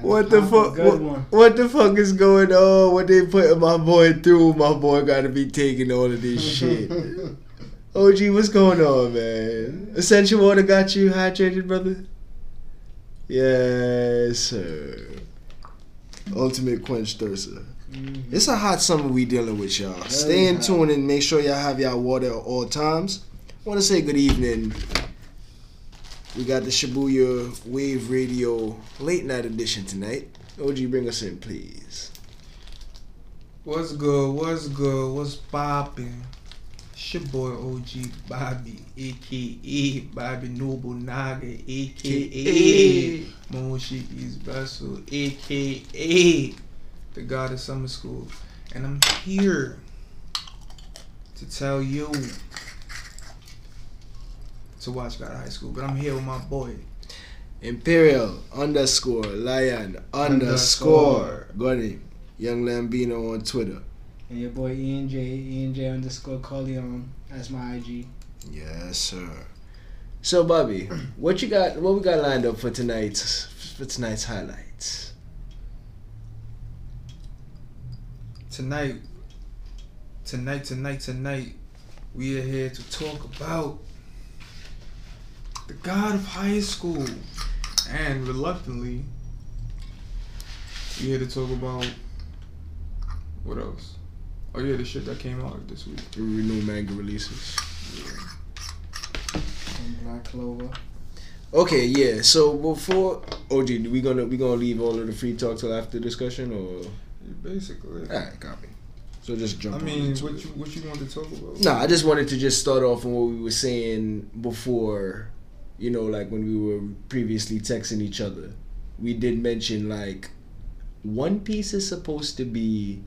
What the fuck? What, what, the fuck is going on? What they putting my boy through? My boy got to be taking all of this shit. OG, what's going on, man? Essential water got you hydrated, brother. Yes, sir. Ultimate quench thirster. Mm-hmm. It's a hot summer we dealing with, y'all. Very Stay in tune and make sure y'all have y'all water at all times. Want to say good evening we got the Shibuya Wave Radio late night edition tonight. OG, bring us in, please. What's good? What's good? What's poppin'? It's your boy OG Bobby, aka Bobby Noble Naga, aka Moshicky's Vessel, aka the God of Summer School. And I'm here to tell you to watch God High School, but I'm here with my boy. Imperial underscore Lion underscore Gunny Young Lambino on Twitter. And your boy Ian J Ian J underscore Corleone. That's my IG. Yes, sir. So Bobby, what you got? What we got lined up for tonight's for tonight's highlights? Tonight, tonight, tonight, tonight, we are here to talk about the god of high school. And reluctantly, we had to talk about what else? Oh yeah, the shit that came out this week. The new manga releases. Yeah. Black Clover. Okay, yeah. So before OG, we gonna we gonna leave all of the free talk till after discussion or basically. All right, copy. So just jump. I mean, what you what you want to talk about? No, nah, I just wanted to just start off on what we were saying before you know, like when we were previously texting each other, we did mention like One Piece is supposed to be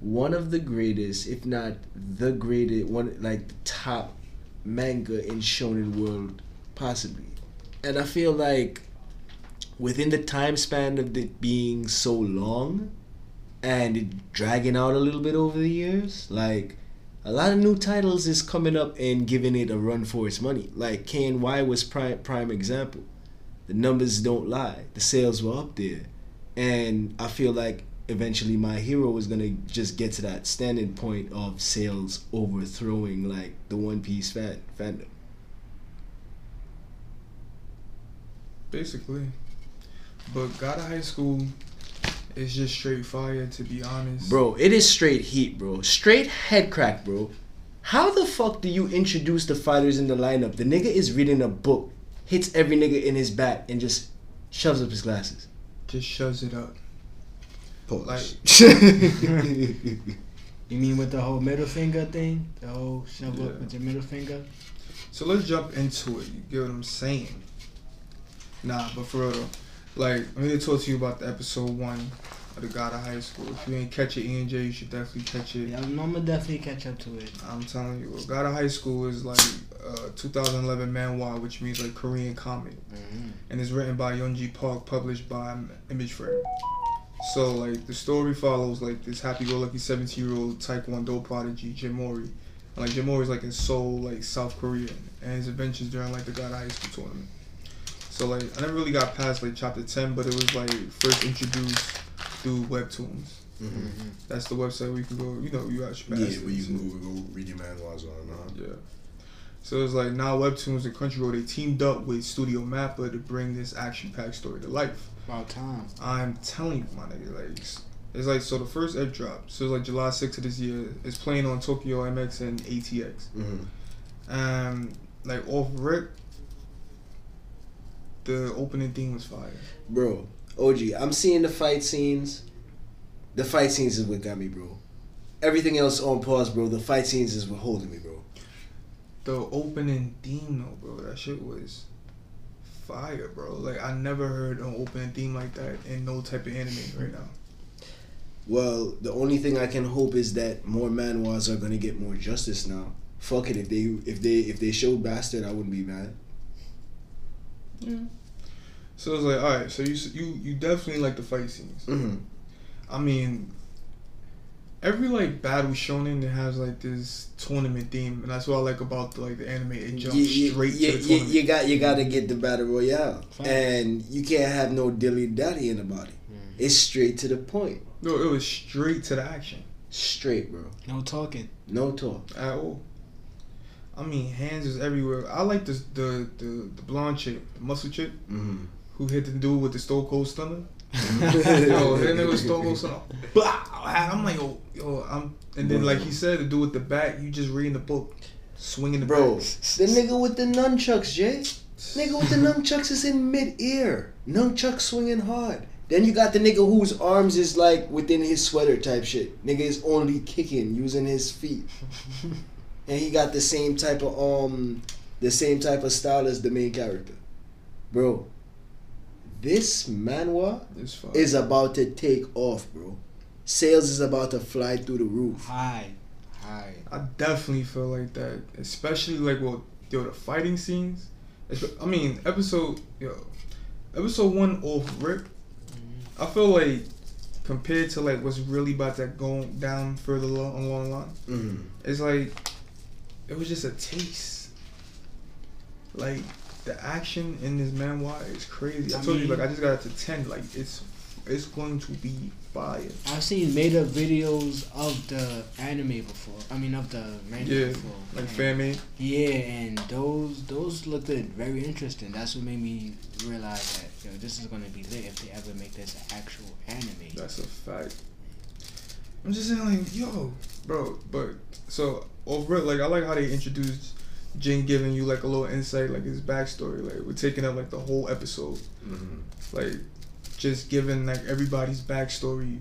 one of the greatest, if not the greatest, one like the top manga in shonen world possibly. And I feel like within the time span of it being so long and it dragging out a little bit over the years, like a lot of new titles is coming up and giving it a run for its money. Like KNY was prime prime example. The numbers don't lie. The sales were up there, and I feel like eventually my hero is gonna just get to that standing point of sales overthrowing like the One Piece fan fandom. Basically, but God of High School it's just straight fire, to be honest. Bro, it is straight heat, bro. Straight head crack, bro. How the fuck do you introduce the fighters in the lineup? The nigga is reading a book, hits every nigga in his back, and just shoves up his glasses. Just shoves it up. Pause. Like, you mean with the whole middle finger thing? The whole shove yeah. up with your middle finger? So let's jump into it. You get what I'm saying? Nah, but for real like I'm gonna talk to you about the episode one of the God of High School. If you ain't catch it, E and J, you should definitely catch it. Yeah, I'm gonna definitely catch up to it. I'm telling you, God of High School is like uh, 2011 manhwa, which means like Korean comic, mm-hmm. and it's written by Yongje Park, published by Image Frame. So like the story follows like this happy-go-lucky 17-year-old Taekwondo prodigy Jin Mori. And, like Jin Mori's like in Seoul, like South Korea, and his adventures during like the God of High School tournament. So like I never really got past like chapter ten, but it was like first introduced through webtoons. Mm-hmm. That's the website where you can go. You know, you actually yeah, where you can go, go read your manhwas on. Huh? Yeah. So it's like now Webtoons and Crunchyroll they teamed up with Studio Mappa to bring this action-packed story to life. About time. I'm telling you, my nigga, like it's like so the first ed drop. So it's like July 6th of this year. It's playing on Tokyo MX and ATX. Mm-hmm. Um, like off rip, the opening theme was fire. Bro, OG, I'm seeing the fight scenes. The fight scenes is what got me, bro. Everything else on pause, bro. The fight scenes is what holding me, bro. The opening theme, though, bro, that shit was fire, bro. Like I never heard an opening theme like that in no type of anime right now. Well, the only thing I can hope is that more manhwas are gonna get more justice now. Fuck it, if they if they if they showed bastard, I wouldn't be mad. Yeah. So it's like, all right, so you you you definitely like the fight scenes. Mm-hmm. I mean, every like battle shonen it has like this tournament theme, and that's what I like about the, like the anime. It jumps You, you, straight you, to the you, tournament. you got you got to get the battle royale, Fine. and you can't have no dilly dallying about it. It's straight to the point, no, it was straight to the action straight, bro. No talking. No talk. at all. I mean, hands is everywhere. I like this the the the blonde chick, the muscle chick, Mm-hmm. who hit the dude with the Stone Cold Stunner. yo, then it was Stone Cold Stunner. Blah! I'm like, yo, yo, I'm. And then, like he said, the dude with the bat, you just reading the book, swinging the Bro, bat. the nigga with the nunchucks, Jay. Nigga with the nunchucks is in mid-air. Nunchuck swinging hard. Then you got the nigga whose arms is like within his sweater type shit. Nigga is only kicking using his feet. and he got the same type of um the same type of style as the main character. Bro, this manhwa It's is about to take off, bro. Sales is about to fly through the roof. High. High. I definitely feel like that, especially like well, yo, the fighting scenes. I mean, episode yo, episode one off rip. I feel like compared to like what's really about to go down further along along the line, Mm. it's like it was just a taste. Like the action in this manhwa is crazy. I, I told you like I just got it to ten. Like it's it's going to be fire. I've seen made up videos of the anime before. I mean, of the manga Yeah, before. Like And- fan made. Yeah, and those those looked very interesting. That's what made me realize that yo, this is gonna be lit if they ever make this actual anime. That's a fact. I'm just saying, like, yo, bro, but so over like I like how they introduced Jin giving you like a little insight, like his backstory. Like we're taking up like the whole episode, mm-hmm. like just giving like everybody's backstory,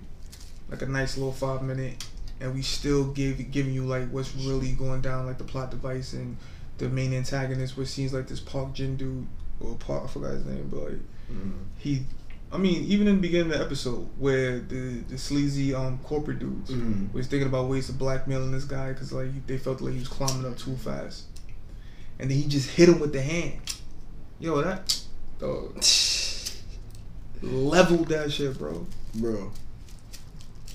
like a nice little five minute, and we still give giving you like what's really going down, like the plot device and the main antagonist, which seems like this Park Jin dude or Park, I forgot his name, but like mm-hmm. he I mean, even in the beginning of the episode where the the sleazy um corporate dudes Mm. was thinking about ways of blackmailing this guy because like they felt like he was climbing up too fast, and then he just hit him with the hand. Yo, that dog leveled that shit, bro. Bro,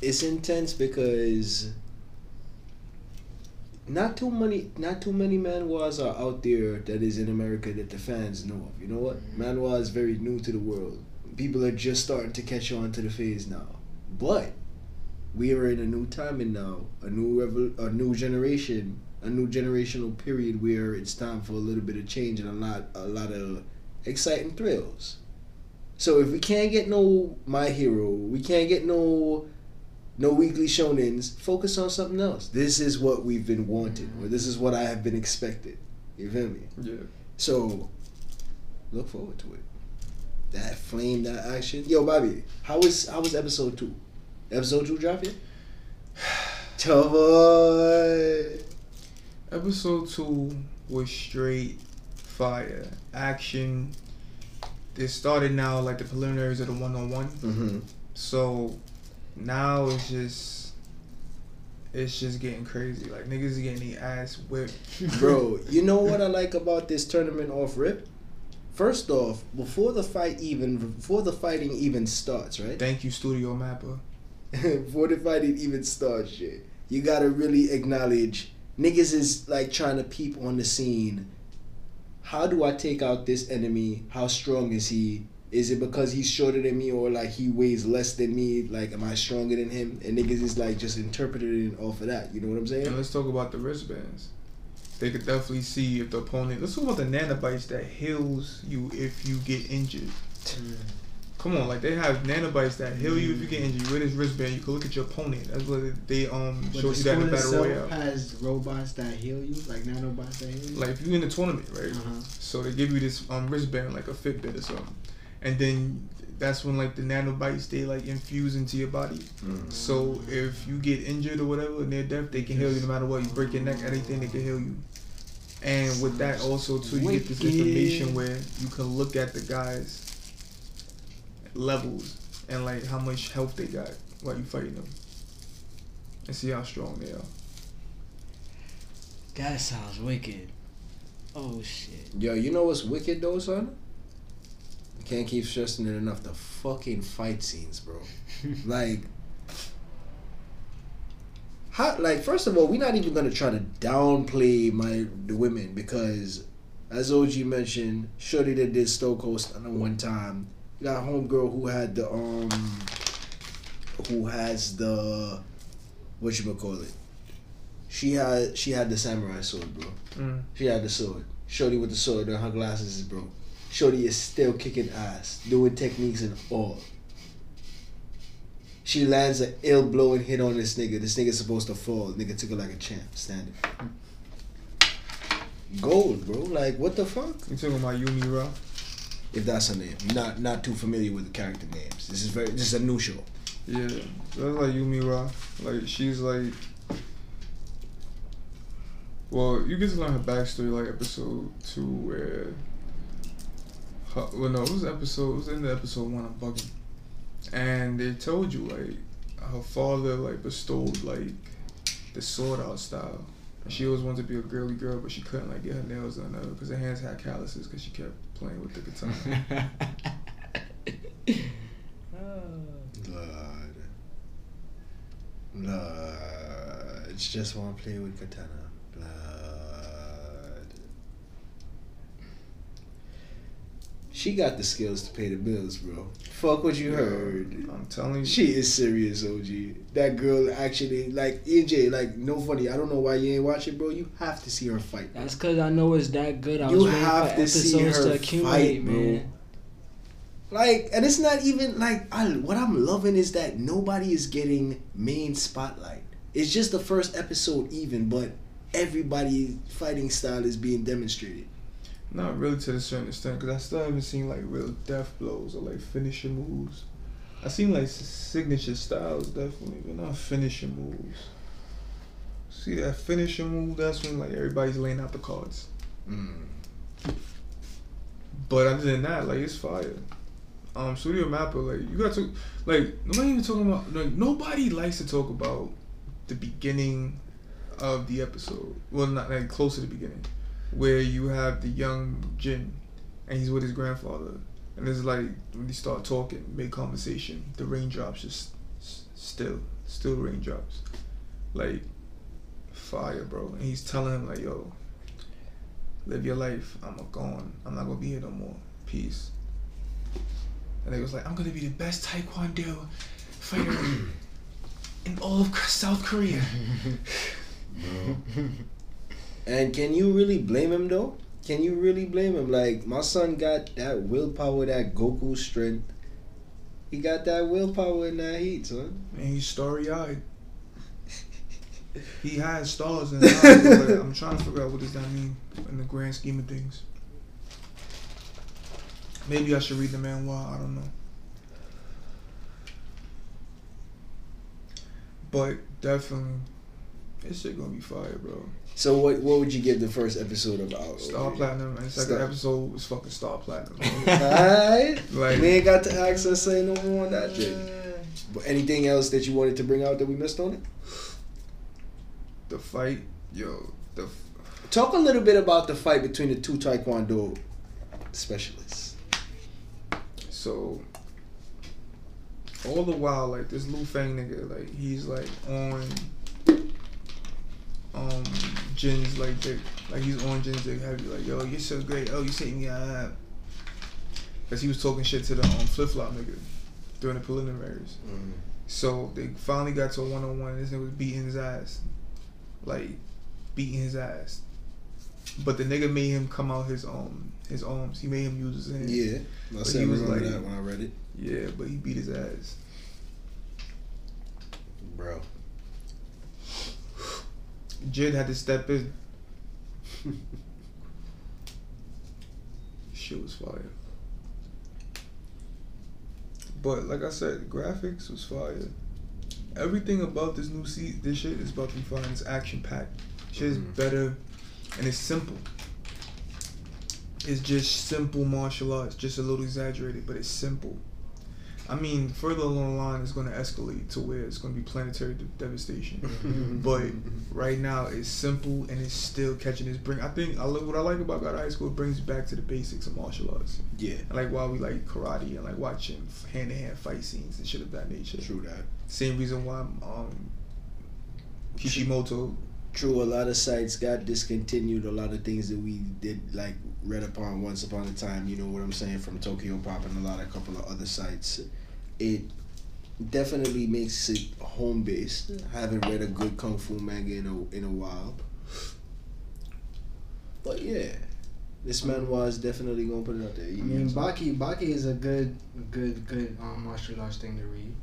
it's intense because not too many not too many manhwas are out there that is in America that the fans know of. You know what? Manhwa is very new to the world. People are just starting to catch on to the phase now. But we are in a new timing now, a new revol- a new generation, a new generational period where it's time for a little bit of change and a lot a lot of exciting thrills. So if we can't get no My Hero, we can't get no no weekly shonens, focus on something else. This is what we've been wanting, or this is what I have been expected. You feel me? Yeah. So look forward to it. That flame, that action. Yo, Bobby, how was how was episode two? Episode two drop yet? Tell boy. Episode two was straight fire action. It started now like the preliminaries of the one on one. So now it's just it's just getting crazy. Like niggas is getting their ass whipped. Bro, you know what I like about this tournament off rip? First off, before the fight even before the fighting even starts, right? Thank you, Studio Mappa. before the fighting even starts, shit, you gotta really acknowledge niggas is like trying to peep on the scene. How do I take out this enemy? How strong is he? Is it because he's shorter than me or like he weighs less than me? Like, am I stronger than him? And niggas is like just interpreting it off of that. You know what I'm saying? And saying? let's talk about the wristbands. They could definitely see if the opponent. Let's talk about the nanobots that heals you if you get injured. Come on, like they have nanobots that heal you if you get injured. You wear this wristband, you can look at your opponent. That's what they um But showed the you that in the battle royale. has robots that heal you, like nanobots that heal you. Like if you're in a tournament, right? uh-huh. So they give you this um wristband like a Fitbit or something, and then that's when like the nanobots they like infuse into your body. Mm. So if you get injured or whatever near death, they can heal you no matter what. You break your neck, anything they can heal you. And with that also too, you get this information where you can look at the guys' levels and like how much health they got while you fighting them, and see how strong they are. That sounds wicked. Oh shit. Yo, you know what's wicked though, son? Can't keep stressing it enough. The fucking fight scenes, bro. like, how like first of all, we're not even gonna try to downplay my the women because as OG mentioned, Shorty that did Stone Cold Stunner one time. You got a homegirl who had the um who has the what you call it. She had she had the samurai sword, bro. Mm. She had the sword. Shorty with the sword and her glasses is broke. Shorty is still kicking ass, doing techniques and all. She lands an ill blow and hit on this nigga. This nigga's supposed to fall. Nigga took it like a champ, standing. Gold, bro. Like what the fuck? You talking about Yu Mira? If that's her name. Not not too familiar with the character names. This is very this is a new show. Yeah, that's like Yu Mira. Like she's like. Well, you get to learn her backstory like episode two, where. Her, well, no, it was episode. It was in the episode one. I'm bugging, and they told you like her father like bestowed like the sword out style. And she always wanted to be a girly girl, but she couldn't like get her nails done uh, because her hands had calluses because she kept playing with the guitar. Blood. Blood. It's just wanna play with katana. Blood. She got the skills to pay the bills, bro. Fuck what you heard. I'm telling you. She is serious, OG. That girl actually, like EJ, like no funny. I don't know why you ain't watching, bro. You have to see her fight. bro. That's because I know it's that good. I You was waiting have to see episodes her to accumulate, fight, bro. man. Like, and it's not even like I. What I'm loving is that nobody is getting main spotlight. It's just the first episode, even, but everybody's fighting style is being demonstrated. Not really to a certain extent, because I still haven't seen like real death blows or like finishing moves. I seen like signature styles definitely, but not finishing moves. See that finishing move? That's when like everybody's laying out the cards. Mm. But other than that, like it's fire. Um, Studio Mappa, like you got to, like nobody even talking about, like nobody likes to talk about the beginning of the episode. Well, not like close to the beginning, where you have the young Jin, and he's with his grandfather, and it's like when they start talking, make conversation, the raindrops just still, still raindrops, like fire, bro. And he's telling him like, yo, live your life. I'm gone. I'm not gonna be here no more. Peace. And they was like, I'm gonna be the best Taekwondo fighter in all of South Korea. And can you really blame him though? Can you really blame him? Like my son got that willpower, that Goku strength. He got that willpower in that heat, son. And he's starry eyed. He has stars in his eyes, but I'm trying to figure out what does that mean in the grand scheme of things. Maybe I should read the manhwa. I don't know. But definitely, this shit gonna be fire, bro. So what what would you give the first episode of Out? Star Platinum, and second Star- episode was fucking Star Platinum. Alright. Like- we ain't got to access say no more on that shit. But anything else that you wanted to bring out that we missed on it? the fight, yo, the f- Talk a little bit about the fight between the two Taekwondo specialists. so all the while, like this Lu Fang nigga, like he's like on um Jin's like dick, like he's on Jin's dick heavy, like yo, you're so great, oh you saved me up, cause he was talking shit to the um flip flop nigga during the preliminaries. So they finally got to a one on one. This nigga was beating his ass, like beating his ass. But the nigga made him come out his um his arms. He made him use his hands. Yeah. I But said he was like- that when I read it. Yeah, but he beat his ass. Bro. Jid had to step in. Shit was fire. But like I said, graphics was fire. Everything about this new seat, this shit is about to be fire. It's action packed. Shit is Mhm. better, and it's simple. It's just simple martial arts, just a little exaggerated, but it's simple. I mean, further along the line, it's going to escalate to where it's going to be planetary de- devastation. But right now, it's simple and it's still catching its bring. I think I love what I like about God High School. It brings you back to the basics of martial arts. Yeah. Like why we like karate and like watching hand to hand fight scenes and shit of that nature. True that. Same reason why um Kishimoto. True, a lot of sites got discontinued. A lot of things that we did like read upon once upon a time. You know what I'm saying from Tokyo Pop and a lot of couple of other sites. It definitely makes it home based. I Haven't read a good kung fu manga in a in a while. But yeah, this man was definitely gonna put it out there. I mean, Baki Baki is a good, good, good um, martial arts thing to read.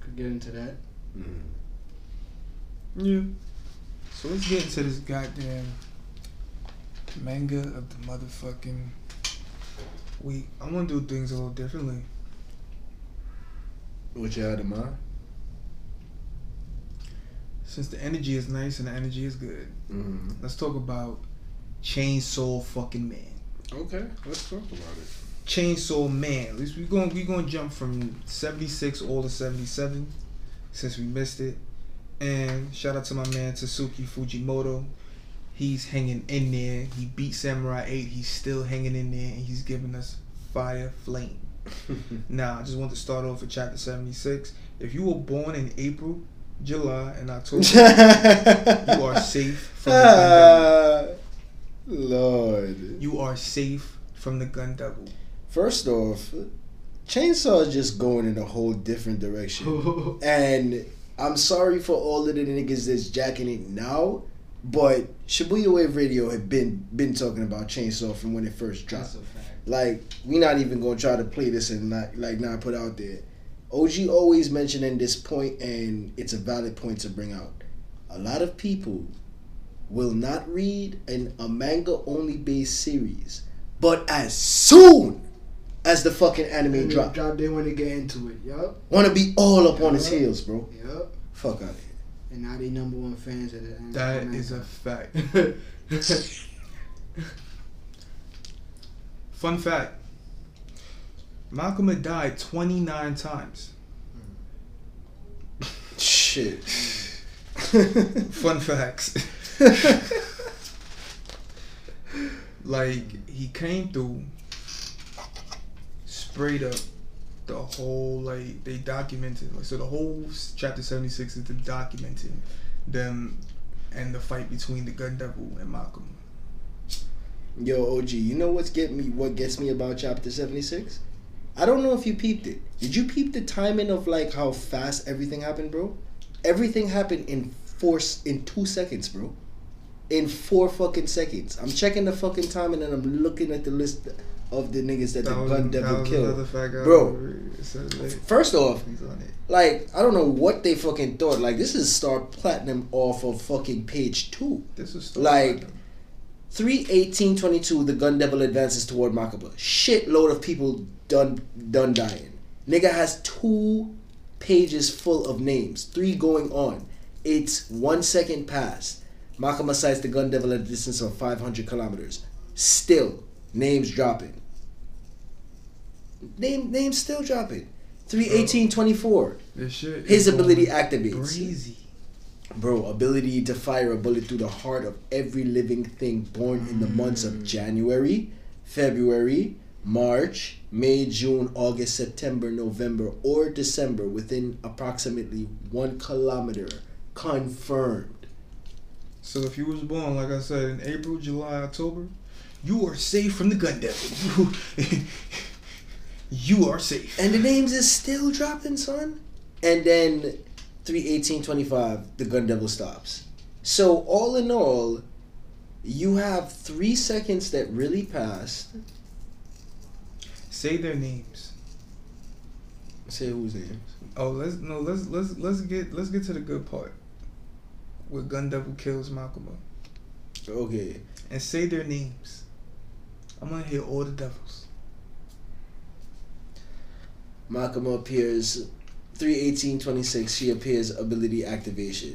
Could get into that. Mhm. Yeah. So let's get into this goddamn manga of the motherfucking week. I'm gonna do things a little differently. What you had in mind? Since the energy is nice and the energy is good, Mm-hmm. let's talk about Chainsaw fucking Man. Okay, let's talk about it. Chainsaw Man. At least we going we gonna jump from seventy six all to seventy seven, since we missed it. And shout out to my man Tatsuki Fujimoto. He's hanging in there. He beat Samurai Eight. He's still hanging in there, and he's giving us Fire Flame. Now, I just want to start off with chapter seventy six. If you were born in April, July, and October, you are safe from the gun devil. Lord. You are safe from the gun devil. First off, Chainsaw is just going in a whole different direction. and I'm sorry for all of the niggas that's jacking it now, but Shibuya Wave Radio had been been talking about Chainsaw from when it first dropped. That's a fact. Like we not even gonna try to play this and not like not put out there. OG always mentioning this point, and it's a valid point to bring out. A lot of people will not read an a manga only based series, but as soon as the fucking anime And drop, drop. They want to get into it. Yup. wanna be all up on his heels, bro. Yup. Fuck out of here. And now they number one fans of the. That is a fact. Fun fact Malcolm had died 29 times. Shit. Fun facts. like, he came through, sprayed up the whole, like, they documented. Like, so the whole chapter 76 is the documenting them and the fight between the Gun Devil and Malcolm. Yo, OG, you know what's get me? What gets me about chapter seventy six? I don't know if you peeped it. Did you peep the timing of like how fast everything happened, bro? Everything happened in four in two seconds, bro. In four fucking seconds. I'm checking the fucking time and I'm looking at the list of the niggas that, the gun devil killed. Bro. First off, he's on it. like I don't know what they fucking thought. Like this is Star Platinum off of fucking page two. This is still Like, 31822, the gun devil advances toward Makima. Shitload of people done done dying. Nigga has two pages full of names, three going on. It's one second past. Makima sights the gun devil at a distance of 500 kilometers. Still, names dropping. Name names still dropping. 31824. this shit. His ability activates. Crazy. Bro, ability to fire a bullet through the heart of every living thing born in the months of mm. January, February, March, May, June, August, September, November, or December within approximately one kilometer. Confirmed. So if you was born, like I said, in April, July, October, you are safe from the gun devil. You, you are safe. And the names is still dropping, son. And then 31825, the gun devil stops. So all in all, you have three seconds that really passed. Say their names. Say whose names? Oh, let's no, let's let's let's get let's get to the good part. Where Gun Devil kills Malcolm Okay. and say their names. I'm gonna hear all the devils. Malcolm appears 31826 she appears ability activation.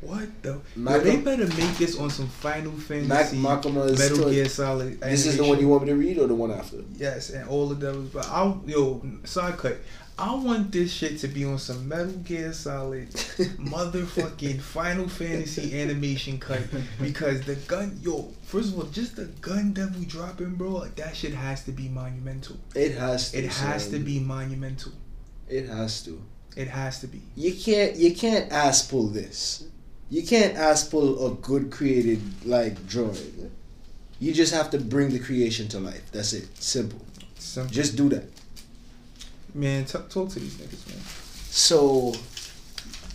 What the? Yo, they better make this on some Final Fantasy Mac- Metal still- Gear Solid. This is the one you want me to read or the one after? Yes, and all the devils. But I'll yo side cut. I want this shit to be on some Metal Gear Solid motherfucking Final Fantasy animation cut because the gun yo first of all just the gun devil dropping bro like that shit has to be monumental. It has to. It has son. to be monumental. It has to. It has to be. You can't you can't ass pull this. You can't ass pull a good created like drawing. You just have to bring the creation to life. That's it. Simple. Simple. Just do that. Man, t- talk to these niggas, man. So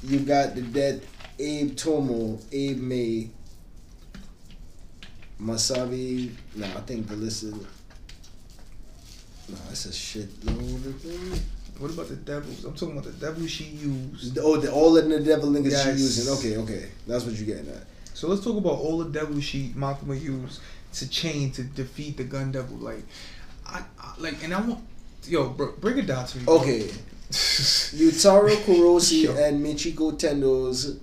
you got the dead Abe Tomo, Abe May, Masabi. No, I think the list is. No, it's a shitload of things. What about the devils? I'm talking about the devil she used. Oh, the, all of the devil niggas Yes. she using. Okay, okay, that's what you're getting at. So let's talk about all the devil she Makima used to chain to defeat the gun devil. Like, I, I like, and I want, yo, bro, bring it down to me. bro. Okay, Yutaro Kurose and Michiko Tendo's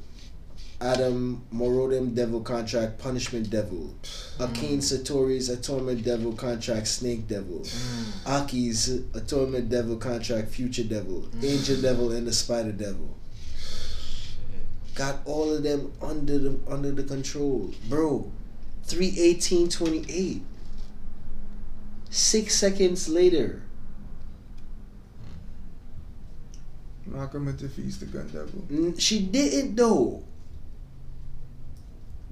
Adam Morodem Devil Contract Punishment Devil. Akin hmm. Satori's Atonement Devil Contract Snake Devil. Hmm. Aki's Atonement Devil Contract Future Devil. Hmm. Angel Devil and the Spider Devil. Got all of them under the under the control. Bro, 318.28. Six seconds later. Makima defeats the gun devil. She didn't though.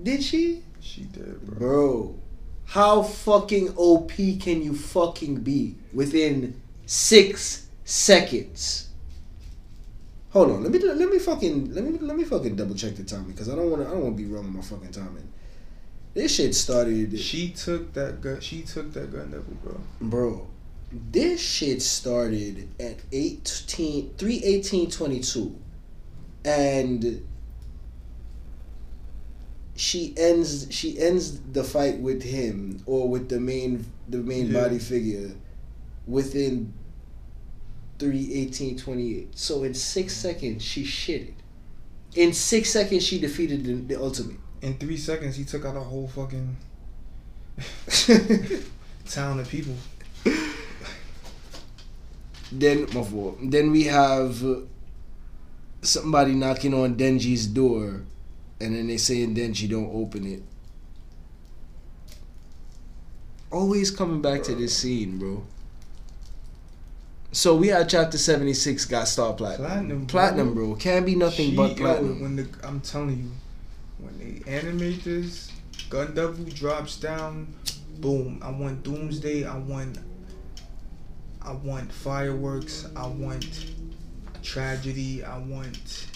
Did she? She did, bro. Bro, how fucking OP can you fucking be within six seconds? Hold on, let me let me fucking let me let me fucking double check the timing because I don't want to I don't want to be wrong with my fucking timing. This shit started, She took that gun. She took that gun devil, bro. bro. This shit started at 18, 318.22 and she ends she ends the fight with him or with the main the main Yeah. body figure within 318.28 so in six seconds she shitted in six seconds she defeated the, the ultimate In three seconds, he took out a whole fucking town of people. then my fault. Then we have uh, somebody knocking on Denji's door, and then they saying Denji don't open it. Always coming back to this scene, bro. So we had chapter seventy six got star platinum. Platinum, bro. Platinum, bro. Can't be nothing She- but yo, platinum. when the I'm telling you, when they animate this, Gun Devil drops down, boom. I want Doomsday. I want. I want fireworks. I want tragedy. I want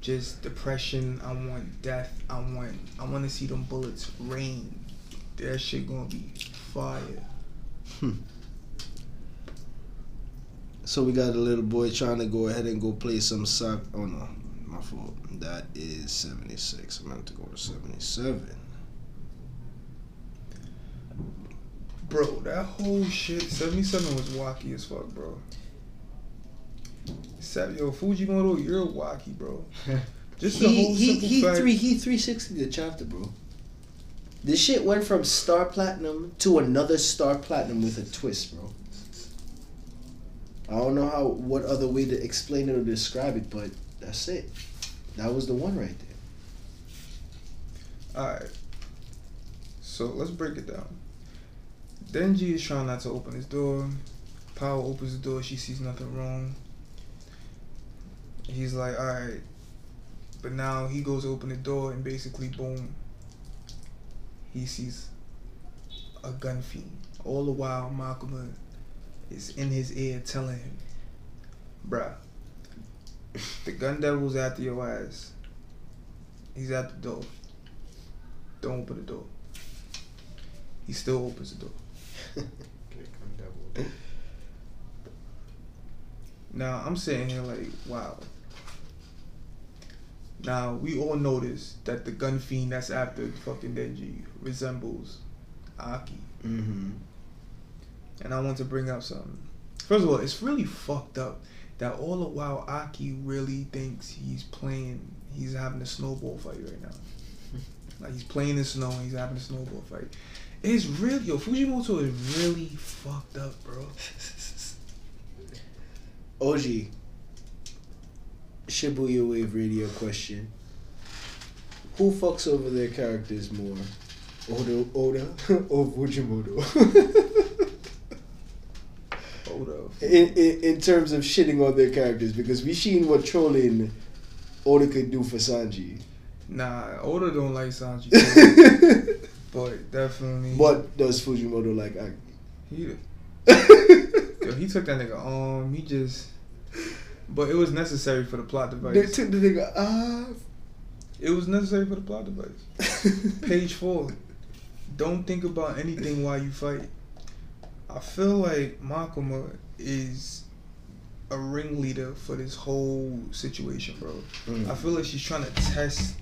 just depression. I want death. I want I want to see them bullets rain. That shit gonna be fire. Hmm. So we got a little boy trying to go ahead and go play some sock. Oh no, my fault. That is 76. I meant to go to 77. Bro, that whole shit, 77 was wacky as fuck, bro. Seven, yo, Fujimoto, you're wacky, bro. Just the he whole he simple he fact. three he three sixty the chapter, bro. This shit went from star platinum to another star platinum with a twist, bro. I don't know how what other way to explain it or describe it, but that's it. That was the one right there. Alright. So let's break it down. Denji is trying not to open his door. Power opens the door, she sees nothing wrong. He's like, alright. But now he goes to open the door and basically boom. He sees a gun fiend. All the while Makima is in his ear telling him, Bruh, the gun devil's after your ass. He's at the door. Don't open the door. He still opens the door. Now I'm sitting here like, wow. Now we all notice that the gun fiend that's after fucking Denji resembles Aki. Mm-hmm. And I want to bring up something. First of all, it's really fucked up that all the while Aki really thinks he's playing, he's having a snowball fight right now. like he's playing in snow and he's having a snowball fight. It's really, yo, Fujimoto is really fucked up, bro. OG. Shibuya Wave Radio question. Who fucks over their characters more? Oda Oda or Fujimoto? Oda. in, in in terms of shitting on their characters because we seen what trolling Oda could do for Sanji. Nah, Oda don't like Sanji, but definitely. what does Fujimoto like? Aki? He, yo, he took that nigga um. He just. But it was necessary for the plot device. they took the nigga ah. It was necessary for the plot device. Page four. Don't think about anything while you fight. I feel like Makima is a ringleader for this whole situation, bro. Mm. I feel like she's trying to test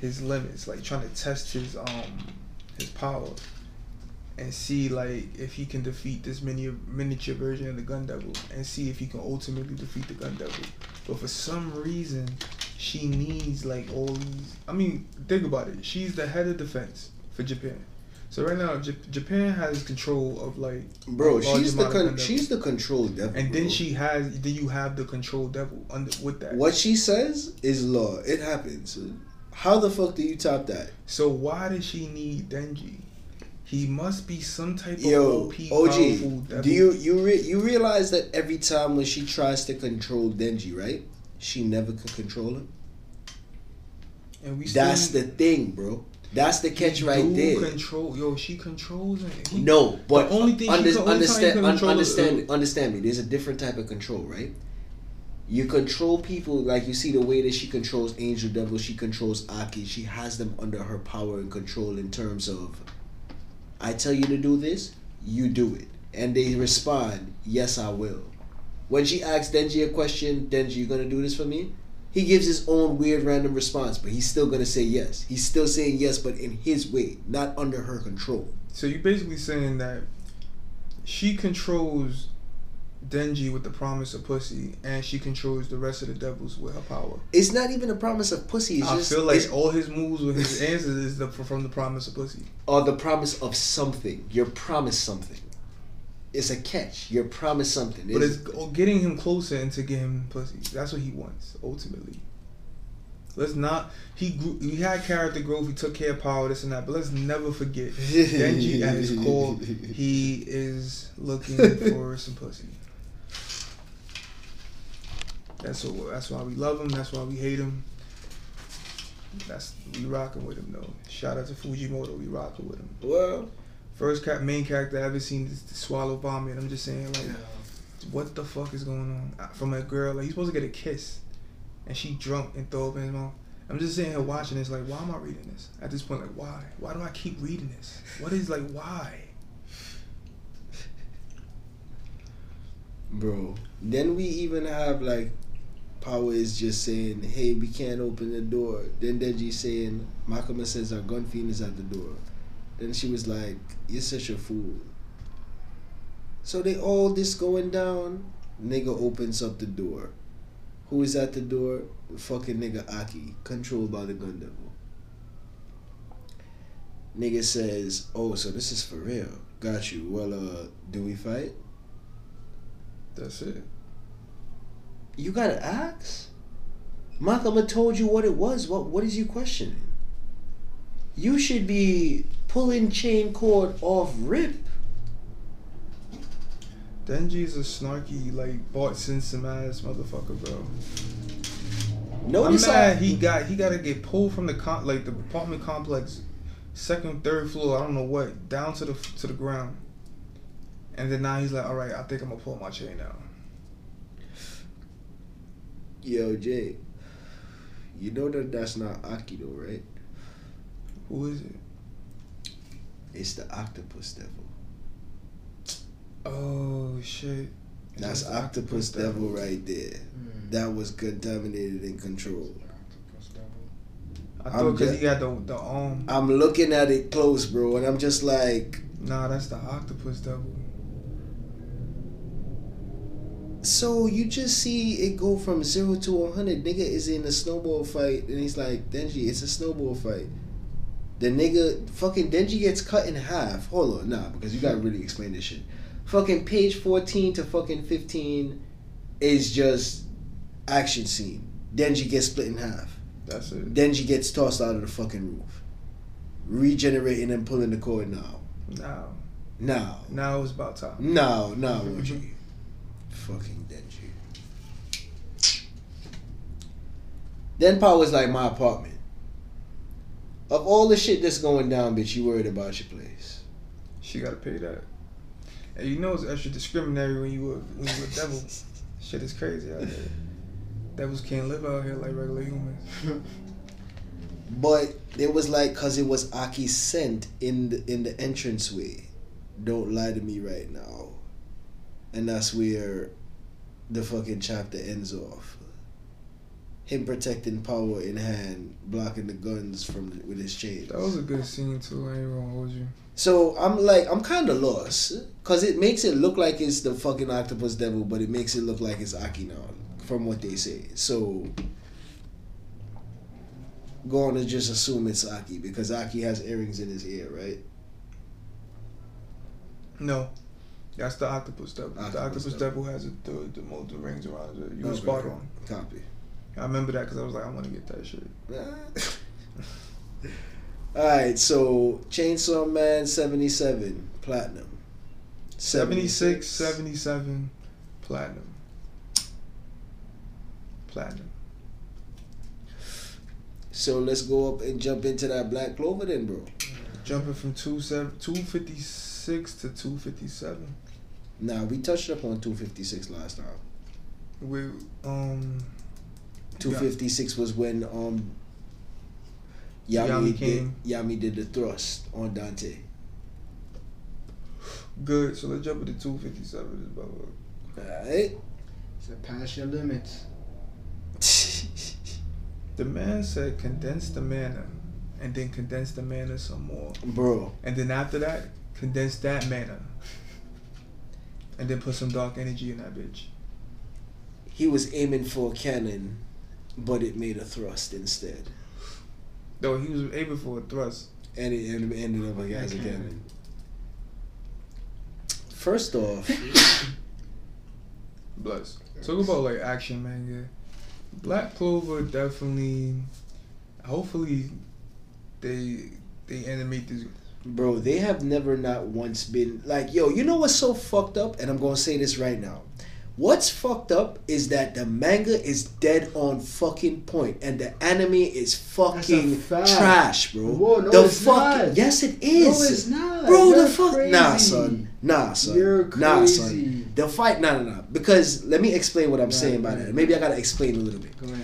his limits, like trying to test his um his power, and see like if he can defeat this mini miniature version of the Gun Devil, and see if he can ultimately defeat the Gun Devil. But for some reason, she needs like all these. I mean, think about it. She's the head of defense for Japan. So right now, J- Japan has control of like Bro, she's the con- she's the control devil. and then bro. she has then you have the control devil under with that. What she says is law. It happens. How the fuck do you top that? So why does she need Denji? He must be some type of Yo, OP OG, do you you re- you realize that every time when she tries to control Denji, right? She never could control him. And we That's the thing, bro. That's the catch right there. Control, yo, she controls him. He- No, but The only thing she under- can- only time you understand, can un- control it- understand, understand me. There's a different type of control, right? You control people like you see the way that she controls Angel Devil. She controls Aki. She has them under her power and control in terms of, I tell you to do this, you do it, and they respond, yes, I will. When she asks Denji a question, Denji, you gonna do this for me? He gives his own weird random response, but he's still gonna say yes. He's still saying yes, but in his way, not under her control. So you're basically saying that she controls Denji with the promise of pussy, and she controls the rest of the devils with her power. It's not even a promise of pussy. It's I just feel like all his moves with his answers is the, from the promise of pussy. or the promise of something. You're promised something. It's a catch. You're promised something. But It's- it's getting him closer and to get him pussy. That's what he wants ultimately. Let's not. He grew. He had character growth. He took care of power. This and that. But let's never forget Denji at his core. He is looking for some pussy. That's what. That's why we love him. That's why we hate him. That's we rocking with him though. Shout out to Fujimoto. We rocking with him. well, First main character I ever seen is to swallow vomit. I'm just saying like, what the fuck is going on from a girl? Like he's supposed to get a kiss, and she drunk and throw up in his mouth. I'm just sitting here watching this like, why am I reading this? At this point, like, why? Why do I keep reading this? What is like, why? bro. Then we even have like Power is just saying, "Hey, we can't open the door." Then Denji saying, "Makima says our gun fiend is at the door." Then she was like, "You're such a fool." So they all this going down. Nigga opens up the door. Who is at the door? The Fucking nigga Aki, controlled by the gun devil. Nigga says, "Oh, so this is for real? Got you. Well, uh, do we fight?" That's it. You gotta ask. Makima told you what it was. What what is you questioning? You should be pulling chain cord off rip. Denji's a snarky, like bought some ass motherfucker, bro. Notice I'm mad how he got he got to get pulled from the con- like the apartment complex, second, third floor. I don't know what down to the to the ground. And then now he's like, all right, I think I'm gonna pull my chain out. Yo, Jay. You know that that's not Aki though, right? Who is it? It's the octopus devil. Oh shit. That's the octopus devil right there. Mm. That was contaminated and controlled. I thought because he got the the arm. I'm looking at it close, bro, and I'm just like, Nah, that's the octopus devil. So you just see it go from zero to one hundred. Nigga is in a snowball fight, and he's like, Denji, it's a snowball fight. The nigga, fucking Denji gets cut in half. Hold on, nah, because you gotta really explain this shit. Fucking page fourteen to fucking fifteen is just action scene. Denji gets split in half. That's it. Denji gets tossed out of the fucking roof, regenerating and pulling the cord now. Now, Now, now it's about time. now, now, OG. Fucking Denji. Then was like my apartment. Of all the shit that's going down, bitch, you worried about your place. She gotta pay that. And you know it's extra discriminatory when you were when you a devil. Shit is crazy out here. Devils can't live out here like regular humans. But it was like cause it was Aki sent in the in the entranceway. Don't lie to me right now. And that's where the fucking chapter ends off. Him protecting power in hand, blocking the guns from with his chains. That was a good scene too. I ain't gonna hold you. So I'm like I'm kind of lost because it makes it look like it's the fucking octopus devil, but it makes it look like it's Aki now, from what they say. So going to just assume it's Aki because Aki has earrings in his ear, right? No. That's the octopus devil. Octopus the octopus devil. devil, has the the, the multiple rings around it. You was spot on. Copy. I remember that because I was like, I want to get that shit. All right, so Chainsaw Man seventy seven platinum. 76, 77, platinum. Platinum. So let's go up and jump into that Black Clover then, bro. Jumping from two seven, 256 to 257. Nah, we touched up on two fifty six last time. We, um, Two fifty six was when um Yami, Yami did. Yami did the thrust on Dante. good. So let's jump into 257. Blah, blah. Alright. So pass your limits. The man said condense the mana and then condense the mana some more. Bro, And then after that, condense that mana. And then put some dark energy in that bitch. he was aiming for a cannon, but it made a thrust instead. Though he was aiming for a thrust. And it ended ended up as a cannon. First off, Bless. Talk about like action manga. Black Clover definitely. Hopefully, they they animate this. Bro, they have never not once been like, yo, you know what's so fucked up? And I'm gonna say this right now. What's fucked up is that the manga is dead on fucking point and the anime is fucking trash, bro. Whoa, no, the it's fucking not. yes, it is. No, it's not. Bro, You're the fuck, nah, son, nah, son, You're nah, crazy. son. The fight, nah, nah, nah. Because let me explain what I'm Right, saying by right, that. Maybe I gotta explain a little bit. Go ahead.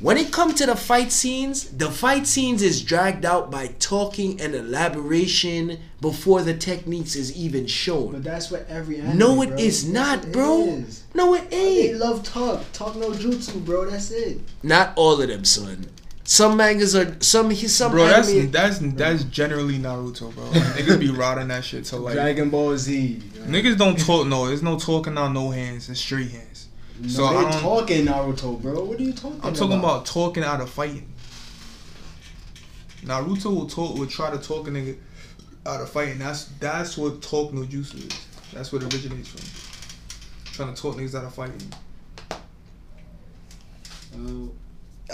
When it comes to the fight scenes, the fight scenes is dragged out by talking and elaboration before the techniques is even shown. But that's what every anime, No, it bro. is not, bro. is. No, it ain't. They ain't. love talk. Talk no jutsu, bro. That's it. Not all of them, son. Some mangas are some. Some Bro, that's anime. that's that's generally Naruto, bro. Like, niggas be rotting that shit to like. Dragon Ball Z. Niggas don't talk. No, there's no talking on no hands. It's straight hands. No, So I they don't- talking Naruto, bro. What are you talking about? I'm talking about talking out of fighting. Naruto will talk, will try to talk a nigga out of fighting. That's that's what talk no jutsu is. That's what it originates from. Trying to talk niggas out of fighting. Oh,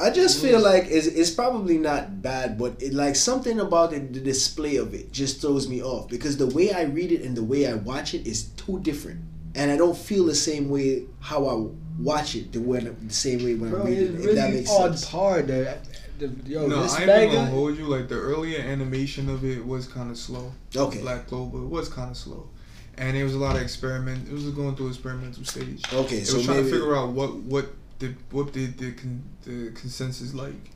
I just feel like it's, it's probably not bad, but it like something about it, the display of it just throws me off because the way I read it and the way I watch it is too different, and I don't feel the same way how I watch it the way the same way when bro, I read it's it. If that really makes on sense. par. The, the, yo, no, this I ain't even gonna hold you. Like the earlier animation of it was kind of slow. Okay. Black Clover was kind of slow, and it was a lot of experiment. It was going through experimental stage. Okay, It so was trying maybe to figure out what what the what the the, con, the consensus like.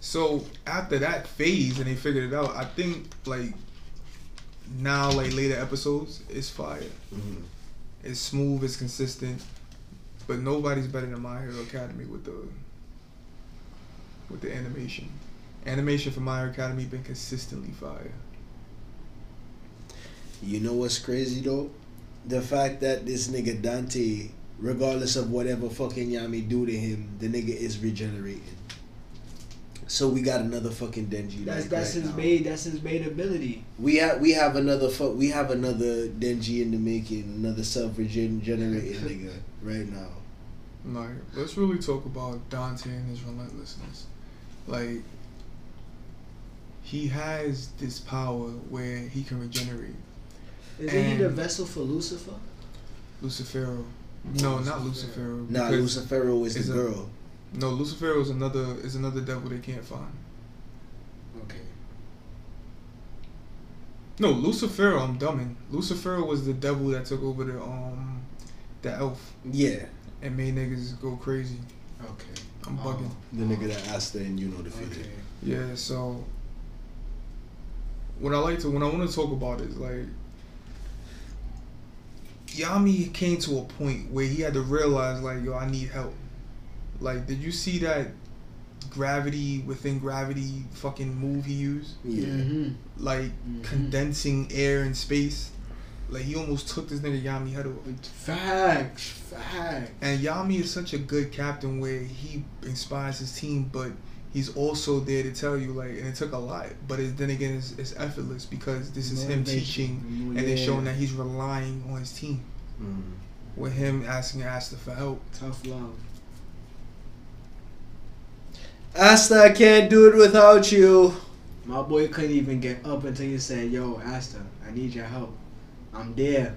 So after that phase, and they figured it out. I think like now, like later episodes, it's fire. Mhm. It's smooth. It's consistent. But nobody's better than My Hero Academy with the with the animation. Animation for My Hero Academy been consistently fire. You know what's crazy though? The fact that this nigga Dante, regardless of whatever fucking Yami do to him, the nigga is regenerating. So we got another fucking Denji. That's like, that's right his now. made. That's his made ability. We have we have another fuck. We have another Denji in the making. Another self regenerating nigga right now. Like, let's really talk about Dante and his relentlessness. Like, he has this power where he can regenerate. Isn't he the vessel for Lucifer? Lucifero. No, not Lucifero. Nah, because- Lucifero is it's the a- girl. No, Lucifer is another is another devil they can't find. Okay. No, Lucifer. I'm dumbing. Lucifer was the devil that took over the um the elf Yeah, and made niggas go crazy. Okay. I'm Oh. bugging. the nigga that Asta and you know defeated. Okay. Yeah, so what I like to when I want to talk about is like Yami came to a point where he had to realize like yo I need help. Like did you see that gravity within gravity fucking move he used? Yeah, Mm-hmm. Like Mhm. condensing air and space. Like he almost took this nigga Yami head off. Facts. Facts. And Yami is such a good captain where he inspires his team, but he's also there to tell you like, and it took a lot, but it, then again, it's, it's effortless because this is him Motivation. teaching and Yeah. then showing that he's relying on his team. Mm. With him asking Asta for help. tough love. Asta, I can't do it without you. My boy couldn't even get up until you said, "Yo, Asta, I need your help. I'm there.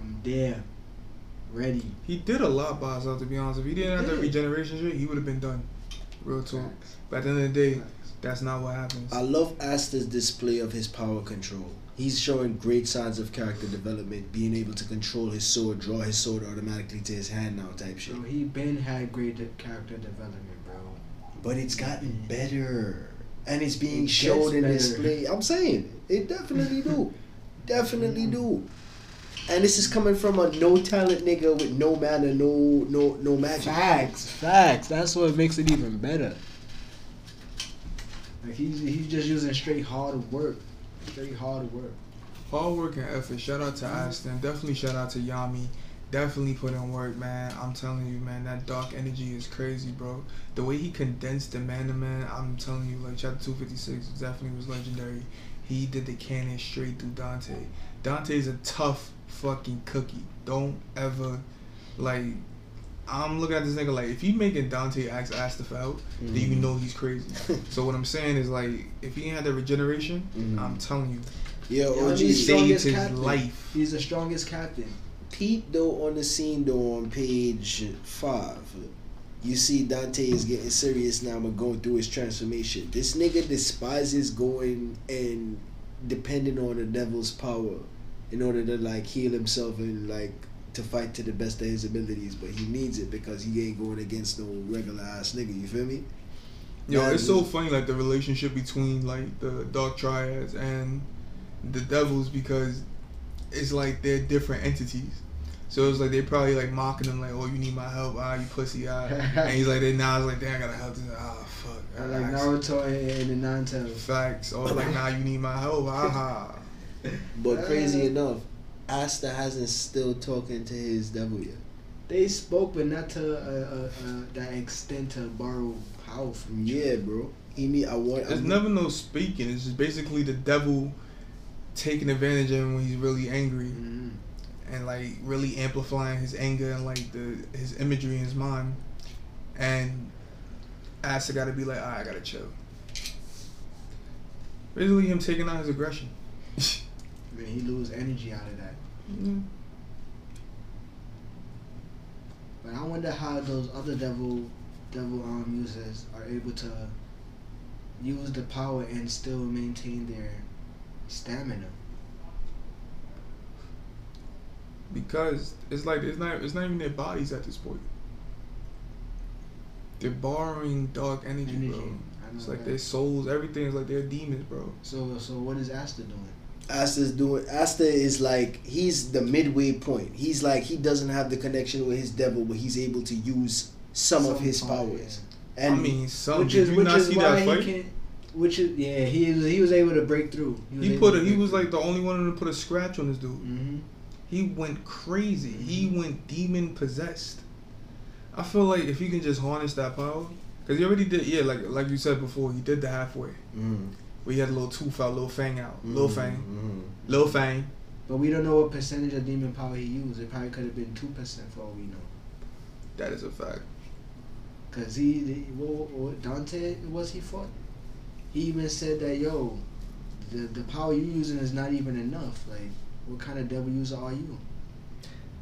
I'm there. Ready." He did a lot by himself, to be honest. If he didn't have that Yeah. regeneration shit, he would have been done. Real talk. Facts. But at the end of the day, Facts. that's not what happens. I love Asta's display of his power control. He's showing great signs of character development, being able to control his sword, draw his sword automatically to his hand now, type shit. Bro, he been had great de- character development, bro. But it's gotten better, and it's being It shown gets in better. display. I'm saying it definitely do, definitely do. And this is coming from a no talent nigga with no manner, no no no magic. Facts, facts. That's what makes it even better. Like he's he's just using straight hard work, straight hard work. Hard work and effort. Shout out to. Aston. Definitely shout out to Yami. Definitely put in work, man. I'm telling you, man, that dark energy is crazy, bro. The way he condensed the man to man, I'm telling you, like chapter 256 definitely was legendary. He did the cannon straight through Dante. Dante's a tough fucking cookie. Don't ever like I'm looking at this nigga like if you making Dante ask Asta for help, then you Mhm. know he's crazy. so what I'm saying is like if he ain't had the regeneration, Mhm. I'm telling you, Yo, Yo, OG saved his captain. life. He's the strongest captain. Pete though on the scene though on page five, you see Dante is getting serious now and going through his transformation. This nigga despises going and depending on the devil's power in order to like heal himself and like to fight to the best of his abilities, but he needs it because he ain't going against no regular ass nigga. You feel me? Yo, it's so funny like the relationship between like the dark triads and the devils because it's like they're different entities. So it's like they probably like mocking him like, "Oh, you need my help? Ah, you pussy, ah." and he's like, "Then now it's like, damn, I gotta help this. Ah, fuck." Or ah, like Naruto and, and the Nine Tails. Facts. Or like, nah, you need my help. Ah, But crazy enough, Asta hasn't still talking to his devil yet. They spoke, but not to uh, uh, uh, that extent to borrow power from each Yeah, bro. He need. I want. There's I'm- never no speaking. It's just basically the devil taking advantage of him when he's really angry. Mhm. and like really amplifying his anger and like the his imagery in his mind. And Asta got to be like, "Alright, I gotta chill. Basically, him taking out his aggression. Then he lose energy out of that. But I wonder how those other devil devil um users are able to use the power and still maintain their stamina. Because it's like it's not it's not even their bodies at this point. They're borrowing dark energy, Energy. bro. It's like that. their souls, everything is like they're demons, bro. So so what is Asta doing? Asta's doing Asta is like he's the midway point. He's like he doesn't have the connection with his devil, but he's able to use some, of his power, powers. I And mean, some which did is you which not is see why that he fight? can. Which is yeah he is, he was able to break through. He put a, he was like the only one to put a scratch on this dude. hmm He went crazy. He went demon possessed. I feel like if he can just harness that power, because he already did. Yeah, like like you said before, he did the halfway. mm, Where he had a little tooth out, little fang out, little mm, fang, mm. little fang. But we don't know what percentage of demon power he used. It probably could have been two percent for all we know. That is a fact. Cause he, he what, what Dante was he fought. He even said that yo, the the power you using is not even enough. Like, what kind of devil user are you?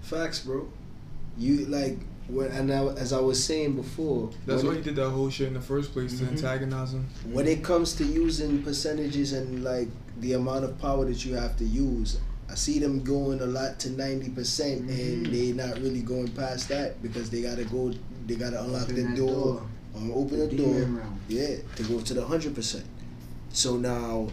Facts, bro. You like when and I, as I was saying before, That's when why it- he did that whole shit in the first place Mhm. to antagonize him. when it comes to using percentages and like the amount of power that you have to use, I see them going a lot to ninety percent, and Mhm. they not really going past that because they gotta go, they gotta unlock Open the that door, or open the, door, demon realm. yeah, to go to the hundred percent. So now,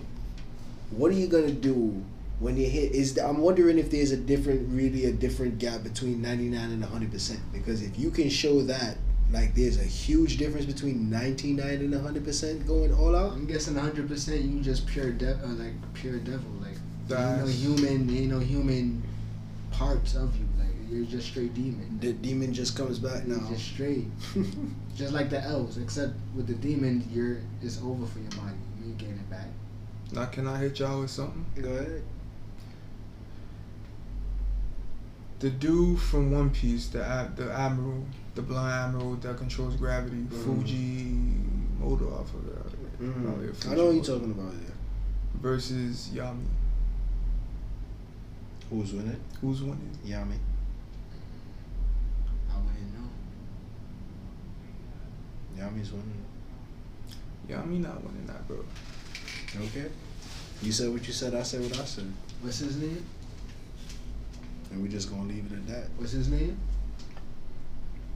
what are you gonna do when you hit? Is I'm wondering if there's a different, really a different gap between ninety nine and hundred percent because if you can show that. Like there's a huge difference between 99 and 100% going all out. I'm guessing 100 percent you just pure dev, uh, like pure devil, like ain't no That's- human, ain't no human parts of you, you're just straight demon. The demon just comes back You're now. just straight, just like the elves, except with the demon, you're it's over for your body. You ain't getting it back. Now, can I hit y'all with something? Go ahead. The dude from One Piece, the ad- the admiral, the blind admiral that controls gravity, Mhm. Fuji Moto, I forgot. Mm. I know what you're talking about. Yeah. Versus Yami. Who's winning? Who's winning? Yami. I wouldn't know. Yami's winning. Yami not winning that, bro. Okay. You said what you said. I said what I said, What's his name? and we're just gonna leave it at that. What's his name?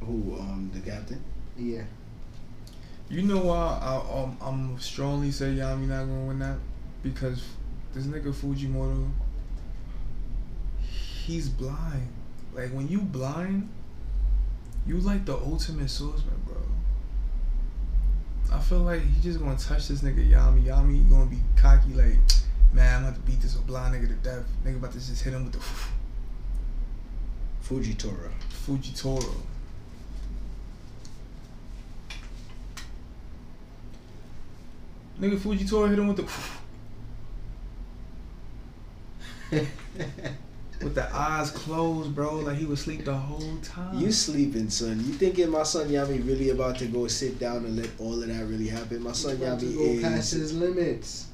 Who? Um, the captain. Yeah. You know why I, um, I'm strongly say Yami not gonna win that? Because this nigga Fujimoto, he's blind. Like when you blind, you like the ultimate swordsman, bro. I feel like he just gonna touch this nigga Yami. Yami gonna be cocky like, man, I'm about to beat this blind nigga to death. Nigga about to just hit him with the Fujitora. Fujitoro. Nigga Fujitoro hit him with the with the eyes closed, bro. Like he was asleep the whole time. You sleeping, son? You thinking my son Yami really about to go sit down and let all of that really happen? My son About to Yami go past his limits.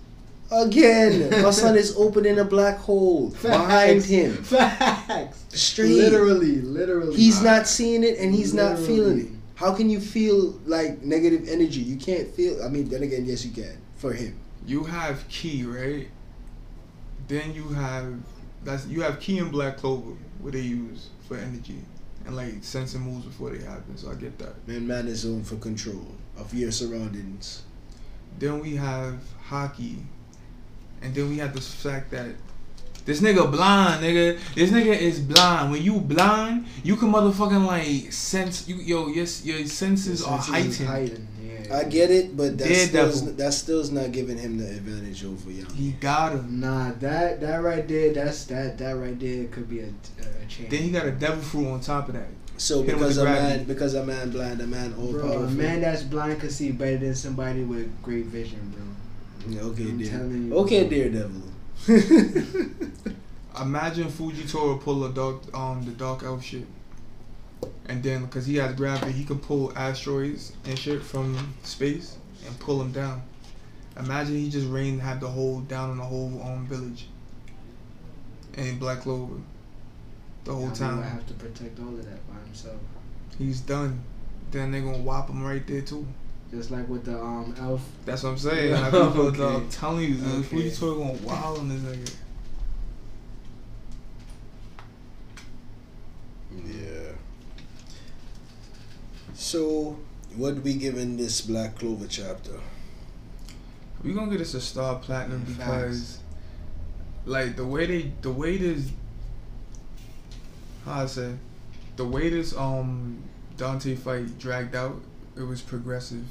again. my son is opening a black hole behind him. Facts. Straight. Literally, literally. He's not seeing it and he's not feeling it. How can you feel like negative energy? You can't feel. I mean, then again, yes, you can for him. you have ki, right? Then you have that's you have ki and black clover what they use for energy and like sensing moves before they happen. So I get that. Man, man is on for control of your surroundings. Then we have haki, and then we have this fact that this nigga blind, nigga. This nigga is blind. When you blind, you can motherfucking like sense you yo your your senses Your are senses heightened. heightened, Yeah. I get it, but that's Daredevil. still, that still's not giving him the advantage over Yami. He got him. Nah, that that right there, that's that that right there could be a, a, a change. Then he got a devil fruit on top of that. So Hit because a man, because a man blind, a man all Bro, a man that's blind could see better than somebody with great vision, bro. Yeah, okay, I'm Dare. telling you, Okay, bro. Daredevil. Imagine Fujitora pull a dark um the dark elf shit, and then because he has gravity, he can pull asteroids and shit from space and pull them down. Imagine he just rained had the whole down on the whole um village. And Black Clover, the whole Now he time would have to protect all of that by himself. he's done. Then they're gonna whop him right there too. Just like with the um elf. That's what I'm saying. Like, people, Okay. I'm telling you, the Okay. Fujitoro gonna wild on this nigga. yeah. So, what we giving this Black Clover chapter? We gonna get us a star platinum Facts. because, like the way they, the way this, how I say, the way this um Dante fight dragged out, it was progressive.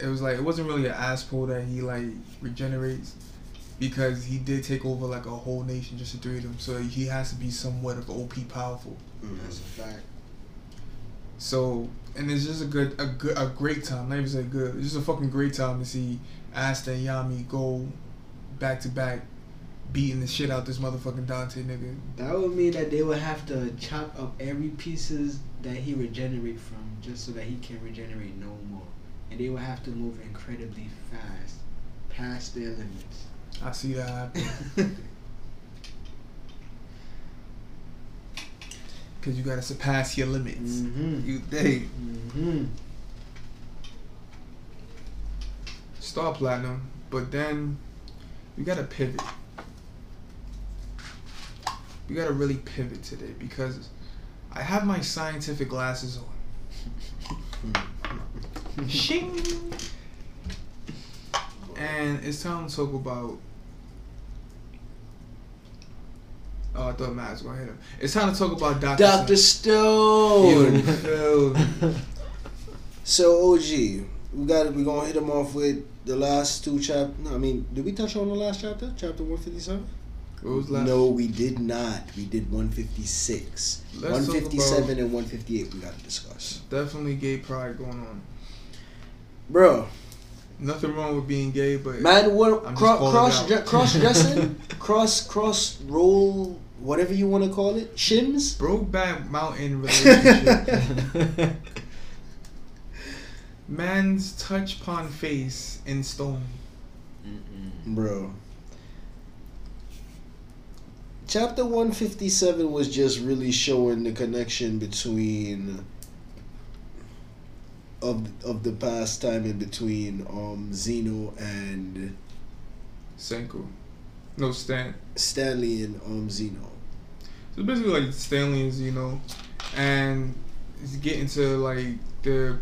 It was like it wasn't really an ass pull that he like regenerates, because he did take over like a whole nation, just to three of them. So he has to be somewhat of OP powerful. That's a fact. So and it's just a good, a good, a great time. Not even say good. It's just a fucking great time to see Asta and Yami go back to back, beating the shit out this motherfucking Dante nigga. That would mean that they would have to chop up every pieces that he regenerate from just so that he can regenerate no more. And they would have to move incredibly fast, past their limits. I see that happen. Cause you gotta surpass your limits. Mm-hmm. You they Mm-hmm. star platinum, but then you gotta pivot. You gotta really pivot today because I have my scientific glasses on. Shing. And it's time to talk about. Oh, I thought Matt was gonna hit him. It's time to talk about Doctor. Doctor Stone. Phil. So OG, we got we gonna hit him off with the last two chap. No, I mean, did we touch on the last chapter? Chapter one fifty seven. What was last? No, we did not. We did one fifty six. Let's One talk fifty seven about- and one fifty eight. We got to discuss, Definitely gay pride going on. bro. Nothing wrong with being gay, but Man, what cro- cross it dre- cross dressing, cross cross roll, whatever you want to call it, shims. Brokeback Mountain relationship. Man's touch pon face in stone. Bro. Chapter 157 was just really showing the connection between of of the past time in between um Zeno and Senku. No, Stan. Stanley and um Zeno. So basically, like Stanley and Zeno, and it's getting to like the.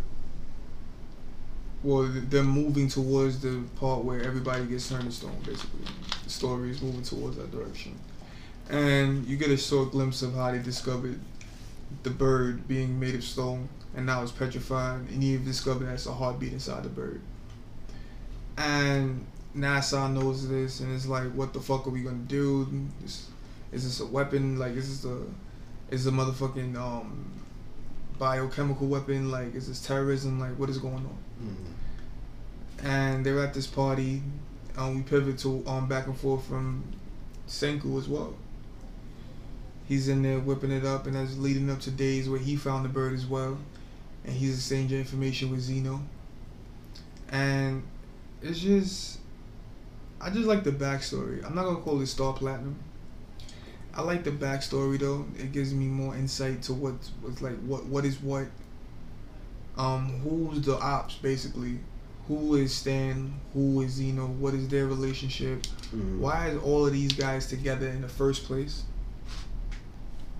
Well, they're moving towards the part where everybody gets turned to stone. Basically, the story is moving towards that direction, and you get a short glimpse of how they discovered the bird being made of stone, and now it's petrified, and you discover that's a heartbeat inside the bird. And NASA knows this, and it's like, what the fuck are we gonna do? Is, is this a weapon? Like, is this a is a motherfucking um biochemical weapon? Like, is this terrorism? Like, what is going on? And they're at this party. Um, we pivot to um back and forth from Senku as well. He's in there whipping it up, and that's leading up to days where he found the bird as well, and he's exchanging information with Zeno. And it's just, I just like the backstory. I'm not gonna call it Star Platinum. I like the backstory though. It gives me more insight to what what's like what what is what. Um, who's the ops basically? Who is Stan? Who is Zeno? What is their relationship? Mhm. Why is all of these guys together in the first place?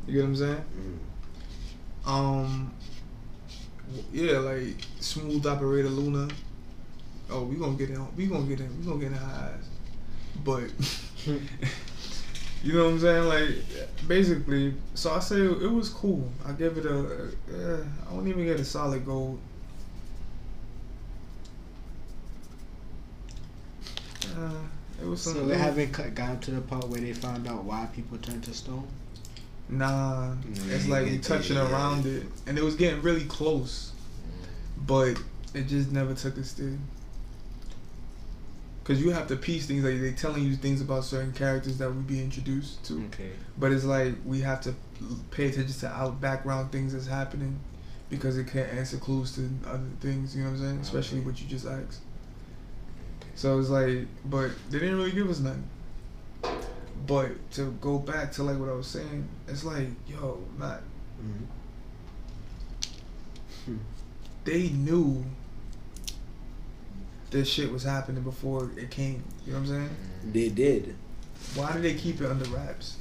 You get what I'm saying? Mhm. Um, yeah, like smooth operator Luna. Oh, we gonna get in. We gonna get in. We gonna get in eyes. But you know what I'm saying? Like basically, so I say it was cool. I give it a. Uh, I won't even get a solid gold. Uh, it was So they haven't cut, gotten to the part where they found out why people turn to stone. Nah, mm-hmm. Yeah, it's like we touching around it, and it was getting really close, but it just never took a there. Cause you have to piece things like they telling you things about certain characters that we be introduced to, Okay. but it's like we have to pay attention to out background things that's happening, because it can't answer clues to other things. You know what I'm saying? Especially Okay. what you just asked. So it's like, but they didn't really give us nothing. But to go back to like what I was saying, it's like, yo, not Mhm. they knew this shit was happening before it came. You know what I'm saying? They did Why did they keep it under wraps?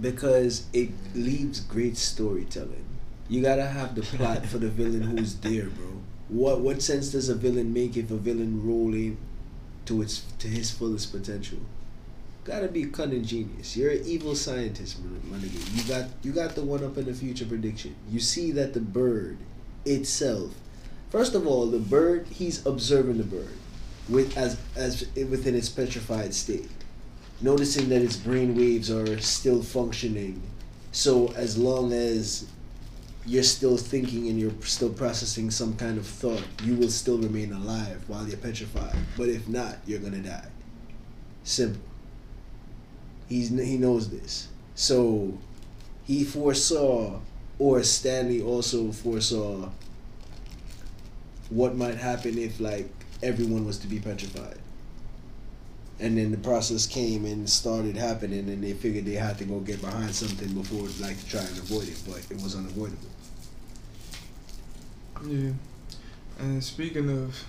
because it leaves great storytelling. You gotta have the plot for the villain who's there, bro. What what sense does a villain make if a villain rolling to its to his fullest potential? Gotta be cunning genius. You're an evil scientist, my nigga. You got you got the one up in the future prediction. You see that the bird itself. First of all, the bird he's observing the bird with as as within its petrified state noticing that its brain waves are still functioning. So as long as you're still thinking and you're still processing some kind of thought, you will still remain alive while you're petrified. But if not, you're gonna die. Simple. He's he knows this. So he foresaw, or Stanley also foresaw what might happen if like everyone was to be petrified. and then the process came and started happening, and they figured they had to go get behind something before, like, to try and avoid it, but it was unavoidable. Yeah. And speaking of,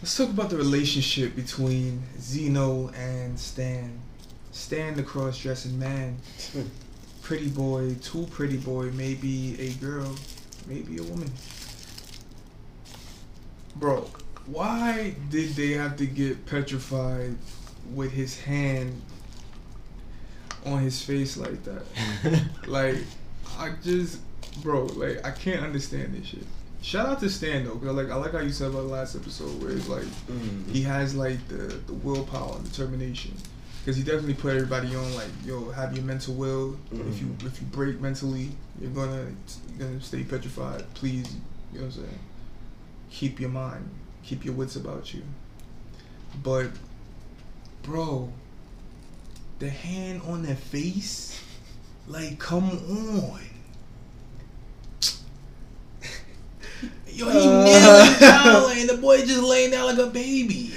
let's talk about the relationship between Zeno and Stan. Stan, the cross-dressing man, pretty boy, too pretty boy, maybe a girl, maybe a woman. Bro, why did they have to get petrified with his hand on his face like that? like, I just, bro, like I can't understand this shit. Shout out to Stan though, cause like I like how you said about the last episode where it's like mm-hmm. he has like the the willpower and determination, because he definitely put everybody on like yo have your mental will. If you mm-hmm. if you break mentally, you're gonna you're gonna stay petrified. Please, you know what I'm saying. Keep your mind, keep your wits about you. But, bro, the hand on their face, like come on. Yo, he Uh. kneeling down and the boy just laying down like a baby.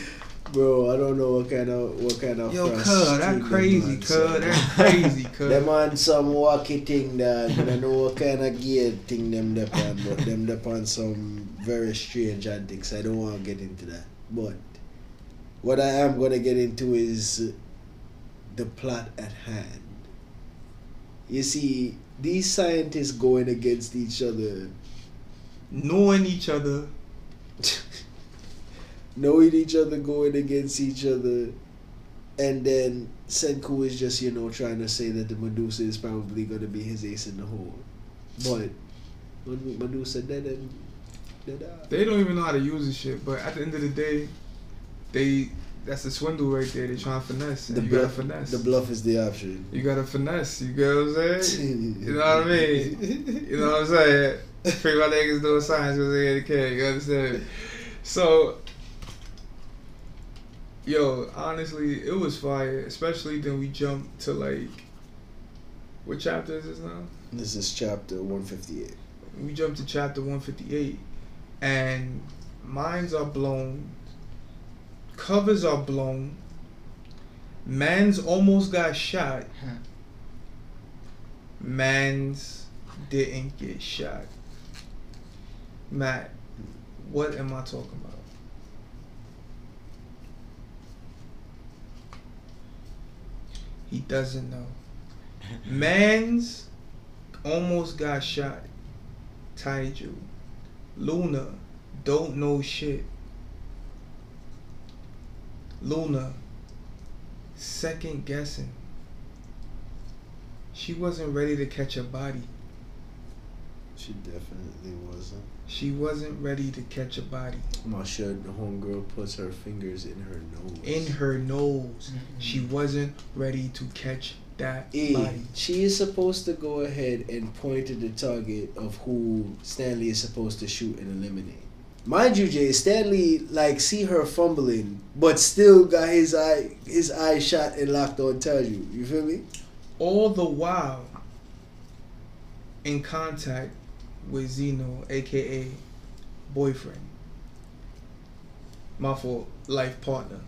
Bro, I don't know what kind of what kind of. Yo, cuz, that crazy, cuz, that crazy, cuz. Them on some wacky thing that I don't know what kind of gear thing them dep on, but them dep on some very strange antics. I don't want to get into that. But what I am gonna get into is the plot at hand. You see, these scientists going against each other, Knowing each other, knowing each other, going against each other, and then Senku is just you know trying to say that the Medusa is probably gonna be his ace in the hole, but when Medusa dead and dead out. they don't even know how to use this shit. But at the end of the day, they that's a swindle right there. They trying to finesse. And The you gotta bluff, finesse. the bluff is the option. You gotta finesse. You get what I'm saying? You know what I mean? You know what I'm saying? Free my niggas doing science because they ain't care. You understand? So, yo, honestly, it was fire. Especially then we jumped to like, what chapter is this now? This is chapter one fifty eight. We jumped to chapter 158, and minds are blown. Covers are blown. Man's almost got shot. Man's didn't get shot. Matt, what am I talking about? He doesn't know. Man's almost got shot. Taiju. Luna don't know shit. Luna second guessing. She wasn't ready to catch a body. She definitely wasn't. She wasn't ready to catch a body. I'm not sure the homegirl puts her fingers in her nose. In her nose. Mm-hmm. She wasn't ready to catch that E, body. she is supposed to go ahead and point to the target of who Stanley is supposed to shoot and eliminate. Mind you, Jay, Stanley like see her fumbling, but still got his eye his eye shot and locked on Tell you, You feel me? All the while in contact with Zeno, aka boyfriend. My fault, life partner.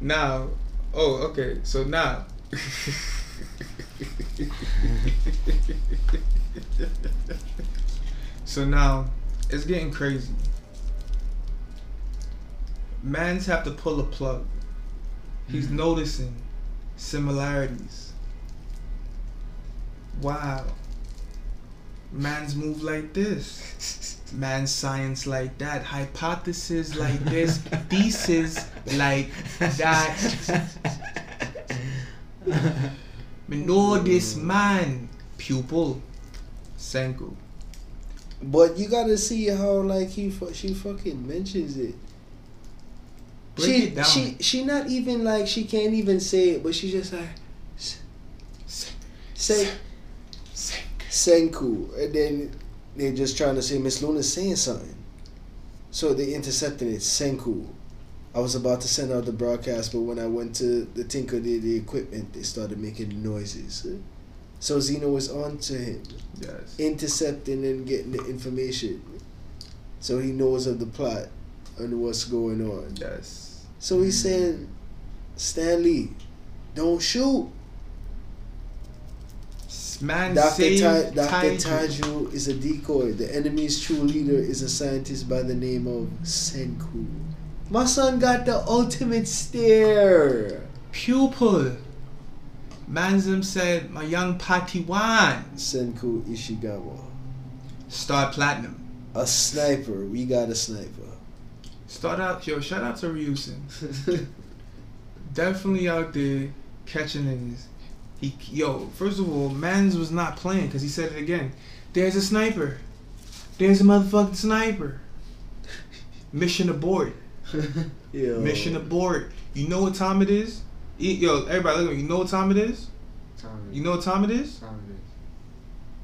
Now, oh, okay, so now. so now, it's getting crazy. Mans have to pull a plug. He's mm-hmm. noticing similarities. Wow. Man's move like this. Man's science like that. Hypothesis like this. Thesis like that. Me know this man. Pupil. Senku. But you gotta see how like he fu- she fucking mentions it. Break she she she not even like she can't even say it, but she just like say Senku. Senku, and then they're just trying to say Miss Luna's saying something, so they intercepted it. Senku. I was about to send out the broadcast, but when I went to the tinker the, the equipment, they started making noises. So Zeno was on to him, Yes. intercepting and getting the information. so he knows of the plot and what's going on. Yes. So he's saying, Stanley, don't shoot. Man Dr. Ta- Dr. Taiju is a decoy. The enemy's true leader is a scientist by the name of Senku. My son got the ultimate stare. Pupil. Manzim said, my young Patiwan, Senku Ishigami. Star platinum. A sniper. We got a sniper. Start out, yo, shout out to Ryusen. Definitely out there catching niggas. He, yo, first of all, Mans was not playing because he said it again. There's a sniper. There's a motherfucking sniper. Mission abort. Yo. Mission abort. You know what time it is? E- Yo, everybody, look at me. You know what time it is? Time You know what time it is? Time it is.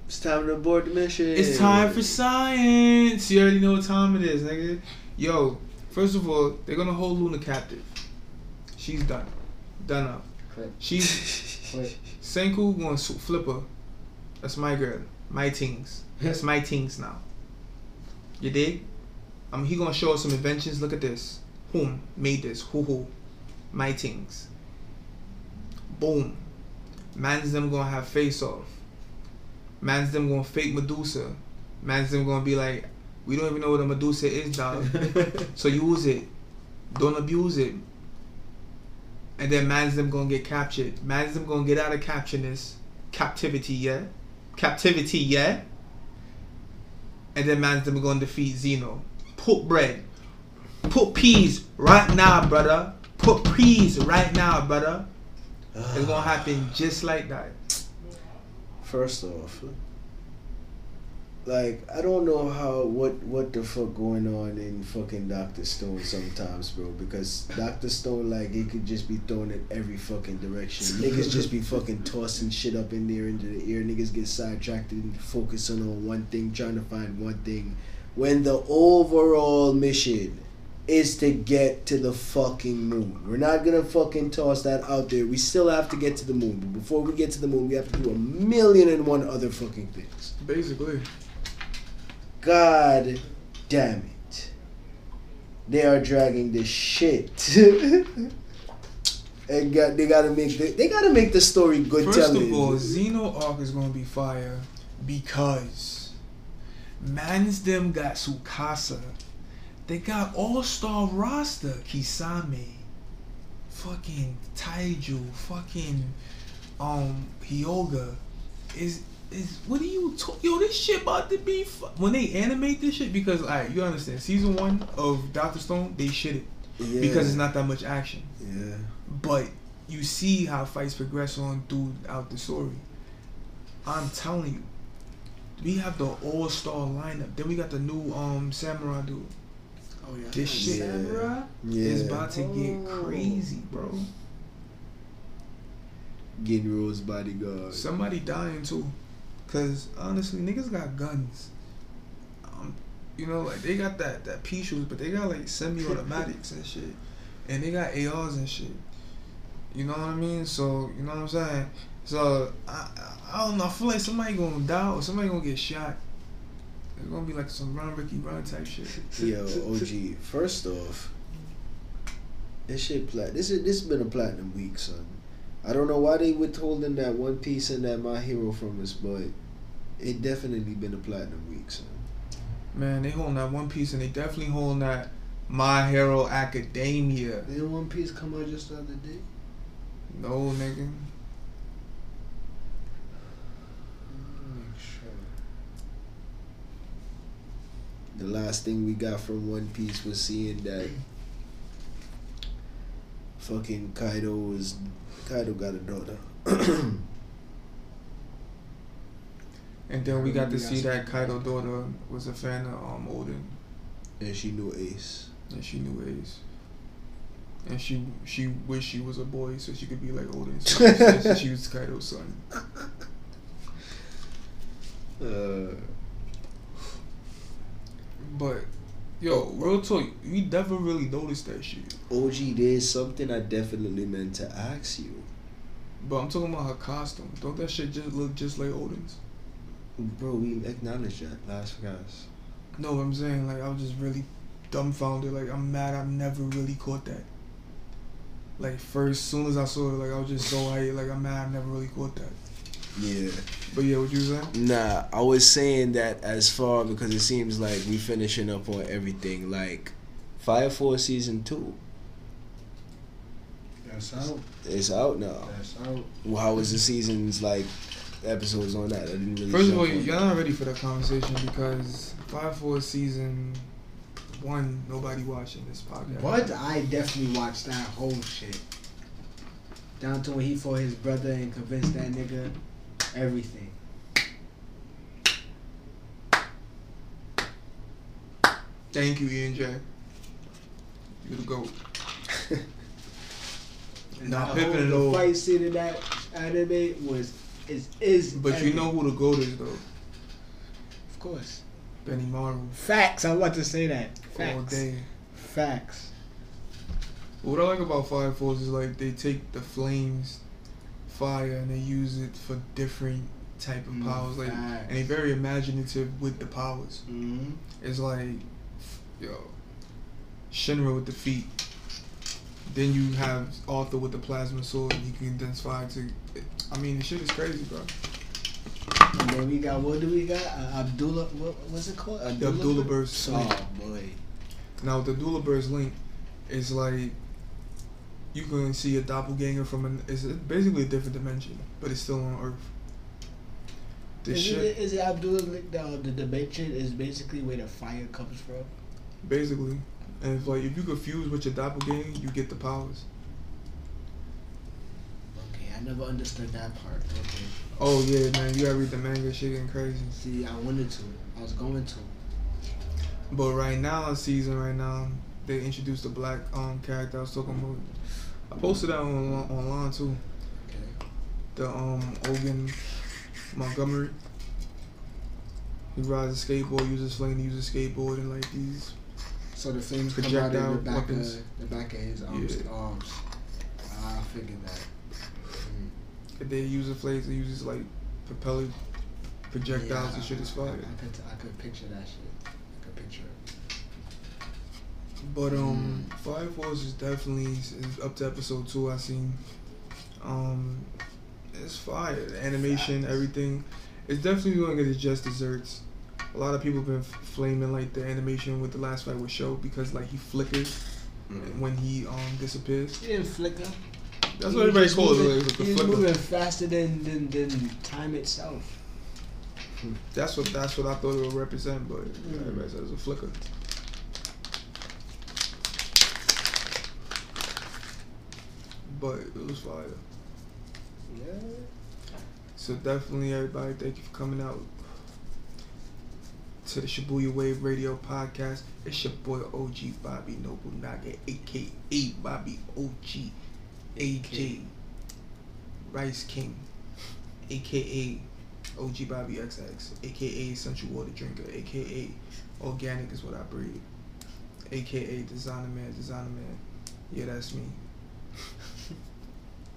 It's time to abort the mission. It's time for science. You already know what time it is, nigga. Yo, first of all, they're gonna hold Luna captive. She's done. Done up. She's. Senku gonna flip her. That's my girl. My things. That's my things now. You dig? Mean, he gonna show us some inventions. Look at this. Whom made this? Who who? My things. Boom. Man's them gonna have face off. Man's them gonna fake Medusa. Man's them gonna be like, we don't even know what a Medusa is, dog. so use it. Don't abuse it. And then man's them gonna get captured. Man's them gonna get out of. Captivity, yeah? Captivity, yeah? And then man's them gonna defeat Zeno. Put bread. Put peas right now, brother. Put peas right now, brother. It's gonna happen just like that. First off, like I don't know how what what the fuck going on in fucking Doctor Stone sometimes, bro. Because Doctor Stone like he could just be thrown in every fucking direction. Niggas just be fucking tossing shit up in there into the air. Niggas get sidetracked and focusing on one thing, trying to find one thing, when the overall mission is to get to the fucking moon. We're not gonna fucking toss that out there. We still have to get to the moon, but before we get to the moon, we have to do a million and one other fucking things. Basically. God damn it. They are dragging this shit. and got, they gotta make the, they gotta make the story good First telling. of all, Xeno arc is gonna be fire because man's them got Tsukasa. They got all star roster. Kisame. Fucking Taiju. Fucking um Hyoga. Is is what are you talk yo this shit about to be fu- when they animate this shit because alright you understand season one of Doctor Stone they shit it yeah, because it's not that much action Yeah. but you see how fights progress on throughout the story. I'm telling you, we have the all star lineup. Then we got the new um samurai dude. Oh yeah. This shit Yeah. Yeah. is about to get Oh. crazy, bro. Ginro's bodyguard. Somebody dying too, cause honestly, niggas got guns. Um, you know, like they got that that pea shoes, but they got like semi-automatics and shit, and they got ARs and shit. You know what I mean? So you know what I'm saying. So I, I, don't know. I feel like somebody gonna die or somebody gonna get shot. It's gonna be like some run Ricky run type shit. Yo, OG. First off, this shit plat. This is this has been a platinum week, son. I don't know why they withholding that One Piece and that My Hero from us, but it definitely been a platinum week, son. Man, they holding that One Piece and they definitely holding that My Hero Academia. Didn't One Piece come out just the other day? No nigga. Make sure. The last thing we got from One Piece was seeing that fucking Kaido was Kaido got a daughter. And then we got to see that Kaido daughter was a fan of um Oden, and she knew Ace. and she knew Ace. And she she wished she was a boy so she could be like Oden. So she, she was Kaido's son. Uh, But yo, real talk, we never really noticed that shit. OG, there's something I definitely meant to ask you. But I'm talking about her costume. Don't that shit just look just like Oden's? Bro, we acknowledged that last guys. No, what I'm saying like I was just really dumbfounded. Like I'm mad. I never really caught that. Like first, soon as I saw it, like I was just so hyped. Like I'm mad. I never really caught that. Yeah. But yeah, what you saying? Nah, I was saying that as far because it seems like we finishing up on everything. Like Fire Force season two, That's out. it's out now. That's out. Well, how was the seasons like episodes on that? I didn't really. First of all, y'all not ready for that conversation because Fire Force season one, nobody watching this podcast. What? I definitely watched that whole shit. Down to when he fought his brother and convinced that nigga everything. Thank you, Ian J. You the goat. And Nah, that Pippin whole- and the all. fight scene in that anime was is is. But you know who the goat is though? of course. Benimaru. Facts. I'm about to say that. All Facts. day. Facts. What I like about Fire Force is like they take the flames, fire, and they use it for different type of Mm, powers. Like, facts. and they very imaginative with the powers. Mm-hmm. It's like, yo, Shinra with the feet. Then you have Arthur with the plasma sword, and he can then fire to. I mean, the shit is crazy, bro. And then we got what do we got? Uh, Adolla. What what's it called? The Adolla Burst. Oh boy. Now the Adolla Burst link is like you can see a doppelganger from an. It's basically a different dimension, but it's still on Earth. This Is shit, it, is it Adolla the the dimension is basically where the fire comes from? basically, and if like if you could fuse with your doppelganger, you get the powers. Okay, I never understood that part. Okay. Oh yeah, man, you gotta read the manga. Shit getting crazy. See, I wanted to. I was going to. But right now, season right now, they introduced a black um character. I was talking about. I posted that on online too. Okay. The um Ogun Montgomery. He rides a skateboard, uses flame to use a skateboard, and like these. So the flames come out of the back weapons. of the back of his arms. Yeah. arms. I figured that. Mm. They use a flame, they uses like propeller projectiles Yeah, and shit is I, fire. I could I could picture that shit. I could picture it. But um, Mm. Fire Force is definitely is up to episode two. I seen. Um, it's fire. The animation, Facts. everything. It's definitely going to get just desserts. A lot of people have been f- flaming like the animation with the last fight with Sho because like he flickers Mm. when he um disappears. He didn't flicker. That's He what everybody just calls it. Like, He's flicker. moving faster than, than than time itself. That's what that's what I thought it would represent, but Mm. everybody says it's a flicker. But it was fire. Yeah. So definitely, everybody, thank you for coming out to the Shibuya Wave Radio podcast. It's your boy OG Bobby Nobunaga, aka Bobby OG, AJ Rice King, aka OG Bobby XX, aka Essential Water Drinker, aka Organic is what I breathe, aka Designer Man, Designer Man. Yeah, that's me.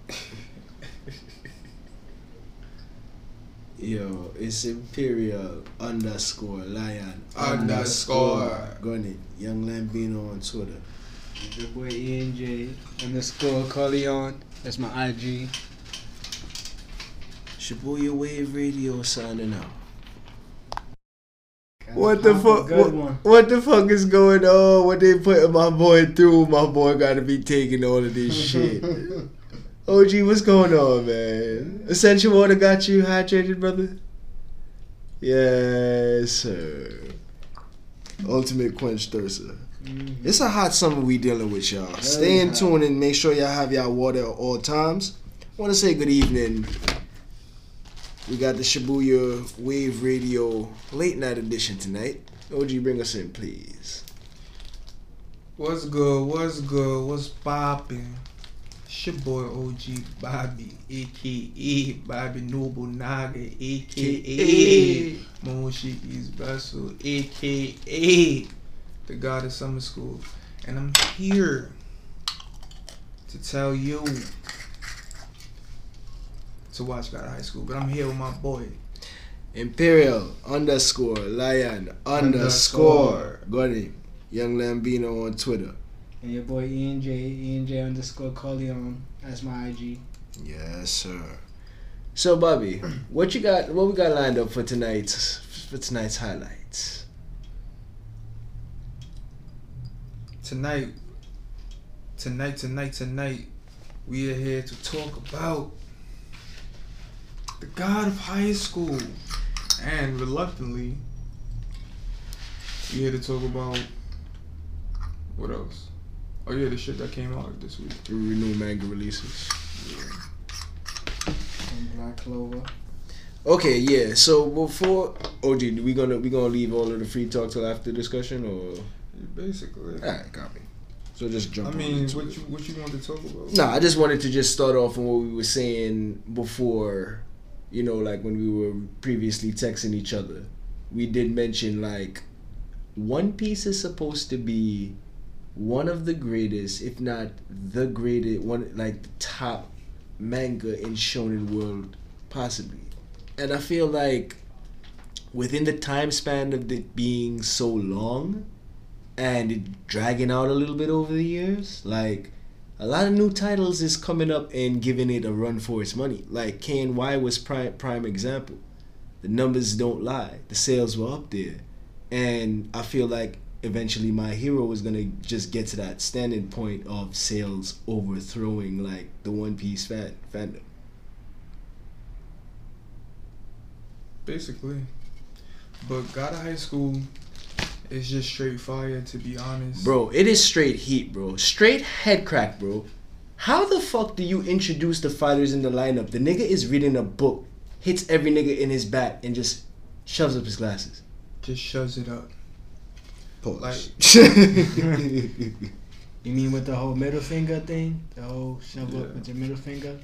Yo, it's Imperial underscore Lion Underscore. Gunny. Young Lambino on Twitter. It's your boy ENJ underscore Corleone. That's my IG. Shibuya Wave Radio signing out. What the fuck? What, what the fuck is going on? What they putting my boy through? My boy got to be taking all of this shit. OG, what's going on, man? Essential water got you hydrated, brother. Yes, sir. Ultimate quench thirster. Mhm. It's a hot summer we dealing with, y'all. Very Stay in hot. tune and make sure y'all have y'all water at all times. Want to say good evening. We got the Shibuya Wave Radio late night edition tonight. OG, bring us in, please. What's good? What's good? What's poppin'? It's your boy OG Bobby, aka Bobby Nobunaga, aka Momoshiki's Vessel, aka the God of Summer School. And I'm here to tell you to watch God of High School. But I'm here with my boy. Imperial underscore Lion underscore. Got it. Young Lambino on Twitter. And your boy Ian J, Ian J underscore Corleone. That's my IG. Yes, sir. So, Bobby, hmm. what you got? What we got lined up for tonight's for tonight's highlights? Tonight, tonight, tonight, tonight, we are here to talk about the God of high school. And reluctantly, we here to talk about what else? Oh yeah, the shit that came out this week. Renew manga releases. From Black Clover. Okay, yeah. So before OG, we gonna we gonna leave all of the free talk till after discussion, or Basically. all right, copy. So just jump. I on mean, into what it. you what you want to talk about? No, I just wanted to just start off on what we were saying before, you know, like when we were previously texting each other. We did mention like One Piece is supposed to be one of the greatest, if not the greatest, one like the top manga in shonen world possibly. And I feel like within the time span of it being so long and it dragging out a little bit over the years, like a lot of new titles is coming up and giving it a run for its money. Like KNY was prime prime example. The numbers don't lie. The sales were up there, and I feel like eventually my hero is gonna just get to that standing point of sales overthrowing like the One Piece fan fandom. Basically. But God of High School is just straight fire, to be honest. Bro, it is straight heat, bro. Straight head crack, bro. How the fuck do you introduce the fighters in the lineup? The nigga is reading a book, hits every nigga in his back, and just shoves up his glasses. Just shoves it up. Pause. You mean with the whole middle finger thing? The whole shove Yeah. up with your middle finger?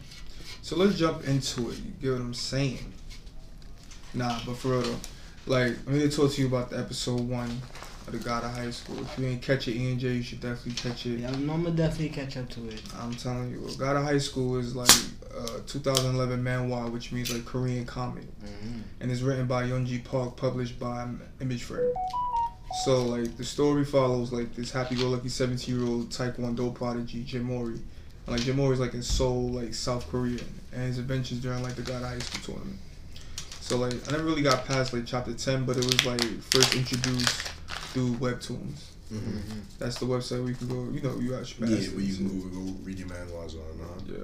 So let's jump into it. You get what I'm saying? Nah, but for real though, like I'm gonna talk to you about the episode one of the God of High School. If you ain't catch it, Ian J, you should definitely catch it. Yeah, I'm, I'm gonna definitely catch up to it. I'm telling you, God of High School is like uh, 2011 manhwa, which means like Korean comic, and it's written by Yongje Park, published by Image Frame. So like the story follows like this happy-go-lucky 17-year-old Taekwondo prodigy Jin Mori. And, like Jin Mori is like in Seoul, like South Korea, and his adventures during like the God High School tournament. So like I never really got past like chapter 10, but it was like first introduced through webtoons. Mm-hmm. That's the website where you can go. You know, you actually Yeah, where you can go, go read your manhwas on, huh? yeah.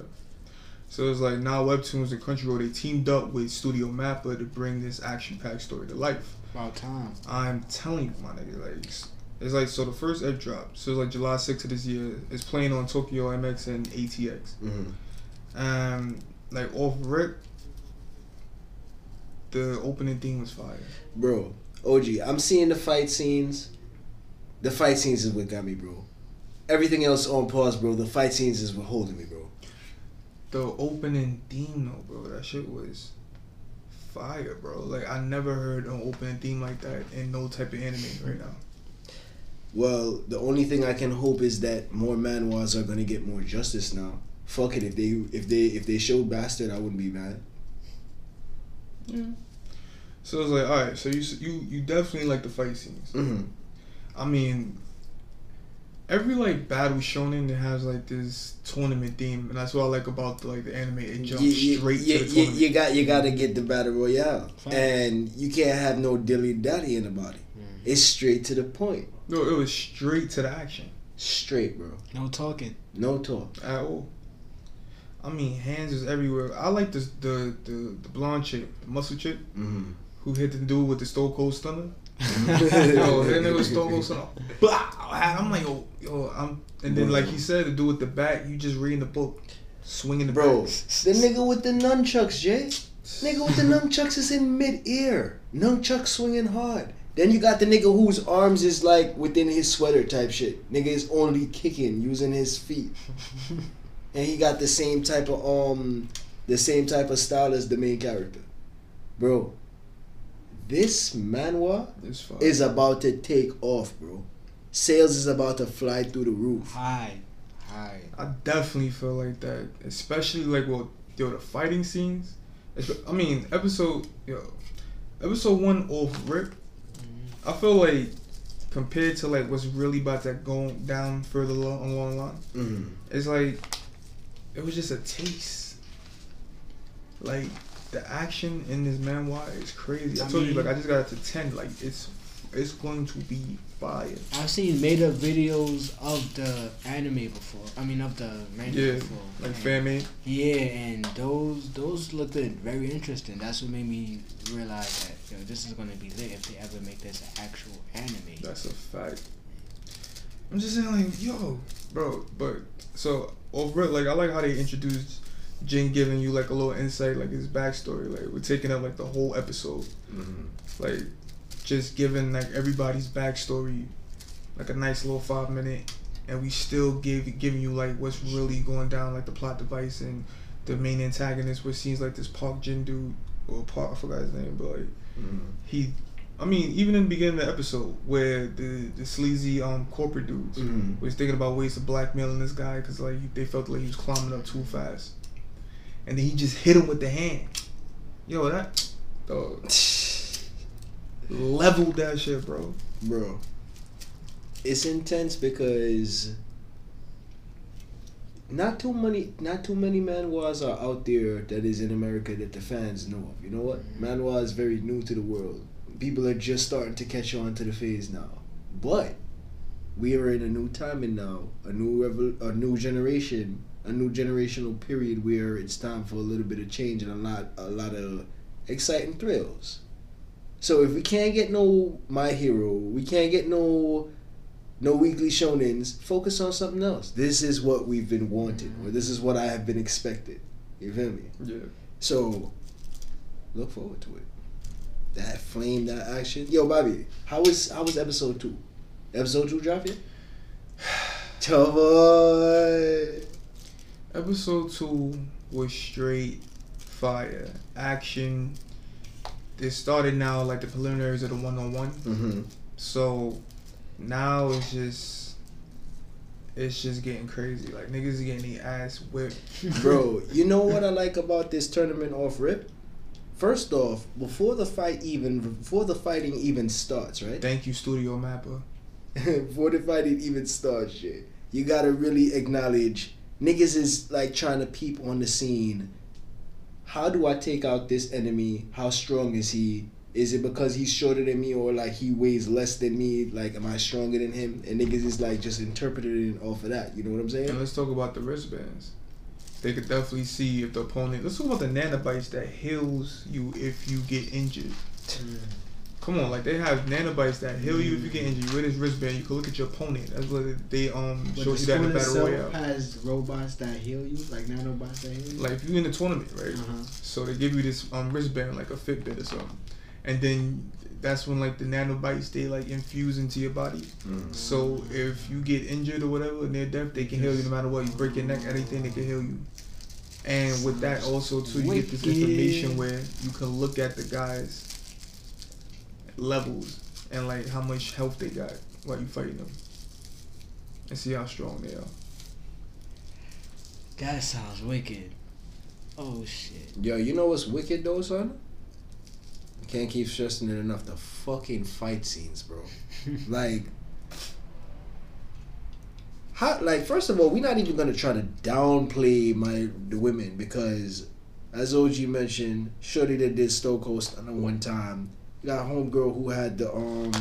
So it's like now Webtoons and Crunchyroll they teamed up with Studio Mappa to bring this action-packed story to life. About time. I'm telling you, my nigga, like it's, it's like so the first ep drop, so it's like July 6th of this year. It's playing on Tokyo MX and ATX. Mm-hmm. Um, like off rip, the opening theme was fire. Bro, OG, I'm seeing the fight scenes. The fight scenes is what got me, bro. Everything else on pause, bro. The fight scenes is what holding me, bro. The opening theme, though, bro, that shit was fire, bro. Like I never heard an opening theme like that in no type of anime right now. Well, the only thing I can hope is that more manhwas are gonna get more justice now. Fuck it, if they if they if they showed bastard, I wouldn't be mad. Yeah. So it's like, all right, so you you you definitely like the fight scenes. Mm-hmm. I mean, every like battle shonen that has like this tournament theme, and that's what I like about the, like the anime. It jumps You, you, straight you, to the tournament. you got you got to get the battle royale, Facts. and you can't have no dilly dallying about it. It's straight to the point, no, it was straight to the action straight, bro. No talking. No talk. at all. I mean, hands is everywhere. I like this the the the blonde chick, the muscle chick, Mm-hmm. who hit the dude with the Stone Cold Stunner. Yo, that nigga was Stone Cold Stunner. Bah! I'm like, yo, yo, I'm. And then like he said, to do with the bat, you just reading the book, swinging the Bro, bat. the nigga with the nunchucks, Jay. Nigga with the nunchucks is in mid-air. Nunchuck swinging hard. Then you got the nigga whose arms is like within his sweater type shit. Nigga is only kicking using his feet. and he got the same type of um the same type of style as the main character. Bro, this manhwa It's is about to take off, bro. Sales is about to fly through the roof. Hi. Hi. I definitely feel like that, especially like well, yo, the fighting scenes. I mean, episode yo, episode one off rip, I feel like compared to like what's really about to go down further along, along the line, Mm. it's like it was just a taste. Like the action in this manhwa is crazy. I, I told you like I just got it to ten. Like it's it's going to be fire. I've seen made up videos of the anime before. I mean, of the manga Yeah, before. like fan made. Yeah, and those those looked very interesting. That's what made me realize that yo, this is gonna be lit if they ever make this an actual anime. That's a fact. I'm just saying, like, yo, bro, but so over like I like how they introduced Jin giving you like a little insight, like his backstory. Like we're taking up like the whole episode, Mm. like just giving like everybody's backstory, like a nice little five minute, and we still give giving you like what's really going down, like the plot device and the main antagonist, which seems like this Park Jin dude or Park, I forgot his name, but like Mm. he I mean, even in the beginning of the episode where the the sleazy um corporate dudes Mm. was thinking about ways of blackmailing this guy because like they felt like he was climbing up too fast, and then he just hit him with the hand. Yo, that dog leveled that shit, bro. bro. It's intense because not too many, not too many manhwas are out there that is in America that the fans know of. You know what? Manhwa is very new to the world. People are just starting to catch on to the phase now. But we are in a new timing now, a new revol- a new generation, a new generational period where it's time for a little bit of change and a lot, a lot of exciting thrills. So if we can't get no My Hero, we can't get no no weekly shonens, focus on something else. This is what we've been wanting, or this is what I have been expected. You feel me? Yeah. So look forward to it. That flame, that action. Yo, Bobby, how was how was episode two? Episode two drop yet? Tell boy. Episode two was straight fire action. It started now like the preliminaries of the one on one. So now it's just it's just getting crazy. Like niggas is getting their ass whipped. Bro, you know what I like about this tournament off rip? First off, before the fight even before the fighting even starts, right? Thank you, Studio Mappa. before the fighting even starts, shit, you gotta really acknowledge niggas is like trying to peep on the scene. How do I take out this enemy? How strong is he? Is it because he's shorter than me or like he weighs less than me? Like, am I stronger than him? And niggas is like just interpreting it off of that. You know what I'm saying? And let's talk about the wristbands. They could definitely see if the opponent. Let's talk about the nanobots that heals you if you get injured. Mm. Come on, like they have nanobots that heal you if you get injured. You wear this wristband, you can look at your opponent. That's what they um But show the you that in battle royale. has robots that heal you, like nanobots that heal you. Like if you in the tournament, right? uh-huh. So they give you this um wristband like a Fitbit or something, and then that's when like the nanobots they like infuse into your body. Mm. So if you get injured or whatever near death, they can heal you no matter what. You break your neck, anything they can heal you. And with that also too, you get this information where you can look at the guys' levels and like how much health they got while you fighting them, and see how strong they are. That sounds wicked. Oh shit. Yo, you know what's wicked though, son? Can't keep stressing it enough. The fucking fight scenes, bro. like, how? Like, first of all, we're not even gonna try to downplay my the women because, as OG mentioned, Shorty that did Stone Cold Stunner one time. You got homegirl who had the um,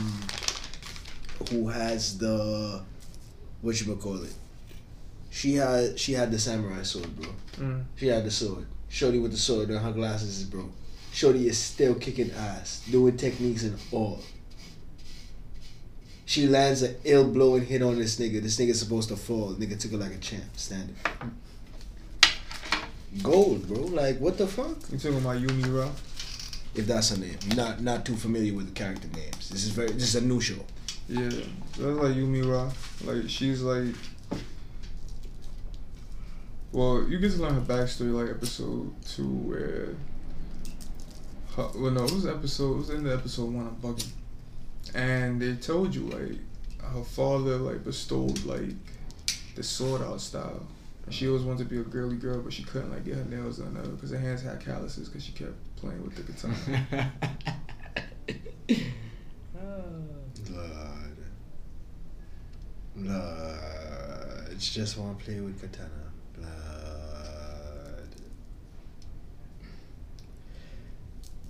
who has the, what you call it? She had she had the samurai sword, bro. Mm. She had the sword. Shorty with the sword and her glasses is broke. Shorty is still kicking ass, doing techniques and all. She lands an ill blow and hit on this nigga. This nigga's supposed to fall. Nigga took it like a champ, standing. Gold, bro. Like what the fuck? You talking about Yu Mira? If that's her name. Not not too familiar with the character names. This is very this is a new show. Yeah, that's like Yu Mira. Like she's like, well, you get to learn her backstory like episode two, where, her, well, no, it was episode, it was in the episode one. I'm bugging, and they told you like her father like bestowed like the sword out style. She always wanted to be a girly girl, but she couldn't like get her nails done uh, because her hands had calluses because she kept playing with the. Blood. Blood. It's just want to play with katana. Blood.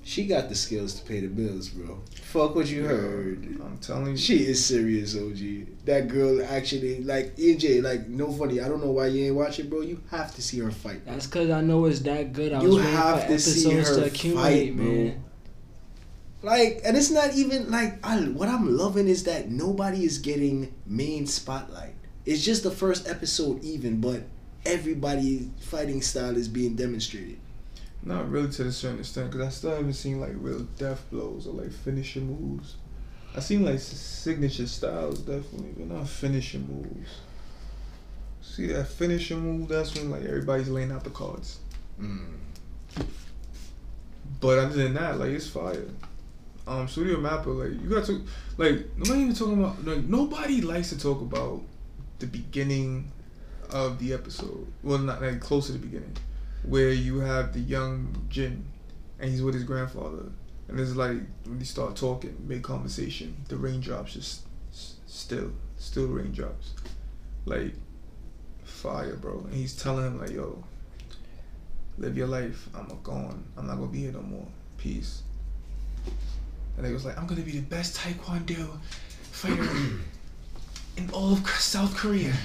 She got the skills to pay the bills, bro. Fuck what you heard. I'm telling you. She is serious, OG. That girl actually, like, EJ, like, no funny. I don't know why you ain't watch it, bro. You have to see her fight. bro. That's because I know it's that good. I You was have for to see her to accumulate, fight, bro. man. Like, and it's not even like I, what I'm loving is that nobody is getting main spotlight. It's just the first episode, even, but everybody's fighting style is being demonstrated. Not really to a certain extent, because I still haven't seen like real death blows or like finishing moves. I seen like signature styles definitely, but not finishing moves. See that finishing move? That's when like everybody's laying out the cards. But other than that, like it's fire. Um, Studio Mappa, like you got to, like nobody even talking about. Like nobody likes to talk about the beginning of the episode. Well, not like close to the beginning, where you have the young Jin, and he's with his grandfather, and it's like when they start talking, make conversation, the raindrops just s- still, still raindrops, like fire, bro. And he's telling him like, yo, live your life. I'm gone. I'm not gonna be here no more. Peace. And they was like, I'm gonna be the best Taekwondo fighter in all of South Korea.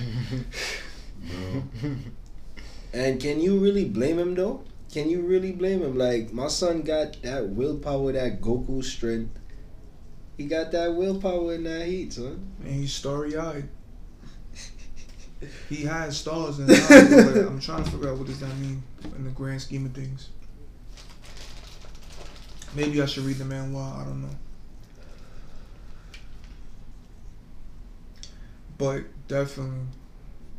And can you really blame him though? Can you really blame him? Like my son got that willpower, that Goku strength. He got that willpower in that heat, son. And he's starry eyed. He has stars in his eyes, but I'm trying to figure out what does that mean in the grand scheme of things. Maybe I should read the manhwa. I don't know. But definitely,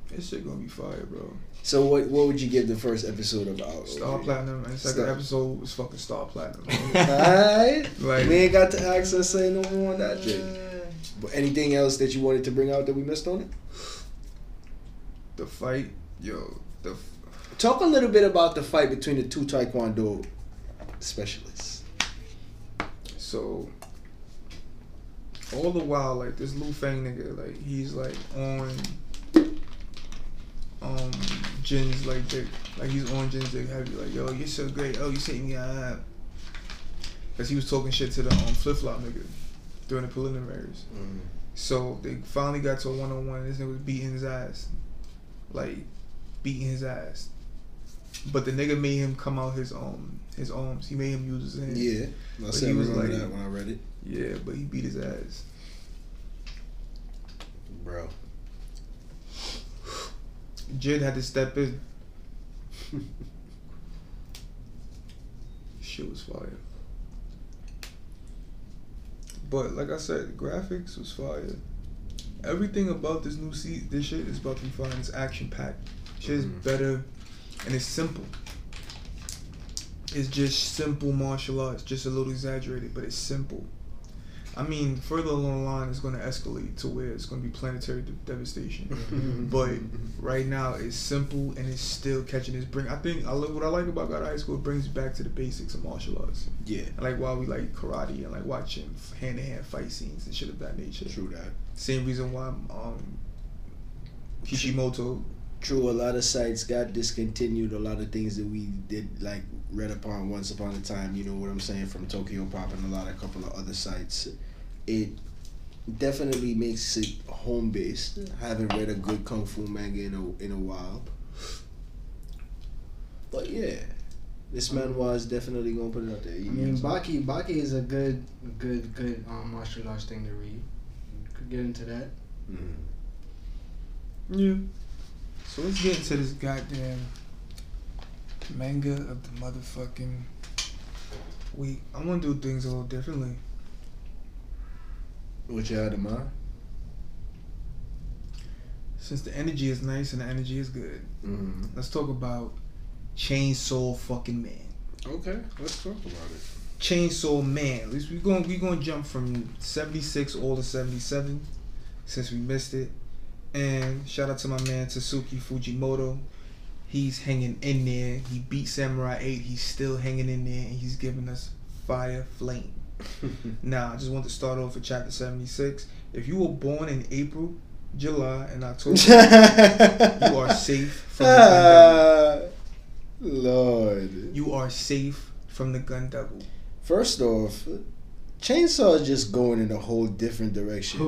this shit gonna be fire, bro. So what what would you give the first episode about? Star Platinum, and second Star- episode was fucking Star Platinum. Alright. Like- we ain't got to access say no more on that shit. Mm. But anything else that you wanted to bring out that we missed on it? the fight, yo, the f- Talk a little bit about the fight between the two Taekwondo specialists. So all the while, like this Lu Fang nigga, like he's like on um Jin's like dick, like he's on Jin's dick heavy, like yo, you're so great, oh you set me up, cause he was talking shit to the um flip flop nigga during the preliminaries. So they finally got to a one on one. And this nigga was beating his ass, like beating his ass. But the nigga made him come out his um his arms. He made him use his hands. Yeah, I said he was remember like- that when I read it, Yeah, but he beat his ass. bro. Jid had to step in. Shit was fire. But like I said, graphics was fire. Everything about this new seat, this shit is about to be fire. It's action packed. Shit is Mhm. better, and it's simple. It's just simple martial arts, just a little exaggerated, but it's simple. I mean, further along the line, it's going to escalate to where it's going to be planetary de- devastation. But right now it's simple and it's still catching its bring. I think I lo- what I like about God High School it brings back to the basics of martial arts. yeah, I like why we like karate and like watching hand to hand fight scenes and shit of that nature. true that. Same reason why um Kishimoto True, a lot of sites got discontinued. A lot of things that we did like read upon once upon a time. You know what I'm saying from Tokyo Pop and a lot of couple of other sites. It definitely makes it home based. Haven't read a good kung fu manga in a in a while. But yeah, this man was definitely gonna put it out there. I mean, Baki Baki is a good, good, good um, martial arts thing to read. Could get into that. Mhm. Yeah. So let's get into this goddamn manga of the motherfucking week. I want to do things a little differently. What you had in mind? Since the energy is nice and the energy is good, Mm-hmm. let's talk about Chainsaw fucking Man. Okay, let's talk about it. Chainsaw Man. At least we're going we to jump from 76 all to 77 since we missed it. And shout out to my man Tatsuki Fujimoto. He's hanging in there. He beat Samurai 8. He's still hanging in there and he's giving us fire flame. Now, I just want to start off with chapter 76. If you were born in April, July, and October, you are safe from the gun devil. Lord. You are safe from the gun devil. First off, Chainsaw is just going in a whole different direction.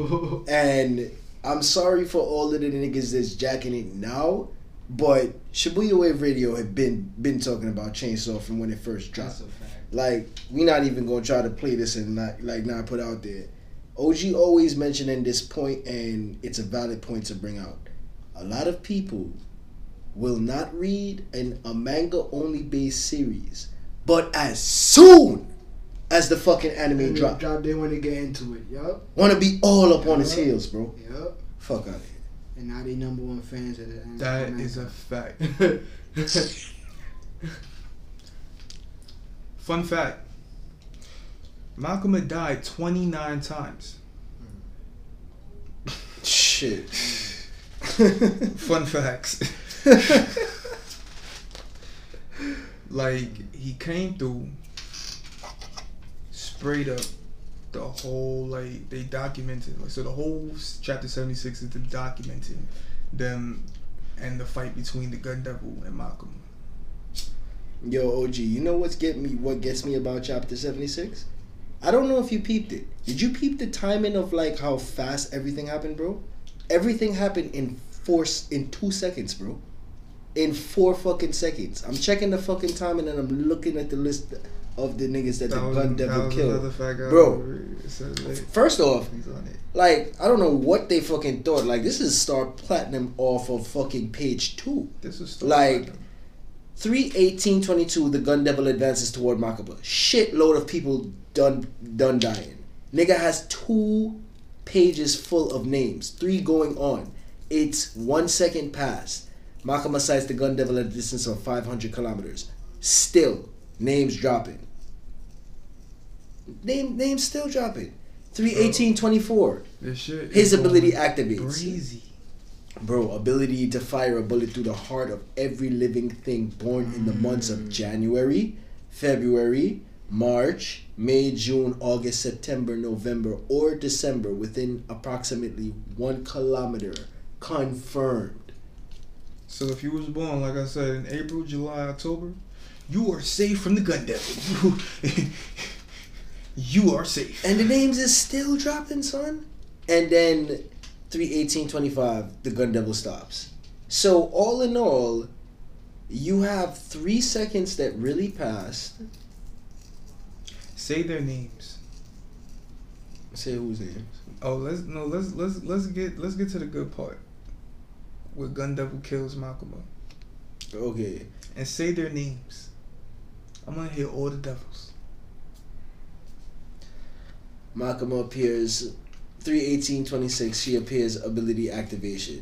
and I'm sorry for all of the niggas that's jacking it now, but Shibuya Wave Radio had been been talking about Chainsaw from when it first dropped. That's a fact. Like we not even gonna try to play this and not like not put out there. OG always mentioning this point, and it's a valid point to bring out. A lot of people will not read an, a manga only based series, but as soon as the fucking anime Anime drop, drop, they want to get into it. Yup. want to be all up on his heels, bro. Yup. Fuck out of here. And now they number one fans of the. anime. That is a fact. Fun fact Malcolm had died 29 times. Shit. Fun facts. like, he came through, up the whole, like, they documented. Like, so the whole chapter 76 is the documenting them and the fight between the Gun Devil and Malcolm. Yo, OG, you know what's get me? What gets me about chapter seventy six? I don't know if you peeped it. Did you peep the timing of like how fast everything happened, bro? Everything happened in four in two seconds, bro. In four fucking seconds. I'm checking the fucking timing and I'm looking at the list of the niggas that, the was- gun devil killed. I uh, Bro. First off, he's on it. like I don't know what they fucking thought. Like this is Star Platinum off of fucking page two. This is Star Like, Platinum. 31822, the gun devil advances toward Makima. Shitload of people done done dying. Nigga has two pages full of names, three going on. It's one second past. Makima sights the gun devil at a distance of 500 kilometers. Still, names dropping. Name names still dropping. 31824. This shit. His ability activates. Crazy. Bro, ability to fire a bullet through the heart of every living thing born in the months of mm. January, February, March, May, June, August, September, November, or December within approximately one kilometer. Confirmed. So if you was born, like I said, in April, July, October, you are safe from the gun devil. you are safe. And the names is still dropping, son. And then 31825, the gun devil stops. So all in all, you have three seconds that really passed. Say their names. Say whose names? Oh, let's no, let's let's let's get let's get to the good part. Where Gun Devil kills Makima. Okay. And say their names. I'm gonna hear all the devils. Makima appears 31826. She appears ability activation.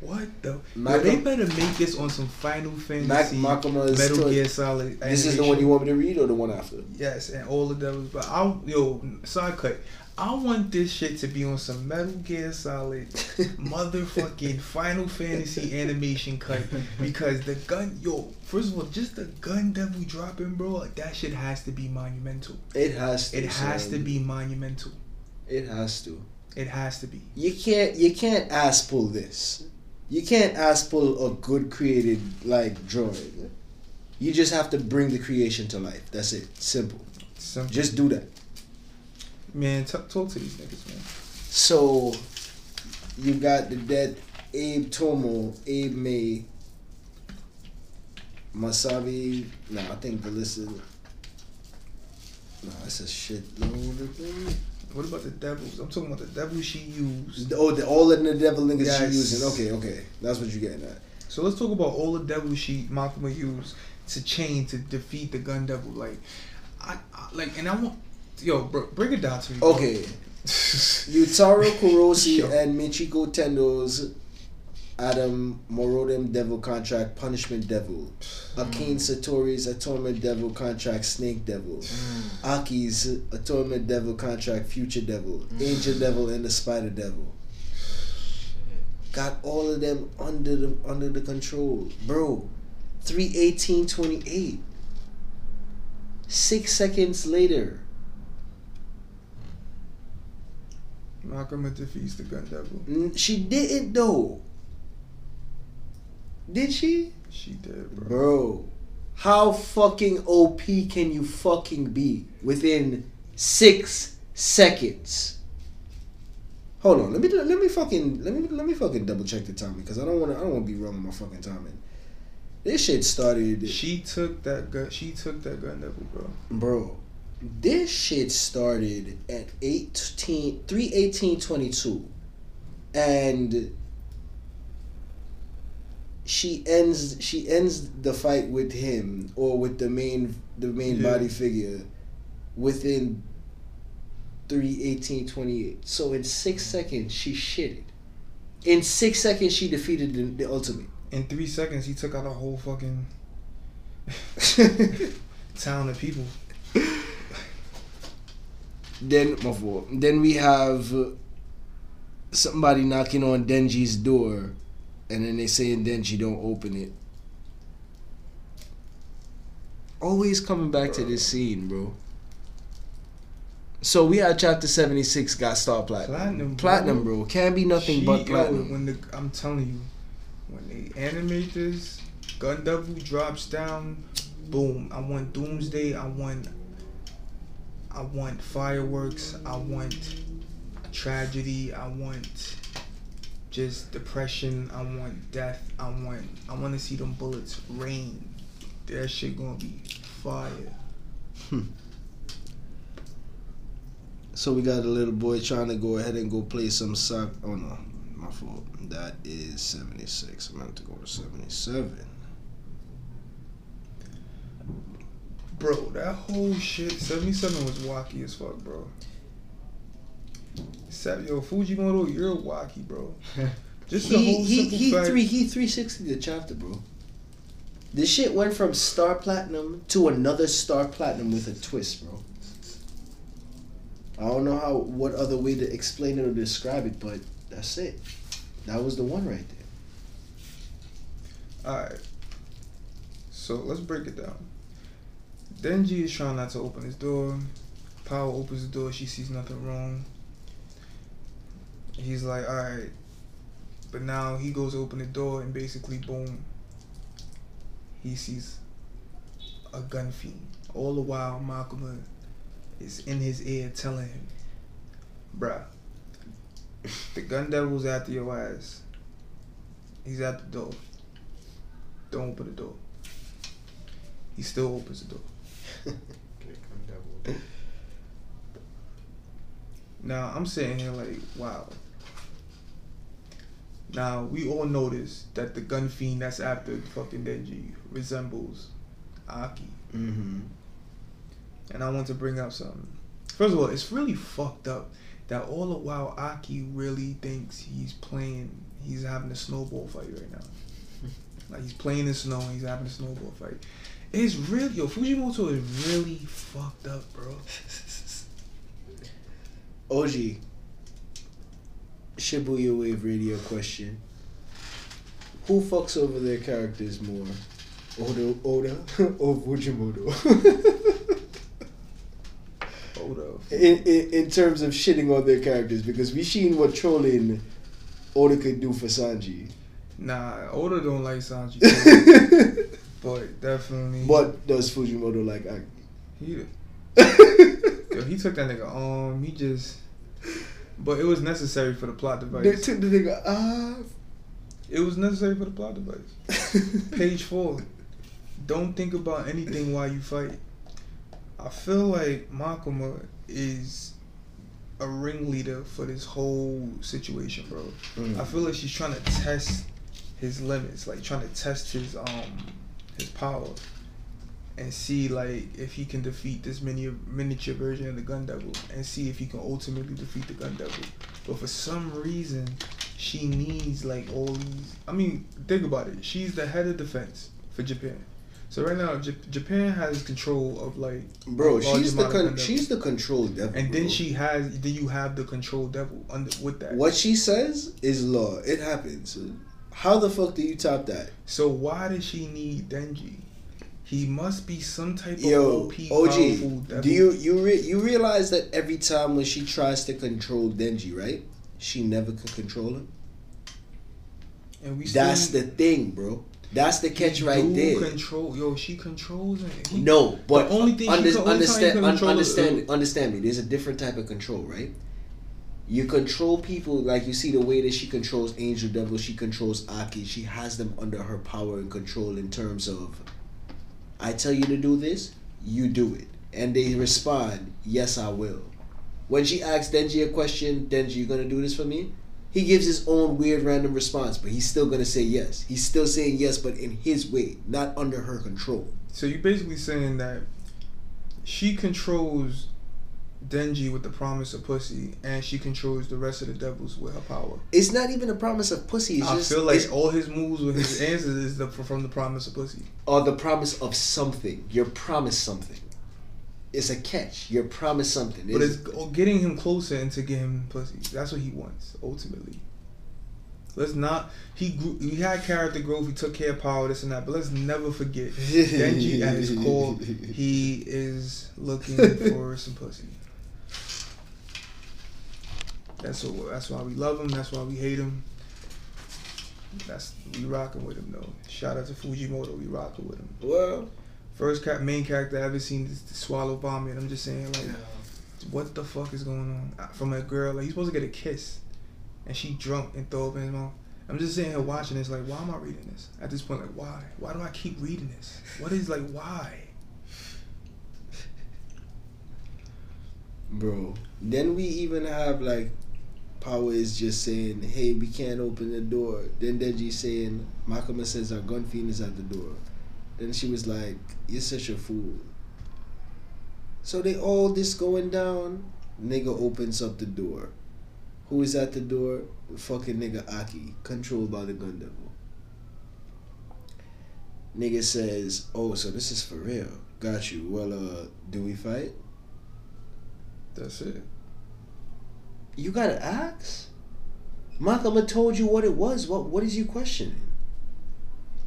What the? Yo, they better make this on some Final Mac- Fantasy Makima's Metal story- Gear Solid. This is the one you want me to read or the one after? Yes, and all of devils. But I'll yo, side cut. I want this shit to be on some Metal Gear Solid, motherfucking Final Fantasy animation cut because the gun, yo, first of all, just the gun devil dropping, bro, like that shit has to be monumental. It has to. It has to be monumental. It has to. It has to be. You can't. You can't ass pull this. You can't ass pull a good created like drawing. You just have to bring the creation to life. That's it. Simple. Simple. Just do that. Man, t- talk to these niggas, man. So you got the dead Abe Tomo, Abe May, Masabi. No, I think the list is. No, it's a shit load of things. What about the devils? I'm talking about the devils she used. Oh, the, all of the devil niggas Yes. she using. Okay, okay, that's what you're getting at. So let's talk about all the devils she Makima used to chain to defeat the gun devil. Like, I, I like, and I want, yo, bro, bring it down to me. bro. Okay, Yutaro Kurose Yo. and Michiko Tendo's Adam Morodem Devil Contract Punishment Devil. Mm. Akane Sawatari's Atonement Devil Contract Snake Devil. Mm. Aki's Atonement Devil Contract Future Devil. Mm. Angel Devil and the Spider Devil. Got all of them under the under the control. Bro, 31828. Six seconds later, Makima defeats the Gun Devil. She didn't though. Did she? She did, bro. Bro, how fucking OP can you fucking be within six seconds? Hold on, let me let me fucking let me let me fucking double check the timing because I don't want to I don't want to be wrong with my fucking timing. This shit started, She took that gun. She took that Gun Devil, bro. bro. This shit started at 18, 3 22 and she ends she ends the fight with him or with the main the main Yeah. body figure within 3 18 28 so in six seconds she shitted in six seconds she defeated the, the ultimate In three seconds, he took out a whole fucking town of people. Then my fault. then we have uh, somebody knocking on denji's door and then they saying denji don't open it always coming back to this scene bro so we had chapter 76 got star platinum Platinum, bro. platinum bro can't be nothing She- but yo, platinum when the I'm telling you, when they animate this, Gun Devil drops down, boom. I want Doomsday. I want. I want fireworks. I want tragedy. I want just depression. I want death. I want. I want to see them bullets rain. That shit gonna be fire. Hmm. So we got a little boy trying to go ahead and go play some sock. Oh no, my fault. That is 76. I'm going to go to 77. Bro, that whole shit, 77 was wacky as fuck, bro. Sab- Yo, Fujimoto, you're wacky, bro. Just the He whole he he fact. three he 360 the chapter, bro. This shit went from star platinum to another star platinum with a twist, bro. I don't know how what other way to explain it or describe it, but that's it. That was the one right there. Alright. So let's break it down. Denji is trying not to open his door. Power opens the door, she sees nothing wrong. He's like, alright. But now he goes open the door and basically boom. He sees a gun fiend. All the while Makima is in his ear telling him, Bruh, the gun devil's after your ass. He's at the door. Don't open the door. He still opens the door. Now I'm sitting here like, wow. Now we all notice that the gun fiend that's after fucking Denji resembles Aki. Mm-hmm. And I want to bring up something. First of all, it's really fucked up that all the while Aki really thinks he's playing, he's having a snowball fight right now. like he's playing in snow and he's having a snowball fight. It's really, yo, Fujimoto is really fucked up, bro. OG. Shibuya Wave Radio question. Who fucks over their characters more? Oda, Oda or Fujimoto? Up. in, in, in terms of shitting on their characters, because we seen what trolling Oda could do for Sanji. Nah, Oda don't like Sanji, but definitely. What does Fujimoto like? Aki? He, yo, he took that nigga arm. He just. But it was necessary for the plot device. They took the nigga ah. It was necessary for the plot device. Page four. Don't think about anything while you fight. I feel like Makima is a ringleader for this whole situation, bro. Mm. I feel like she's trying to test his limits, like trying to test his um his power, and see like if he can defeat this mini miniature version of the Gun Devil, and see if he can ultimately defeat the Gun Devil. But for some reason, she needs like all these. I mean, think about it. She's the head of defense for Japan. So right now, J- Japan has control of like Bro, she's the con- she's the control devil. and then she has then you have the control devil under with that. What she says is law. It happens. How the fuck do you top that? So why does she need Denji? He must be some type of Yo, OP powerful OG, do you you re- you realize that every time when she tries to control Denji, right? She never can control him. And we That's the thing, bro. That's the catch right there. Control, yo, she controls him. He- No, but The only thing under- understand, un- it- understand, understand me. There's a different type of control, right? You control people like you see the way that she controls Angel Devil. She controls Aki. She has them under her power and control in terms of, I tell you to do this, you do it, and they respond, yes, I will. When she asks Denji a question, Denji, you gonna do this for me? He gives his own weird random response, but he's still gonna say yes. He's still saying yes, but in his way, not under her control. So you're basically saying that she controls Denji with the promise of pussy, and she controls the rest of the devils with her power. It's not even a promise of pussy. It's I just feel like all his moves with his answers is the, from the promise of pussy. or the promise of something. You're promised something. It's a catch. You're promised something. But It's- it's getting him closer and to get him pussy. That's what he wants ultimately. Let's not. He grew. He had character growth. He took care of power. This and that. But let's never forget Denji at his core. He is looking for some pussy. That's what. That's why we love him. That's why we hate him. That's we rocking with him though. Shout out to Fujimoto. We rocking with him. well, First cat, main character I ever seen is the swallow vomit. I'm just saying like what the fuck is going on from a girl? Like he's supposed to get a kiss, and she drunk and throw up in his mouth. I'm just sitting here watching this, like, why am I reading this? At this point, like, why? Why do I keep reading this? What is like, why? bro. Then we even have like Power is just saying, "Hey, we can't open the door." Then Denji saying, "Makima says our gun fiend is at the door." Then she was like, "You're such a fool." So they all this going down. Nigga opens up the door. Who is at the door? The Fucking nigga Aki, controlled by the gun devil. Nigga says, "Oh, so this is for real." Got you. Well, uh, do we fight? That's it. You gotta ask. Makima told you what it was. What what is you questioning?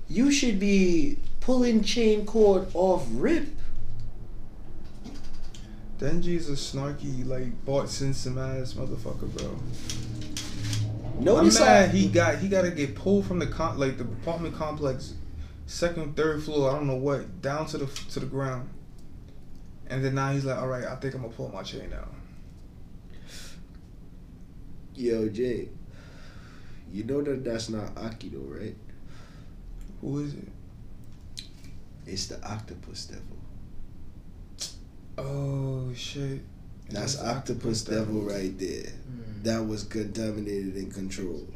You should be pulling chain cord off rip. Denji's a snarky, like Bart Simpson ass motherfucker, bro. Notice I'm mad how he got he got to get pulled from the con like the apartment complex, second, third floor. I don't know what down to the to the ground. And then now he's like, all right, I think I'm gonna pull my chain out. Yo Jay. You know that that's not Aki though, right? Who is it? It's the octopus devil. Oh shit. That's the octopus, devil, right there. Hmm. That was contaminated and controlled.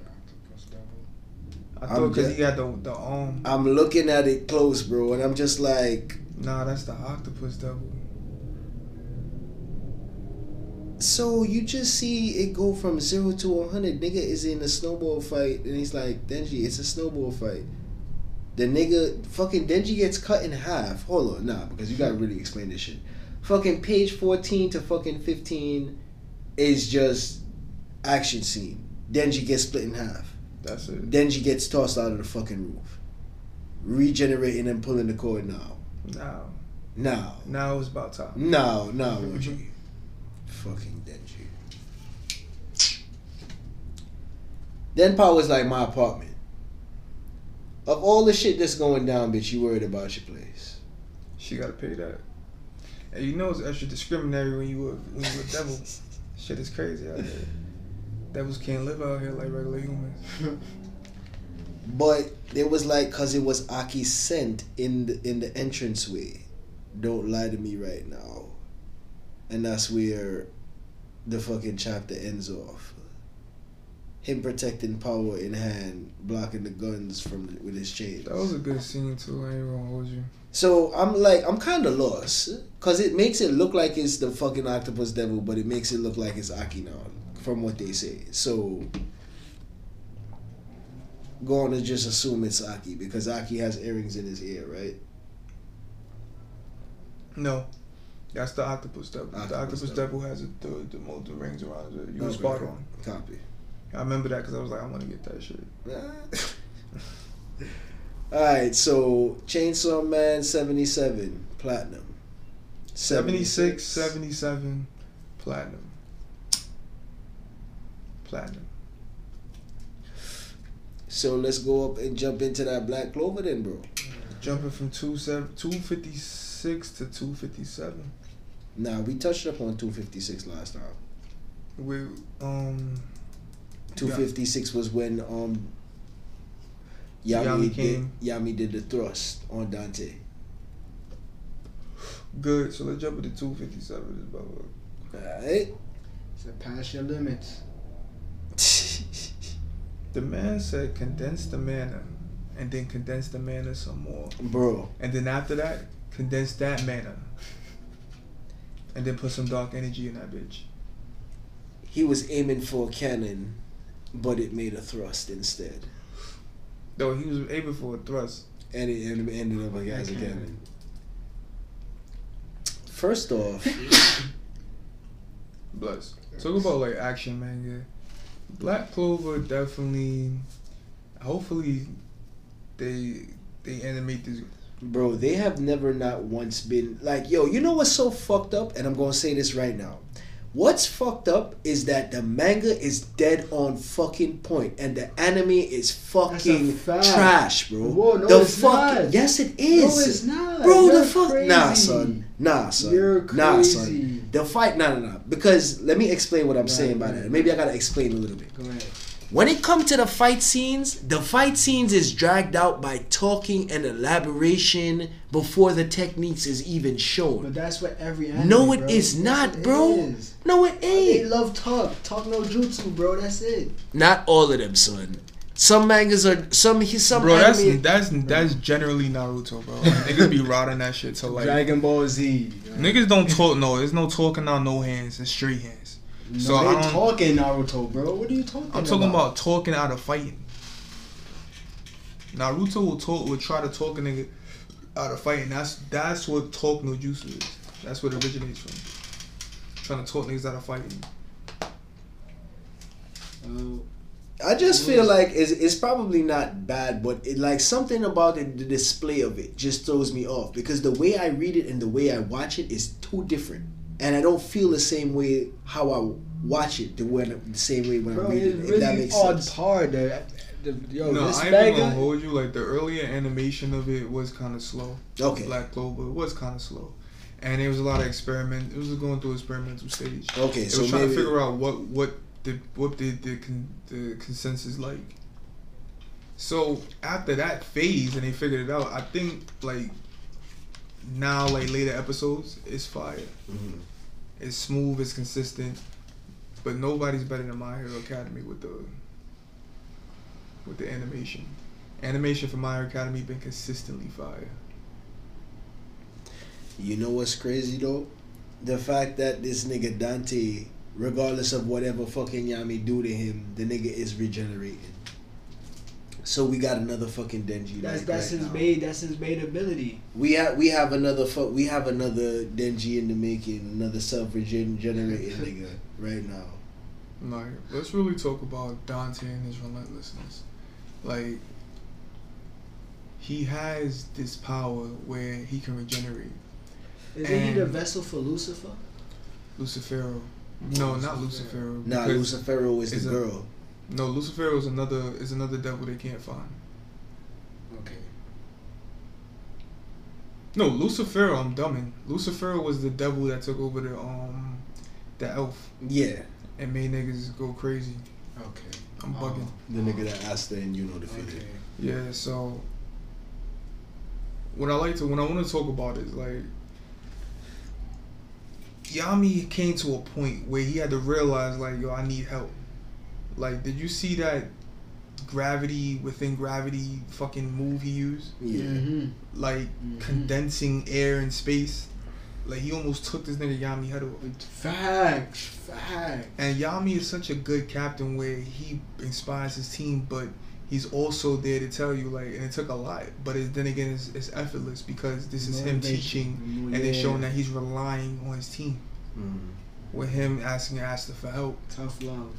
I thought because he had the the arm. I'm looking at it close, bro, and I'm just like, Nah, that's the octopus devil. So you just see it go from zero to a hundred. Nigga is in a snowball fight, and he's like, Denji, it's a snowball fight. The nigga, fucking Denji gets cut in half. Hold on, nah, because you gotta really explain this shit. Fucking page fourteen to fucking fifteen is just action scene. Denji gets split in half. That's it. Denji gets tossed out of the fucking roof, regenerating and pulling the cord now. Now, Now, now it's about time. now, now, OG. Fucking Denji. Then was like my apartment. Of all the shit that's going down, bitch, you worried about your place. She gotta pay that. And you know it's extra discriminatory when you a when you a devil. Shit is crazy out here. Devils can't live out here like regular humans. But it was like cause it was Aki's scent in the in the entranceway. Don't lie to me right now. And that's where the fucking chapter ends off. Him protecting power in hand, blocking the guns from the, with his chains. That was a good scene too. I ain't gonna hold you. So I'm like, I'm kind of lost, cause it makes it look like it's the fucking octopus devil, but it makes it look like it's Aki now, from what they say. So, going to just assume it's Aki because Aki has earrings in his ear, right? No, that's the octopus devil. the Octopus octopus devil. devil, has the the, the rings around it. You were spot on. Copy. I remember that because I was like, I want to get that shit. All right, so Chainsaw Man 77 platinum. 76, 77, platinum. Platinum. So let's go up and jump into that Black Clover then, bro. Jumping from two seven, 256 to 257. Nah, we touched up on 256 last time. We, um, 256 was when um Yami, Yami did. Yami did the thrust on Dante. good. So let's jump into 257. This brother. Alright. So pass your limits. The man said condense the mana and then condense the mana some more. Bro, And then after that, condense that mana. And then put some dark energy in that bitch. he was aiming for a cannon, but it made a thrust instead. Though he was aiming for a thrust. And it ended ended up as a cannon. cannon. First off, Bless. Talk about like action manga. Black Clover definitely. Hopefully, they they animate this. Bro, they have never not once been like, yo, you know what's so fucked up? And I'm gonna say this right now. What's fucked up is that the manga is dead on fucking point and the anime is fucking trash, bro. Whoa, no, the it's fuck not. yes it No, it's not. Bro, You're the fuck crazy. Nah son. Nah son. You're Nah son. crazy. The fight nah nah nah. Because let me explain what I'm Right, saying by right. that. Maybe I gotta explain a little bit. Go ahead. When it comes to the fight scenes, the fight scenes is dragged out by talking and elaboration before the techniques is even shown. But that's what every anime, No, it bro. is Yes, not, it bro. is. No, it ain't. They ain't. love talk. Talk no jutsu, bro. That's it. Not all of them, son. Some mangas are some. He some Bro, that's anime. that's that's generally Naruto, bro. Like, niggas be rotting that shit to like. Dragon Ball Z. Niggas don't talk. No, there's no talking out, no hands. It's straight hands. No, So I they don't- talking Naruto, bro. What are you talking about? I'm talking about talking out of fighting. Naruto will talk, will try to talk a nigga out of fighting. That's that's what talk no jutsu is. That's what it originates from. Trying to talk niggas out of fighting. Oh, I just feel like it's, it's probably not bad, but it like something about it, the display of it just throws me off because the way I read it and the way I watch it is too different, and I don't feel the same way how I watch it the way the same way when I read it's it. If that makes on sense. par. The, the, yo, no, this I ain't even gonna hold you. Like the earlier animation of it was kind of slow. Okay. Black Clover was kind of slow, and it was a lot of experiment. It was going through experimental stage. Okay, It so was trying maybe to figure out what what the what the the, con, the consensus like. So after that phase, and they figured it out. I think like now, like later episodes, it's fire. Mhm. It's smooth. It's consistent. But nobody's better than My Hero Academy with the with the animation. Animation for My Hero Academy been consistently fire. You know what's crazy though? The fact that this nigga Dante, regardless of whatever fucking Yami do to him, the nigga is regenerating. So we got another fucking Denji. That's like, that's right his now. made. That's his main ability. We have we have another fu- we have another Denji in the making, another self regenerating nigga right now. Like, let's really talk about Dante and his relentlessness. Like, he has this power where he can regenerate. Isn't he the vessel for Lucifer? Lucifero. No, not Lucifero. Nah, because- Lucifero is is the a- girl. No, Lucifero is another is another devil they can't find. Okay. No, Lucifero, I'm dumbing. Lucifero was the devil that took over the um the elf Yeah, and made niggas go crazy. Okay. I'm bugging. the nigga that Asta and you know the feeling. Okay. Yeah, so what I like to when I want to talk about is like Yami came to a point where he had to realize like yo I need help. Like did you see that gravity within gravity fucking move he used? Yeah, Mm-hmm. Like Mhm. condensing air and space. Like he almost took this nigga Yami head off. Facts. Facts. And Yami is such a good captain where he inspires his team, but he's also there to tell you like, and it took a lot, but it, then again, it's, it's effortless because this is him Motivation. teaching and Yeah. then showing that he's relying on his team. Mm. With him asking Asta for help. Tough love.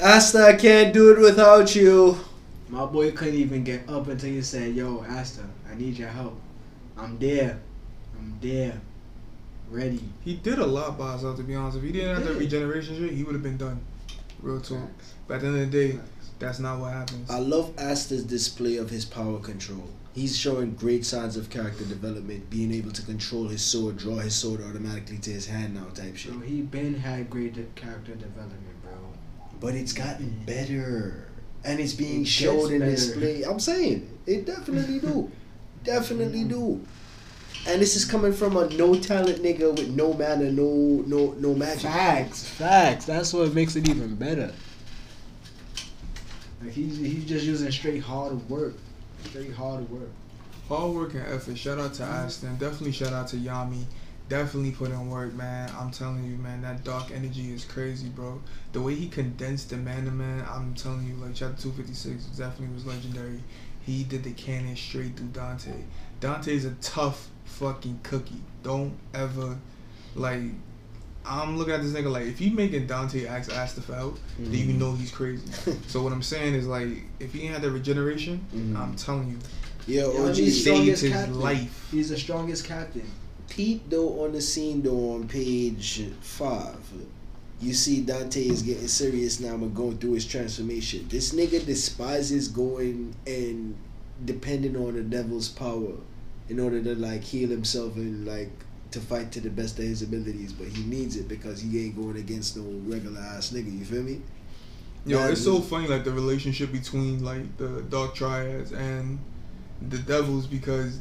Asta, I can't do it without you. My boy couldn't even get up until you said, "Yo, Asta, I need your help. I'm there. I'm there. Ready." He did a lot by himself, to be honest. If he didn't have that did. regeneration shit, he would have been done. Real talk. Facts. But at the end of the day, Facts. that's not what happens. I love Asta's display of his power control. He's showing great signs of character development, being able to control his sword, draw his sword automatically to his hand now, type shit. Bro, he been had great de- character development, bro. But it's gotten better, and it's being It showed gets in better. display. I'm saying it definitely do, definitely do. And this is coming from a no talent nigga with no manner, no no no magic. Facts, facts. That's what makes it even better. Like he's he's just using straight hard work, straight hard work. Hard work and effort. Shout out to Mm-hmm. Aston. Definitely shout out to Yami. Definitely put in work, man. I'm telling you, man, that dark energy is crazy, bro. The way he condensed the man to man, I'm telling you, like chapter 256 definitely was legendary. He did the cannon straight through Dante. Dante's a tough fucking cookie. Don't ever like I'm looking at this nigga like if you making Dante ask Asta for help, then you Mhm. know he's crazy. so what I'm saying is like if he ain't had that regeneration, Mhm. I'm telling you, Yo, Yo, OG saved his captain. life. He's the strongest captain. Pete though on the scene though on page five, you see Dante is getting serious now and going through his transformation. This nigga despises going and depending on the devil's power in order to like heal himself and like to fight to the best of his abilities, but he needs it because he ain't going against no regular ass nigga. You feel me? Yo, Man, it's so funny like the relationship between like the dark triads and the devils because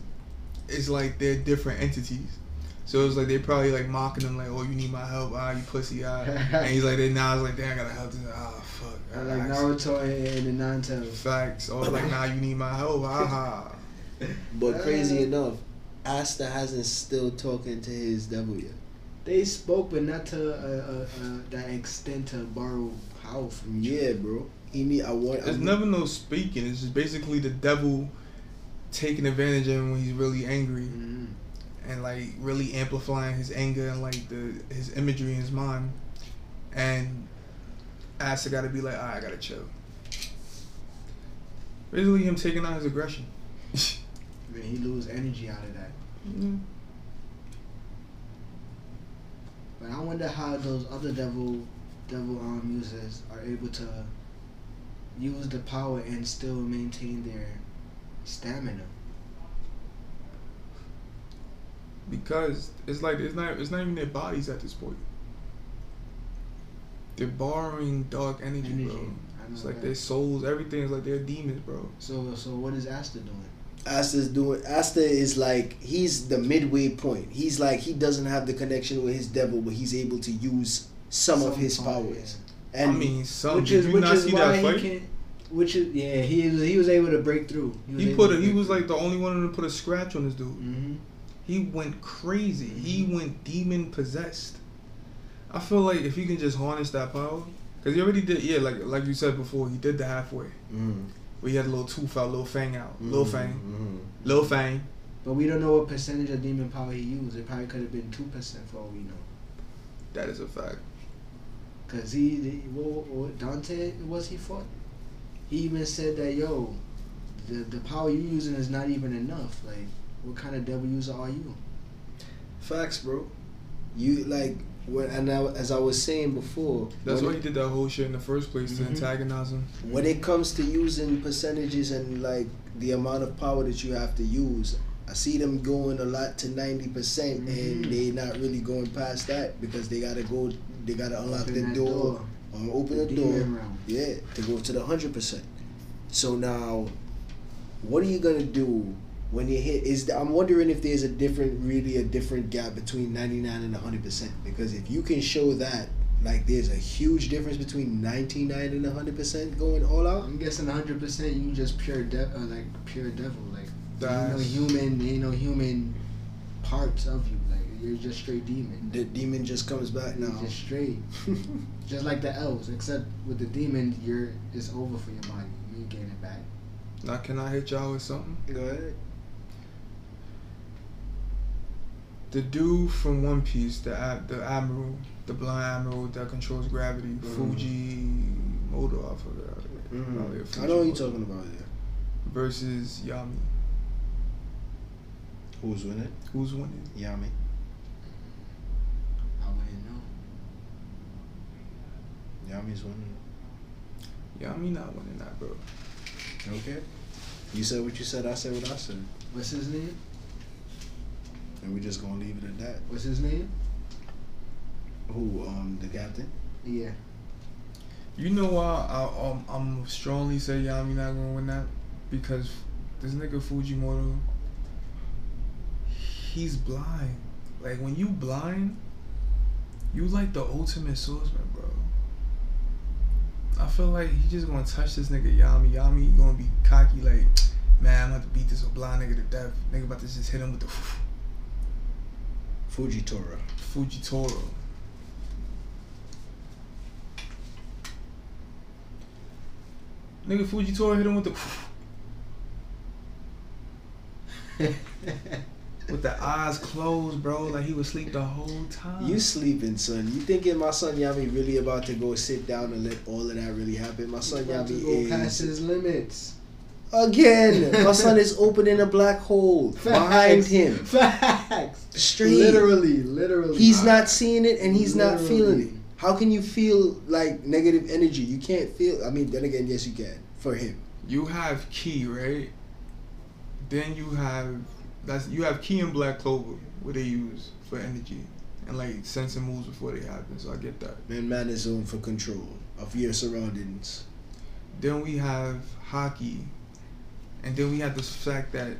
it's like they're different entities. So it's like they probably like mocking him like, "Oh, you need my help? Ah, you pussy ah." and he's like, "They now it's like, damn, I gotta help this. Ah, fuck." Or I like asked- Naruto in, in the Nine Tails. Facts. Or like, nah, you need my help. Aha. But crazy enough, Asta hasn't still talking to his devil yet. They spoke, but not to uh, uh, uh, that extent to borrow power from each Yeah, bro. He need. I want. There's I- never no speaking. It's just basically the devil taking advantage of him when he's really angry. Mhm. and like really amplifying his anger and like the his imagery in his mind. And Asta got to be like, "All right, I gotta chill. Basically, him taking out his aggression. Then he lose energy out of that. But I wonder how those other devil devil arm users are able to use the power and still maintain their stamina. Because it's like it's not it's not even their bodies at this point. They're borrowing dark energy, Energy. bro. It's like that. their souls, everything is like they're demons, bro. So so what is Asta doing? Asta's doing. Asta is like he's the midway point. He's like he doesn't have the connection with his devil, but he's able to use some, of his powers. I And mean, some which did is you which not is see why that he fight? can. Which is yeah he was he was able to break through. He put a, he was like the only one to put a scratch on this dude. hmm He went crazy. He went demon possessed. I feel like if he can just harness that power, because he already did. Yeah, like like you said before, he did the halfway. mm, Where he had a little tooth out, little fang out, little mm, fang, mm. little fang. But we don't know what percentage of demon power he used. It probably could have been two percent for all we know. That is a fact. Cause he, he what, what Dante was he fought. He even said that yo, the the power you're using is not even enough. Like, what kind of devil user are you? Facts, bro. You like when and I, as I was saying before. That's when why he did that whole shit in the first place Mhm. to antagonize him. when it comes to using percentages and like the amount of power that you have to use, I see them going a lot to ninety percent, and Mhm. they not really going past that because they gotta go, they gotta unlock Open the that door, or open the, door, demon realm. yeah, to go to the hundred percent. So now, what are you gonna do when you hit? Is the, I'm wondering if there's a different, really a different gap between ninety nine and hundred percent because if you can show that. Like there's a huge difference between 99 and 100% going all out. I'm guessing 100 percent you just pure de- uh, like pure devil. Like, there ain't no That's- human, there ain't no human parts of you. Like, you're just straight demon. The demon just comes back You're now. just straight, just like the elves. Except with the demon, you're it's over for your body. You ain't getting it back. Now, can I hit y'all with something? Go ahead. The dude from One Piece, the ad, the admiral, the blind admiral that controls gravity, Mhm. Fuji Moto, I forgot. Probably Mm. I know what you're Fujimoto. talking about. Yeah. versus Yami. Who's winning? Who's winning? Yami. I wouldn't know. Yami's winning. Yami not winning that, bro. Okay. You said what you said. I said what I said, What's his name? and we just gonna leave it at that. What's his name? Who? Um, the captain. Yeah. You know why I um I'm strongly say Yami not gonna win that because this nigga Fujimoto, he's blind. Like when you blind, you like the ultimate swordsman, bro. I feel like he just gonna touch this nigga Yami. Yami gonna be cocky like, man, I'm about to beat this blind nigga to death. Nigga about to just hit him with the Fujitora. Fujitoro. Nigga Fujitoro hit him with the with the eyes closed, bro, like he was sleep the whole time. You sleeping, son? You thinking my son Yami really about to go sit down and let all of that really happen? My son He's about to Yami go past his limits. again. my son is opening a black hole behind him. Facts. Straight. Literally, literally. He's not seeing it and he's not feeling it. How can you feel like negative energy? You can't feel. I mean, then again, yes, you can for him. you have ki, right? Then you have that's you have ki and black clover, what they use for energy and like sensing moves before they happen. So I get that. Man, man is on for control of your surroundings. Then we have haki, and then we have this fact that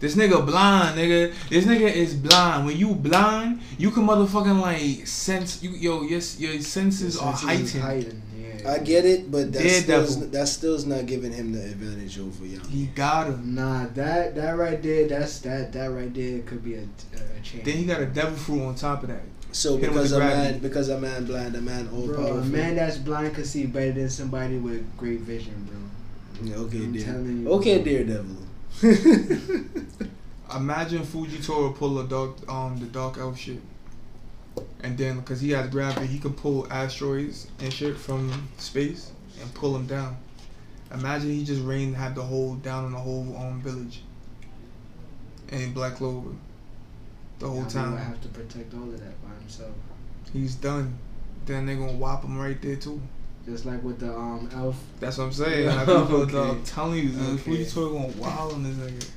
this nigga blind, nigga. This nigga is blind. When you blind, you can motherfucking like sense you yo your your senses are Senses is heightened. Yeah. I get it, but that's Daredevil. still, that still's not giving him the advantage over Yami. He got him. Nah, that that right there, that's that that right there could be a, a change. Then he got a devil fruit on top of that. So Hit because a man, because a man blind, a man all Bro, a man that's blind could see better than somebody with great vision, bro. Yeah, okay, I'm Dare- telling you, okay, bro. Daredevil. Imagine Fujitora pull a dark um the dark elf shit, and then because he has gravity, he can pull asteroids and shit from space and pull them down. Imagine he just rain had the whole down on the whole um village. And Black Clover, the whole Now time would have to protect all of that by himself. he's done. Then they gonna whop him right there too. Just like with the um elf. That's what I'm saying. Like, people, Okay. I'm telling you, the Okay. Fujitoro gonna wild on this nigga.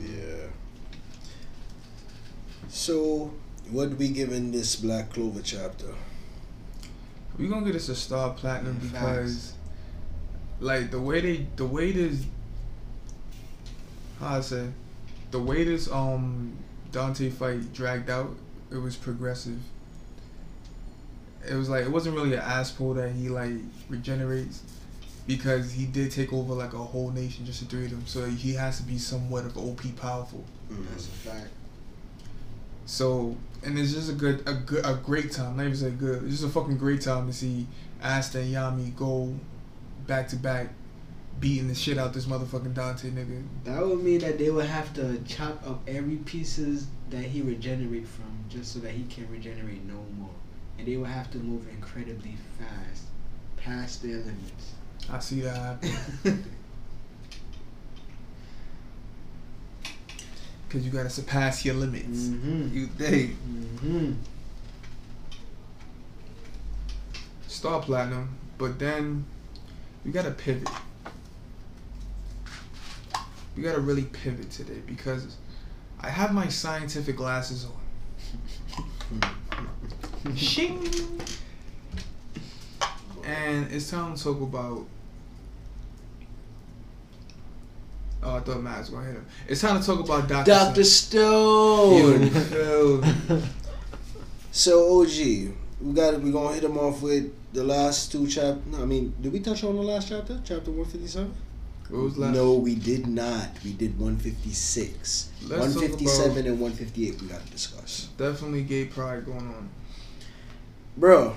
yeah. So, what do we giving this Black Clover chapter? We gonna get us a star platinum Facts. because, like the way they, the way this, how I say, the way this um Dante fight dragged out, it was progressive. It was like it wasn't really an ass pull that he like regenerates, because he did take over like a whole nation just to three of them. So he has to be somewhat of OP powerful. That's a fact. So and it's just a good, a good, a great time. Not even say good. It's just a fucking great time to see Asta and Yami go back to back, beating the shit out this motherfucking Dante nigga. That would mean that they would have to chop up every pieces that he regenerate from just so that he can regenerate no more. And they would have to move incredibly fast, past their limits. I see that happen. Cause you gotta surpass your limits. mm-hmm. You think Mm-hmm. star platinum, but then we gotta pivot. We gotta really pivot today because I have my scientific glasses on. Shing. And it's time to talk about. Oh, I thought Matt was gonna hit him. It's time to talk about Doctor. Doctor Stone. Yo, So OG, we got we gonna hit him off with the last two chap. No, I mean, did we touch on the last chapter? Chapter one fifty seven. What was last? No, we did not. We did one fifty six. Let's One fifty seven and one fifty eight. We got to discuss, Definitely gay pride going on. bro.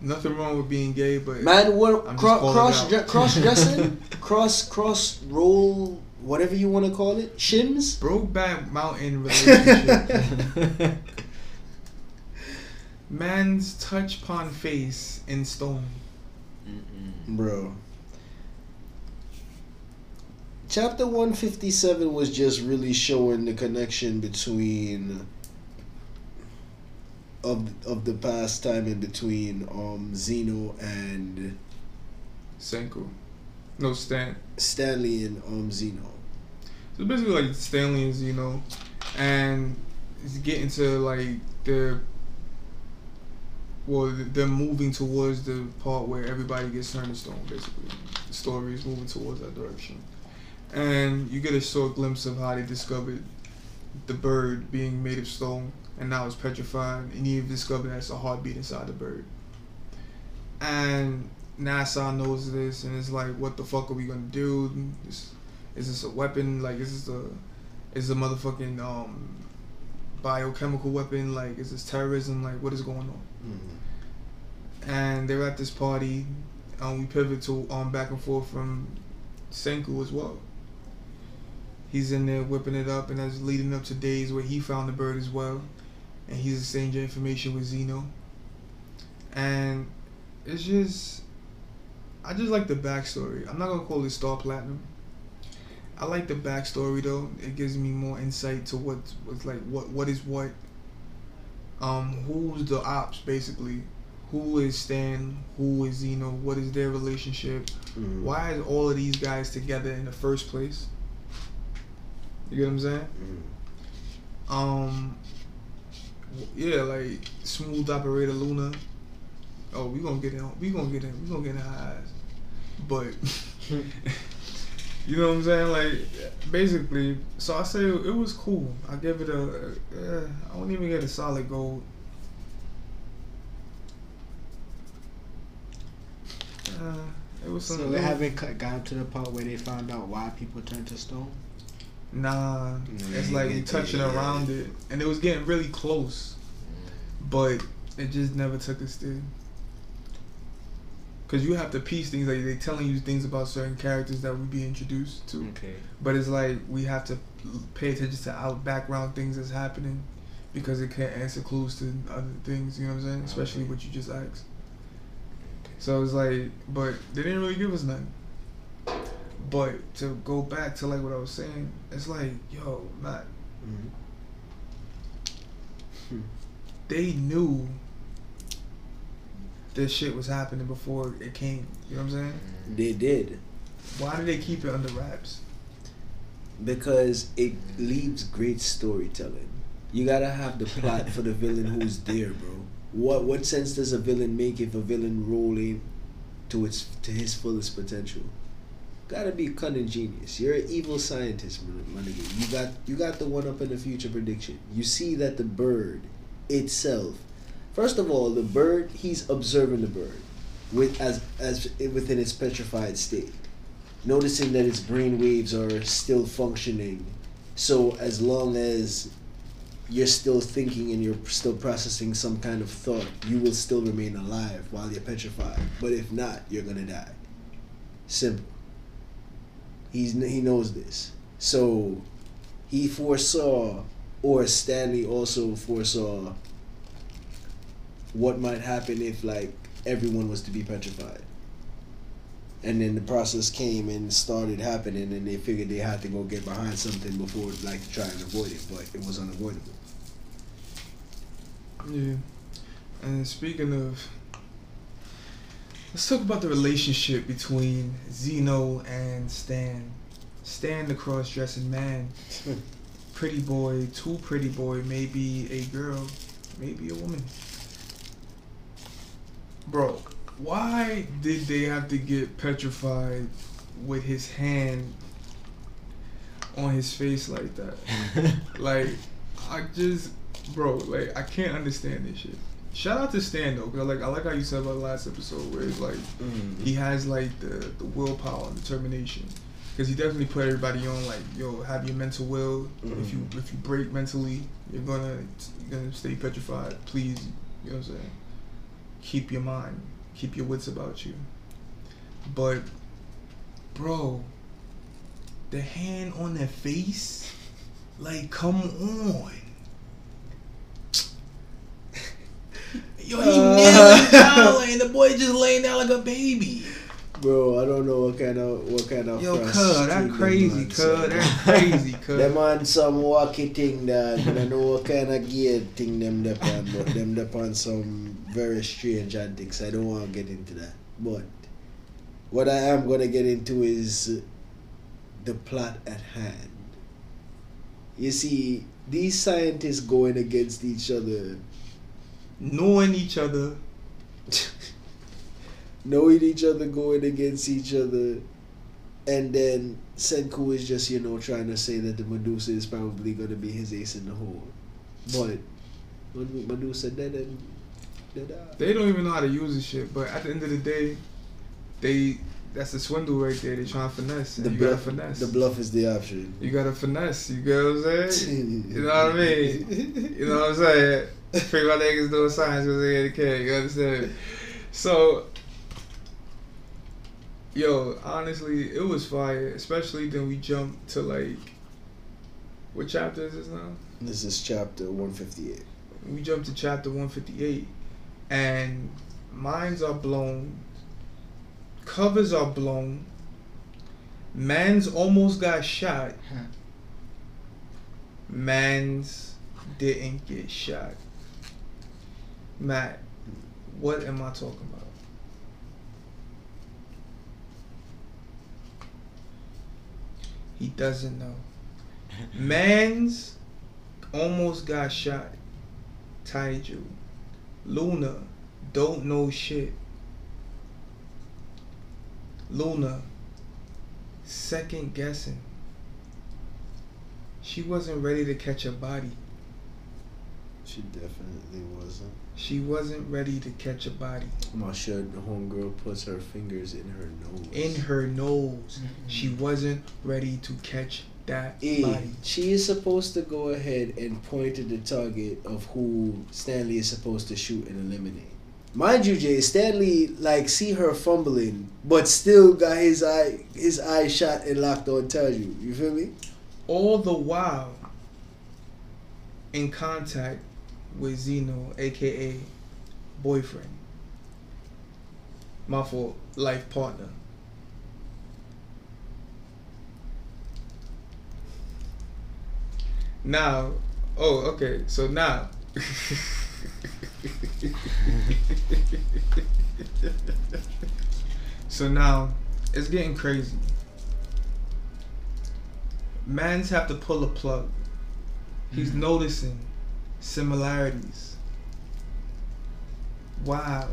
Nothing wrong with being gay, but Man, what cross out. cross dressing, cross cross roll, whatever you want to call it, shims. Brokeback Mountain relationship. Man's touch upon face in stone. Bro. Chapter 157 was just really showing the connection between of of the past time in between um Zeno and Senku. No, Stan. Stanley and um Zeno. So basically, like Stanley you know, and it's getting to like the well, they're moving towards the part where everybody gets turned to stone. Basically, the story is moving towards that direction, and you get a short glimpse of how they discovered the bird being made of stone, and now it's petrified, and you discover that's a heartbeat inside the bird, and NASA knows this, and it's like, what the fuck are we gonna do? Is, is this a weapon? Like, is this a is a motherfucking um biochemical weapon? Like, is this terrorism? Like, what is going on? And they're at this party. and we pivot to um back and forth from Senku as well. He's in there whipping it up, and that's leading up to days where he found the bird as well, and he's exchanging information with Zeno. And it's just, I just like the backstory. I'm not gonna call it Star Platinum. I like the backstory though. It gives me more insight to what what's like what what is what. Um, who's the ops basically? Who is Stan? Who is Zeno? What is their relationship? Mhm. Why is all of these guys together in the first place? You get what I'm saying? Mhm. Um, yeah, like smooth operator Luna. Oh, we gonna get in. We gonna get in. We gonna get in her eyes. But you know what I'm saying? Like basically, so I say it was cool. I give it a. Uh, I wouldn't even get a solid gold. Uh, it was So something. they haven't cut, got to the part where they found out why people turn to stone. Nah, it's like yeah, we touching yeah. around it, and it was getting really close, but it just never took a there. Cause you have to piece things like they're telling you things about certain characters that we be introduced to, Okay. but it's like we have to pay attention to out background things that's happening, because it can't answer clues to other things. You know what I'm saying? Especially Okay. what you just asked. So it's like, but they didn't really give us nothing. But to go back to like what I was saying, it's like, yo, Matt, Mhm. they knew this shit was happening before it came. You know what I'm saying? Mm-hmm. They did. Why did they keep it under wraps? because it leaves great storytelling. You gotta have the plot for the villain who's there, bro. What what sense does a villain make if a villain rolling to its to his fullest potential? Gotta be cunning genius. You're an evil scientist, my nigga. You got you got the one up in the future prediction. You see that the bird itself. First of all, the bird he's observing the bird with as as within its petrified state noticing that its brain waves are still functioning. So as long as you're still thinking and you're still processing some kind of thought, you will still remain alive while you're petrified. But if not, you're gonna die. Simple. He's he knows this. So he foresaw, or Stanley also foresaw, what might happen if like everyone was to be petrified and then the process came and started happening and they figured they had to go get behind something before like to try and avoid it but it was unavoidable Yeah. And speaking of, let's talk about the relationship between Zeno and Stan. Stan, the cross-dressing man, pretty boy, too pretty boy, maybe a girl, maybe a woman. Bro, why did they have to get petrified with his hand on his face like that? like, I just, bro, like I can't understand this shit. Shout out to Stan though, cause I like I like how you said about the last episode where it's like mm. he has like the the willpower and determination, cause he definitely put everybody on like yo have your mental will. If you mm-hmm. if you break mentally, you're gonna you're gonna stay petrified. Please, you know what I'm saying. Keep your mind, keep your wits about you. But, bro, the hand on their face, like come on. Yo, he Uh. kneeling down, and the boy just laying down like a baby. Bro, I don't know what kind of what kind of. Yo, cuz, that crazy, cuz, some. that's crazy, cuz. Them on some walkie thing that I don't know what kind of gear thing them dep on, but them dep on some very strange antics. I don't want to get into that. But what I am gonna get into is the plot at hand. You see, these scientists going against each other, Knowing each other. knowing each other, going against each other, and then Senku is just you know trying to say that the Medusa is probably gonna be his ace in the hole, but when Medusa dead and. They don't even know how to use this shit, but at the end of the day, they that's a swindle right there. They trying to finesse. The you gotta bluff, finesse. the bluff is the option. You gotta finesse. You get what I'm saying? You know what I mean? You know what I'm saying? Free my niggas doing science because they ain't care. You understand? So, yo, honestly, it was fire. Especially then we jumped to like, what chapter is this now? This is chapter one fifty eight. We jumped to chapter 158, and minds are blown. Covers are blown. Man's almost got shot. Man's didn't get shot. Matt, what am I talking about? He doesn't know. Man's almost got shot. Taiju. Luna don't know shit. Luna second guessing. She wasn't ready to catch a body. She definitely wasn't. She wasn't ready to catch a body. I'm sure the homegirl puts her fingers in her nose. In her nose. Mm-hmm. She wasn't ready to catch that E, body. she is supposed to go ahead and point to the target of who Stanley is supposed to shoot and eliminate. Mind you, Jay, Stanley like see her fumbling, but still got his eye his eye shot and locked on Taiju. You feel me? All the while in contact with Zeno, aka boyfriend. My fault, life partner. Now, oh, okay, so now. so now, it's getting crazy. Mans have to pull a plug. He's mm-hmm. noticing similarities. Wow.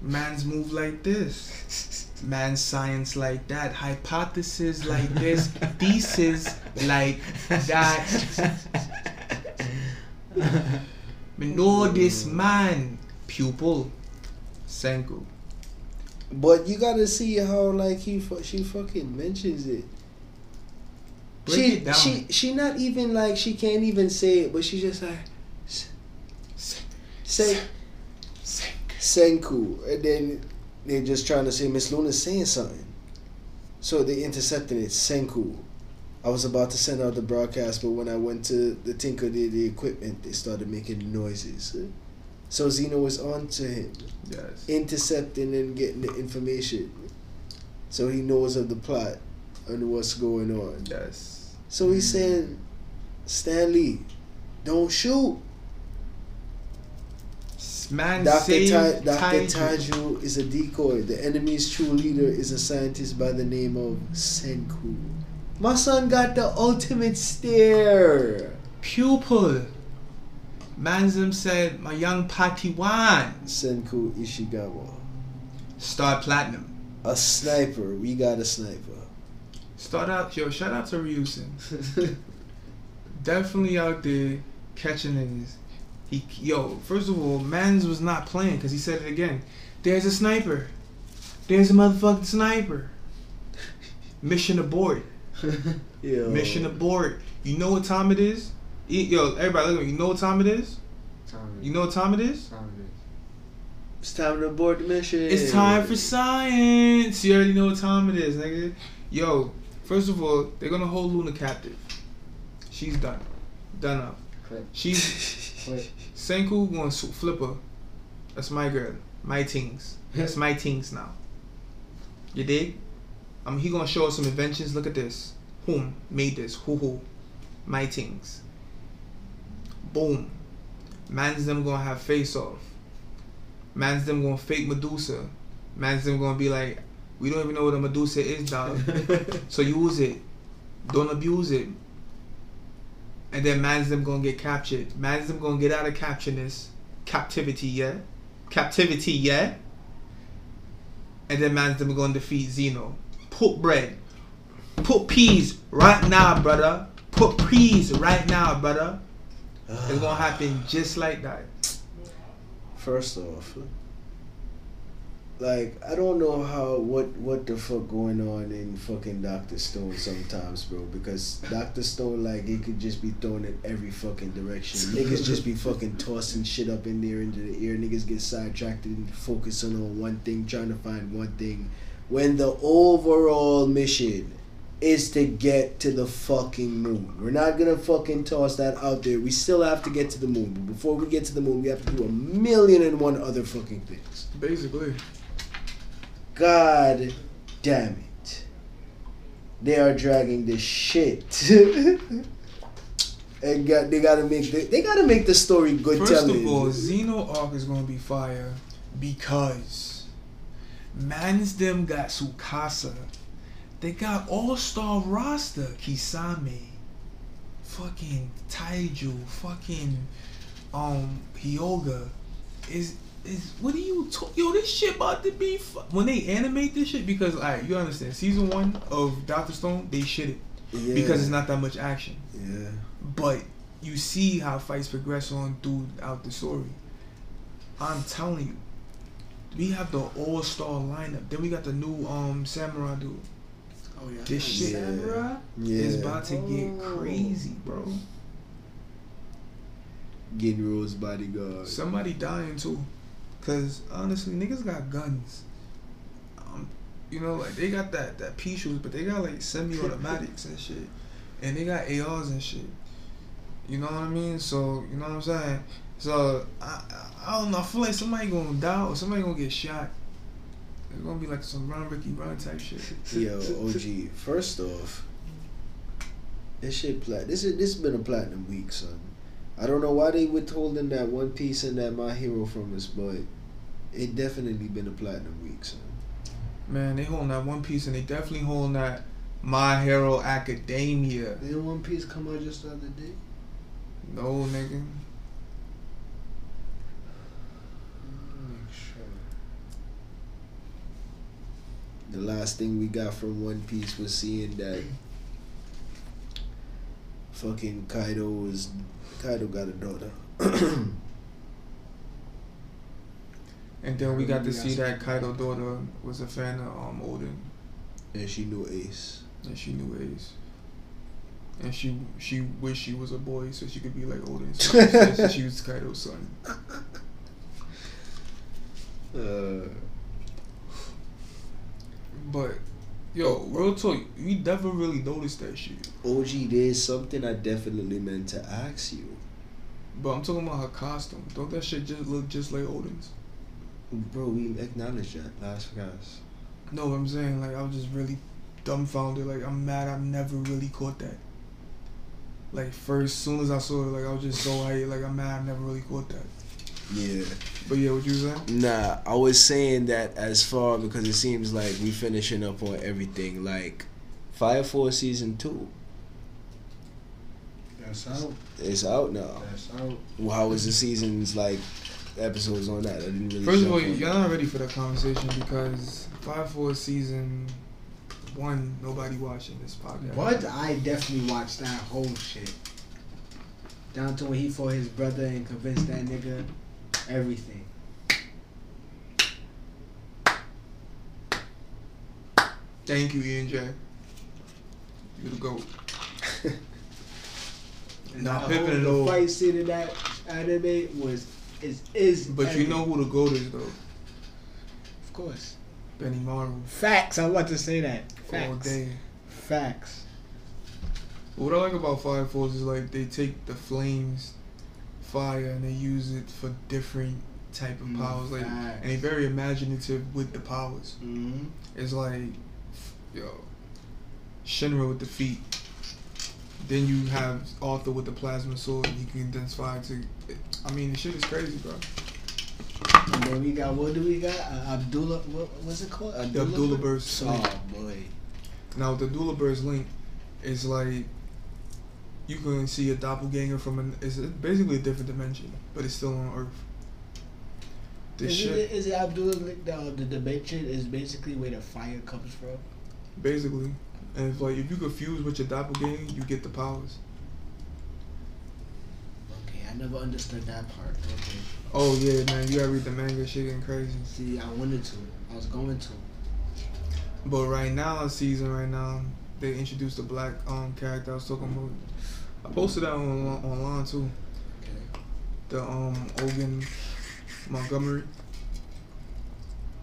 Man's move like this. Man's science like that. Hypothesis like this. Thesis like that. Me know this mm. man. Pupil. Senku. But you gotta see how like he fu- she fucking mentions it. Break she it down. she she not even like she can't even say it, but she just like s- say Senku, and then they're just trying to say Miss Luna's saying something. So they intercepted it. Senku. I was about to send out the broadcast, but when I went to the tinker did the equipment, they started making noises. So Zeno was on to him, Yes. intercepting and getting the information. So he knows of the plot and what's going on. Yes. So he's saying, Stanley, don't shoot. Man Dr. Ta- Dr. Taiju. Taju is a decoy. The enemy's true leader is a scientist by the name of Senku. My son got the ultimate stare. Pupil. Manzim said, my young Padawan. Senku Ishigami. Star Platinum. A sniper. We got a sniper. Start out, yo, shout out to Ryusen. Definitely out there catching niggas. He, yo, first of all, Mans was not playing because he said it again. There's a sniper. There's a motherfucking sniper. Mission abort. Yo. Mission abort. You know what time it is? E- Yo, everybody, look at me. You know what time it is? Time You know what time it is? It's time to abort the mission. It's time for science. You already know what time it is, nigga. Yo, first of all, they're gonna hold Luna captive. She's done. Done up. She's Wait. Senku gonna flip her That's my girl. My things. That's my things now. You dig? Um, he gonna show us some inventions. Look at this. Whom made this? Who who? My things. Boom. Man's them gonna have face off. Man's them gonna fake Medusa. Man's them gonna be like, we don't even know what a Medusa is, dog. so use it. Don't abuse it. And then man's them gonna get captured. Man's them gonna get out of. Captivity, yeah? Captivity, yeah? And then man's them gonna defeat Zeno. Put bread. Put peas right now, brother. Put peas right now, brother. It's gonna happen just like that. First off, like I don't know how what what the fuck going on in fucking Doctor Stone sometimes, bro. Because Doctor Stone like he could just be thrown in every fucking direction. Niggas just be fucking tossing shit up in there into the air. Niggas get sidetracked and focusing on one thing, trying to find one thing, when the overall mission is to get to the fucking moon. We're not gonna fucking toss that out there. We still have to get to the moon. But before we get to the moon, we have to do a million and one other fucking things. Basically. God damn it. They are dragging this shit. and got, they gotta make the, they gotta make the story good First telling. of all, Xeno arc is gonna be fire because man's them got Tsukasa. They got all star roster. Kisame. Fucking Taiju. Fucking um Hyoga. Is is what are you talk yo this shit about to be fu- when they animate this shit because alright you understand season one of Doctor Stone they shit it yeah. because it's not that much action Yeah. but you see how fights progress on throughout the story. I'm telling you, we have the all star lineup. Then we got the new um samurai dude. Oh yeah. This shit- Samurai? Yeah. It's about to get Oh. crazy, bro. Ginro's bodyguard. Somebody dying too, cause honestly, niggas got guns. Um, you know, like they got that that pea but they got like semi-automatics and shit, and they got ARs and shit. You know what I mean? So you know what I'm saying. So I I, don't know. I feel like somebody gonna die or somebody gonna get shot. It's gonna be like some run Ricky run type shit. Yo, OG. First off, this shit plat. This is this has been a platinum week, son. I don't know why they withholding that One Piece and that My Hero from us, but it definitely been a platinum week, son. Man, they holding that One Piece and they definitely holding that My Hero Academia. Didn't One Piece come out just the other day? No nigga. Make sure. The last thing we got from One Piece was seeing that fucking Kaido was Kaido got a daughter. And then we got to see that Kaido daughter was a fan of um Oden, and she knew Ace. and she knew Ace. And she she wished she was a boy so she could be like Oden. So she she was Kaido's son. Uh, But yo, real talk, you never really noticed that shit. OG, there's something I definitely meant to ask you. But I'm talking about her costume. Don't that shit just look just like Oden's? Bro, we acknowledged that last guys. No, I'm saying like I was just really dumbfounded. Like I'm mad I never really caught that. Like first, soon as I saw it, like I was just so hyped. Like I'm mad I never really caught that. Yeah. But yeah, what you saying? Nah, I was saying that as far because it seems like we finishing up on everything. Like Fire Force season two, That's out. it's out now. That's out. Well, how was the seasons like episodes on that? I didn't really. First of all, y'all not ready for that conversation because Fire Force season one, nobody watching this podcast. What? I definitely watched that whole shit. Down to when he fought his brother and convinced that nigga everything. Thank you, Ian J. You the goat. And Nah, the whole- Pippin the fight scene in that anime was is is. But you know who the goat is though? of course. Benimaru. Facts. I'm about to say that. All Facts. day. Facts. What I like about Fire Force is like they take the flames, fire, and they use it for different type of Mm, powers, like, facts. and he's very imaginative with the powers. Mm-hmm. It's like, yo, Shinra with the feet. Then you have Arthur with the plasma sword, and he can identify to. I mean, the shit is crazy, bro. And then we got what do we got? Uh, Adolla. What what's it called? The Adolla Burst. Oh boy. Now the Adolla Burst link is like you can see a doppelganger from an. It's basically a different dimension, but it's still on Earth. This Is shit, it, is it Adolla like the the dimension is basically where the fire comes from? basically, and if like if you confuse with your doppelganger, you get the powers. Okay, I never understood that part. Okay. Oh yeah, man, you gotta read the manga. Shit getting crazy. See, I wanted to. I was going to. But right now, season right now, they introduced a black um character I was talking about. I posted that on online too. Okay. The um Ogun Montgomery.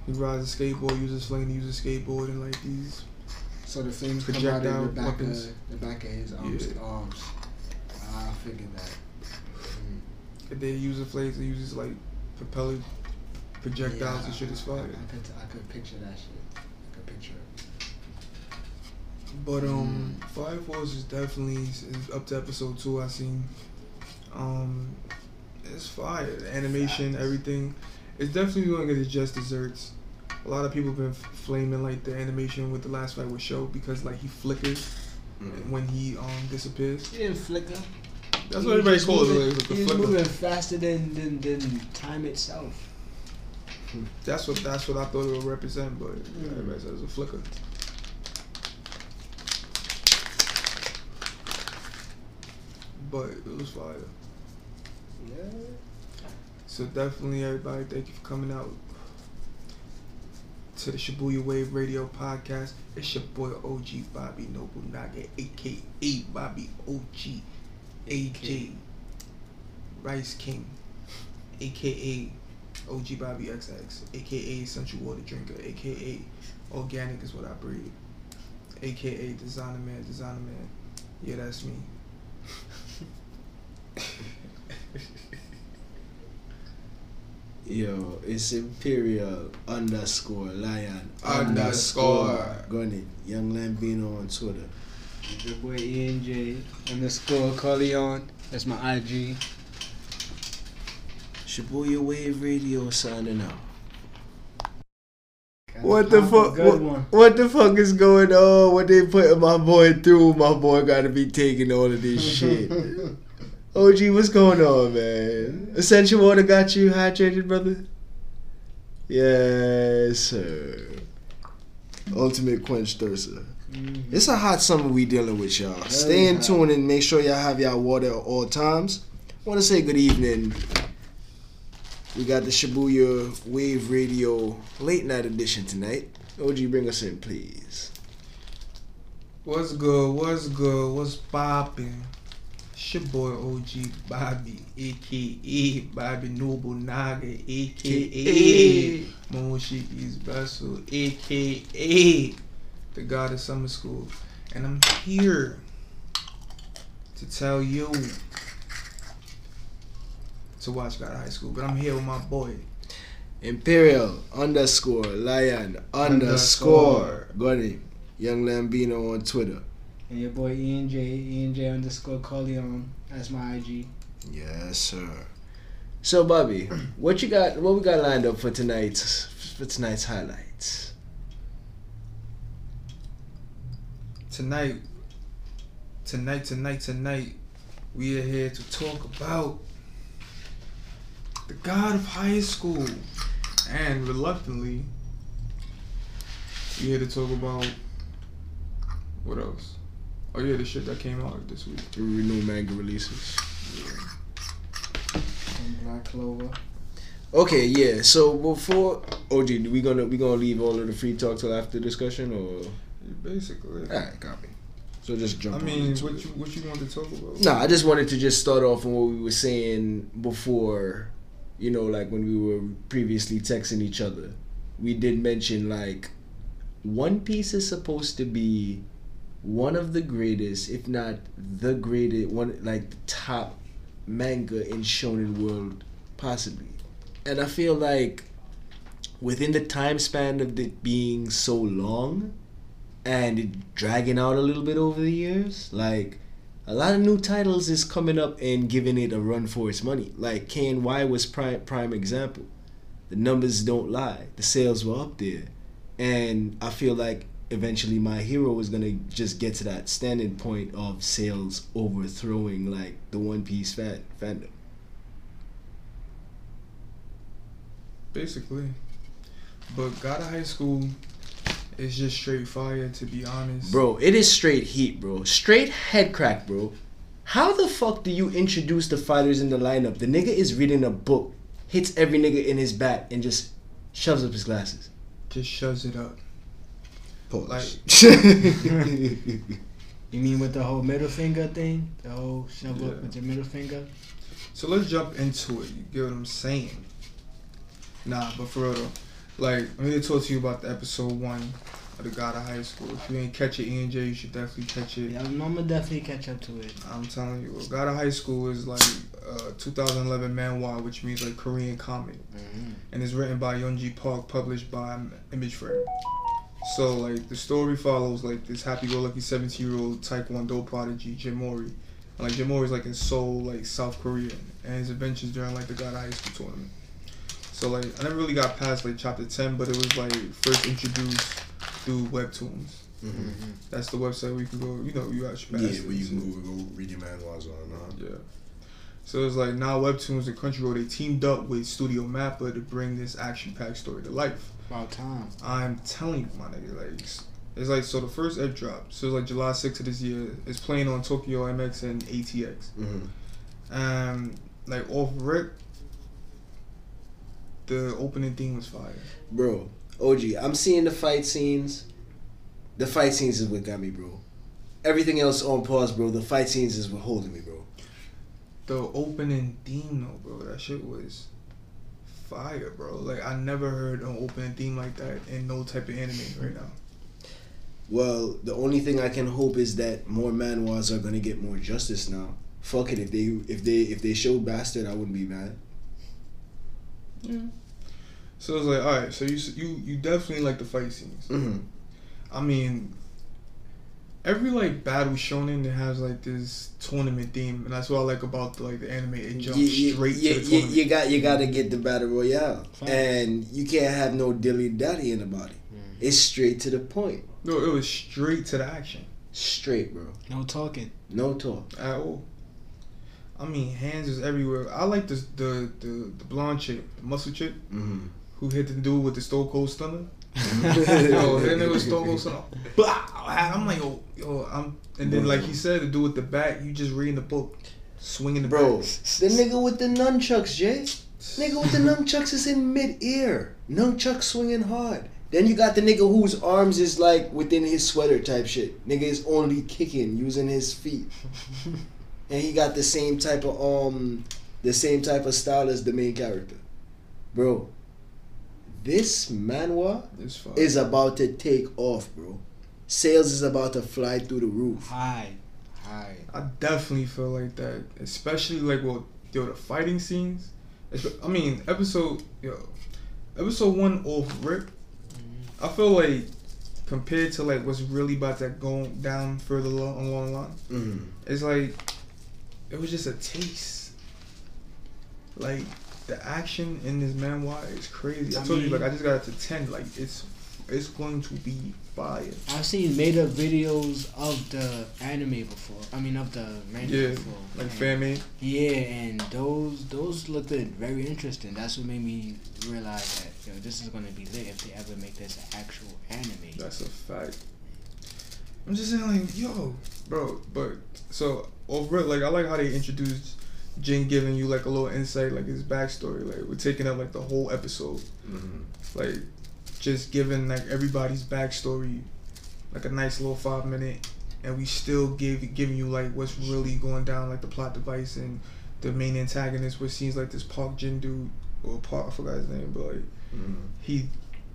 He rides a skateboard, uses flame, uses skateboard, and like these. So the flames come out Projectile in the back weapons. of the back of his arms. Yeah. arms. I figured that. Mm. If they use the flames, they uses like propeller projectiles Yeah, and shit is I, I. I could I could picture that shit. I could picture it. But um, Fire Force is definitely is up to episode two. I seen. Um, it's fire. The animation, Facts. everything. It's definitely going to get its just desserts. A lot of people have been flaming like the animation with the last fight with Sho because like he flickers Mm. when he um disappears. He didn't flicker. That's He what everybody calls it. moving- Like, the He was moving faster than, than than time itself. That's what that's what I thought it would represent, but Mm. everybody says it's a flicker. But it was fire. Yeah. So definitely, everybody, thank you for coming out to the Shibuya Wave Radio podcast. It's your boy OG Bobby Nobunaga, aka Bobby OG, AJ Rice King, aka OG Bobby XX, aka Central Water Drinker, aka Organic is what I breathe, aka Designer Man, Designer Man. Yeah, that's me. Yo, it's Imperial underscore Lion Underscore. Gunny. Young Lambino on Twitter. It's Your boy ENJ underscore Corleone. That's my IG. Shibuya Wave Radio signing out. What the fuck? What, what the fuck is going on? What they putting my boy through? My boy got to be taking all of this shit. OG, what's going on, man? Essential water got you hydrated, brother. Yes, sir. Ultimate quench thirster. Mhm. It's a hot summer we dealing with, y'all. Very Stay in hot. tune and make sure y'all have y'all water at all times. Want to say good evening. We got the Shibuya Wave Radio late night edition tonight. OG, bring us in, please. What's good? What's good? What's poppin'? It's your boy OG Bobby, aka Bobby Nobunaga, aka Monshicky's Vessel, aka the God of Summer School. And I'm here to tell you to watch God of High School. But I'm here with my boy. Imperial underscore Lion underscore Gunny. Young Lambino on Twitter. And your boy ENJ, ENJ underscore Corleone. That's my IG. Yes, sir. So, Bobby, what you got? What we got lined up for tonight's for tonight's highlights? Tonight, tonight, tonight, tonight, we are here to talk about the God of High School. And reluctantly, we are here to talk about what else? Oh yeah, the shit that came out this week. Renew manga releases. From Black Clover. Okay, yeah. So before OG, we gonna we gonna leave all of the free talk till after discussion, or Basically, all right, copy. So just jump. I mean, what it. you what you want to talk about? Nah, I just wanted to just start off on what we were saying before, you know, like when we were previously texting each other. We did mention like One Piece is supposed to be one of the greatest, if not the greatest, one like the top manga in shonen world, possibly, and I feel like within the time span of it being so long and it dragging out a little bit over the years, like a lot of new titles is coming up and giving it a run for its money. Like KNY was prime prime example. The numbers don't lie. The sales were up there. And I feel like eventually my hero was gonna just get to that standing point of sales overthrowing like the One Piece fan fandom. Basically. But God of High School is just straight fire, to be honest. Bro, it is straight heat, bro. Straight head crack, bro. How the fuck do you introduce the fighters in the lineup? The nigga is reading a book, hits every nigga in his back, and just shoves up his glasses. Just shoves it up. Pause. You mean with the whole middle finger thing? The whole shove Yeah. up with your middle finger? So let's jump into it. You get what I'm saying? Nah, but for real though, like I'm gonna talk to you about the episode one of the God of High School. If you ain't catch it, ENJ, you should definitely catch it. Yeah, I'm, I'm gonna definitely catch up to it. I'm telling you, God of High School is like uh, 2011 manhwa, which means like Korean comic, and it's written by Yongje Park, published by Image Frame. So like the story follows like this happy-go-lucky 17-year-old Taekwondo prodigy Jin Mori. And, like Jin Mori's like in Seoul, like South Korea, and his adventures during like the God High School tournament. So like I never really got past like chapter 10, but it was like first introduced through webtoons. Mm-hmm. That's the website where you can go. You know, you actually Yeah, where you can go, go read your manhwas on, huh? yeah. So it's like now Webtoons and Crunchyroll they teamed up with Studio Mappa to bring this action-packed story to life. About time. I'm telling you, my nigga, like it's it's like so the first ep drop, so it's like July 6th of this year. It's playing on Tokyo MX and ATX. Mm-hmm. Um, like off rip, the opening theme was fire. bro, OG, I'm seeing the fight scenes. The fight scenes is what got me, bro. Everything else on pause, bro. The fight scenes is what holding me, bro. The opening theme, though, bro, that shit was fire, bro. Like I never heard an opening theme like that in no type of anime right now. Well, the only thing I can hope is that more manhwas are gonna get more justice now. Fuck it, if they if they if they show Bastard, I wouldn't be mad. Yeah. So it's like, all right, so you you you definitely like the fight scenes. Mm-hmm. I mean, every like battle shonen that has like this tournament theme, and that's what I like about the, like the anime. It jumps You, you, straight you, to the you, tournament. you got you got to get the battle royale, Facts. and you can't have no dilly dallying about it. It's straight to the point, no, it was straight to the action straight, bro. No talking. No talk. at all. I mean, hands is everywhere. I like this the the the blonde chick, the muscle chick, Mm-hmm. who hit the dude with the Stone Cold Stunner. yo, then nigga was Stunner. Blah! I'm like, yo, yo, I'm. And then like he said, the dude with the bat, you just reading the book, swinging the Bro, bat. the nigga with the nunchucks, Jay. Nigga with the nunchucks is in mid-air. Nunchuck swinging hard. Then you got the nigga whose arms is like within his sweater type shit. Nigga is only kicking using his feet. and he got the same type of um the same type of style as the main character. Bro, this manhwa is about to take off, bro. Sales is about to fly through the roof. High. High. I definitely feel like that, especially like well, yo, the fighting scenes. I mean, episode yo, episode one off rip. I feel like compared to like what's really about to go down further along along the line, Mm. it's like it was just a taste. Like the action in this manhwa is crazy. I, I told you, like I just got it to ten. Like it's it's going to be fire. I've seen made up videos of the anime before. I mean, of the manga Yeah, before. like and- fan made. Yeah, and those those looked good, very interesting. That's what made me realize that yo, this is gonna be lit if they ever make this an actual anime. That's a fact. I'm just saying, like, yo, bro, but so over like I like how they introduced Jin giving you like a little insight, like his backstory. Like we're taking up like the whole episode, Mm-hmm. like just giving like everybody's backstory, like a nice little five minute, and we still give giving you like what's really going down, like the plot device and the main antagonist, which seems like this Park Jin dude or Park, I forgot his name, but like Mm-hmm. he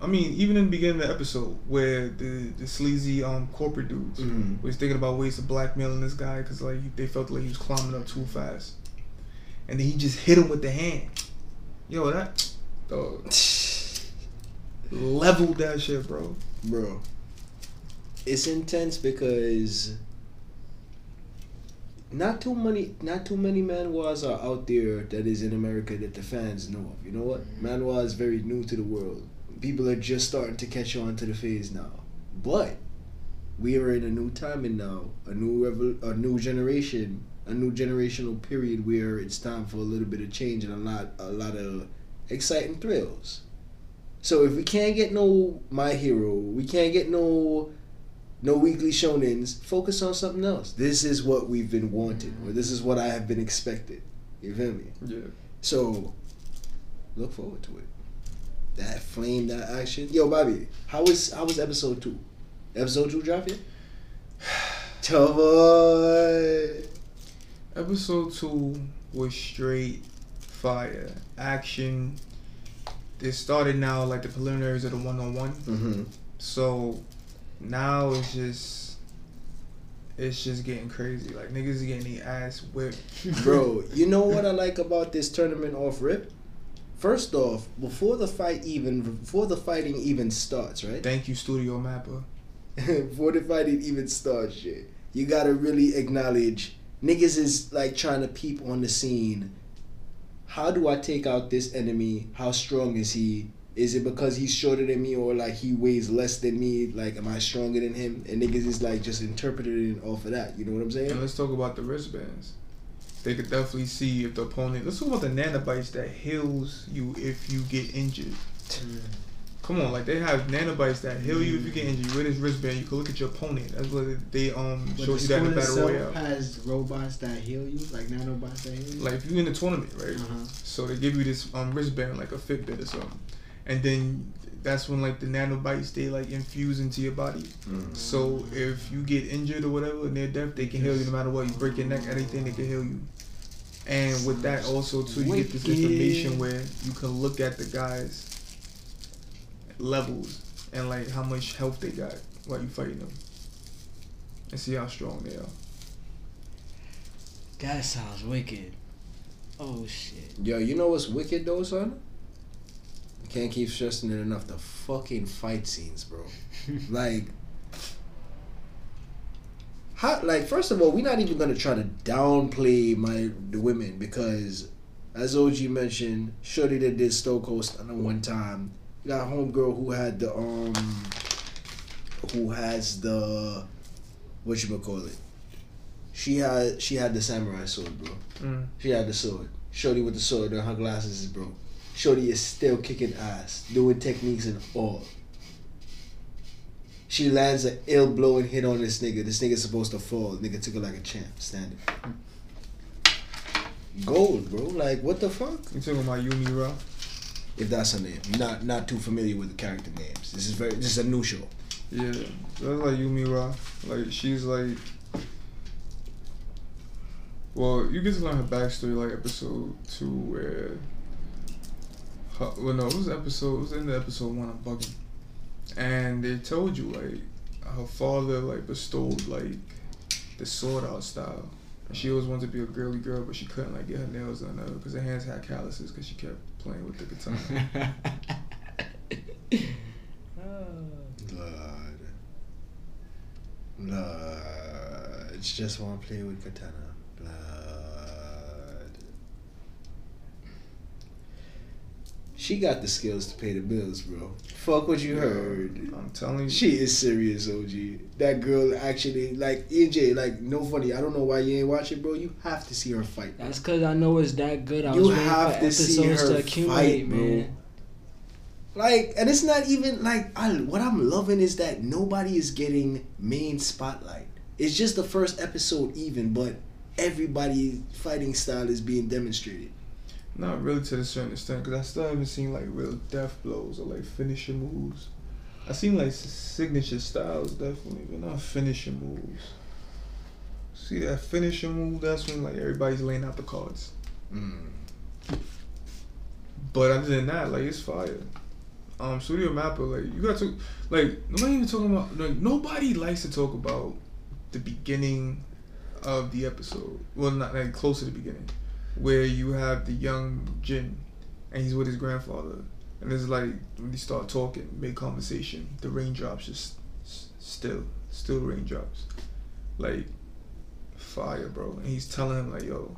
I mean, even in the beginning of the episode where the the sleazy um corporate dudes Mhm. was thinking about ways of blackmailing this guy because like they felt like he was climbing up too fast, and then he just hit him with the hand. Yo, that Dog. Leveled that shit, bro. bro. It's intense because not too many, not too many manhwas are out there that is in America that the fans know of. You know what? Mm-hmm. Manhwa is very new to the world. People are just starting to catch on to the phase now, but we are in a new time and now a new a new generation, a new generational period where it's time for a little bit of change and a lot, a lot of exciting thrills. So if we can't get no My Hero, we can't get no no weekly shonens, focus on something else. This is what we've been wanting, or this is what I have been expected. You feel me? Yeah. So look forward to it. That flame, that action. Yo, Bobby, how was how was episode two? Episode two drop yet? Tell boy. Episode two was straight fire. Action. It started now like the preliminaries of the one on one. So now it's just it's just getting crazy. Like niggas is getting their ass whipped. Bro, you know what I like about this tournament off rip? First off, before the fight even before the fighting even starts, right? Thank you, Studio Mappa. before the fighting even starts, shit, you gotta really acknowledge niggas is like trying to peep on the scene. How do I take out this enemy? How strong is he? Is it because he's shorter than me or like he weighs less than me? Like, am I stronger than him? And niggas is like just interpreting it off of that. You know what I'm saying? And let's talk about the wristbands. They could definitely see if the opponent. Let's talk about the nanobots that heals you if you get injured. Mm. Come on, like they have nanobots that heal you if you get injured. With this wristband, you can look at your opponent. That's what they um But show the you that in school battle itself royale. has robots that heal you, like nanobots that heal you. Like if you're in the tournament, right? uh-huh. So they give you this um wristband like a Fitbit or something, and then that's when like the nanobots they like infuse into your body. So if you get injured or whatever near death, they can heal you no matter what. You break your neck, anything they can heal you. And with that also too, you get this information where you can look at the guys' levels and like how much health they got while you fighting them, and see how strong they are. That sounds wicked. Oh shit. Yo, you know what's wicked though, son? I can't keep stressing it enough. The fucking fight scenes, bro. like, how? Like, first of all, we're not even gonna try to downplay my the women because, as OG mentioned, Shorty that did Stone Cold Stunner one time. You got homegirl who had the um, who has the, what you call it? She had she had the samurai sword, bro. Mm. She had the sword. Shorty with the sword and her glasses is broke. Shorty is still kicking ass, doing techniques and all. She lands an ill blowing hit on this nigga. This nigga's supposed to fall. Nigga took her like a champ, standing. Gold, bro. Like what the fuck? You talking about Yu Mira? If that's her name, not not too familiar with the character names. This is very. This is a new show. Yeah, that's like Yu Mira. Like she's like, well, you get to learn her backstory like episode two, where, her, well, no, it was episode. It was in the episode one. I'm bugging, and they told you like her father like bestowed like the sword out style. And she always wanted to be a girly girl, but she couldn't like get her nails done because her hands had calluses because she kept playing with the katana. Blood. Blood. It's just want to play with katana. Blood. She got the skills to pay the bills, bro. Fuck what you heard. I'm telling you, She is serious, OG. That girl actually, like, EJ, like, no funny. I don't know why you ain't watching, bro. You have to see her fight. bro. That's because I know it's that good. I You was have to see episodes her to accumulate, fight, bro. man. Like, and it's not even like I. What I'm loving is that nobody is getting main spotlight. It's just the first episode, even, but everybody's fighting style is being demonstrated. Not really to a certain extent, because I still haven't seen like real death blows or like finishing moves. I seen like signature styles definitely, but not finishing moves. See that finishing move? That's when like everybody's laying out the cards. Mm. But other than that, like it's fire. Um, Studio Mappa, like you got to like nobody even talking about like nobody likes to talk about the beginning of the episode. Well, not like close to the beginning, where you have the young Jin, and he's with his grandfather, and it's like when they start talking, make conversation, the raindrops just s- still, still raindrops, like fire, bro. And he's telling him like, yo,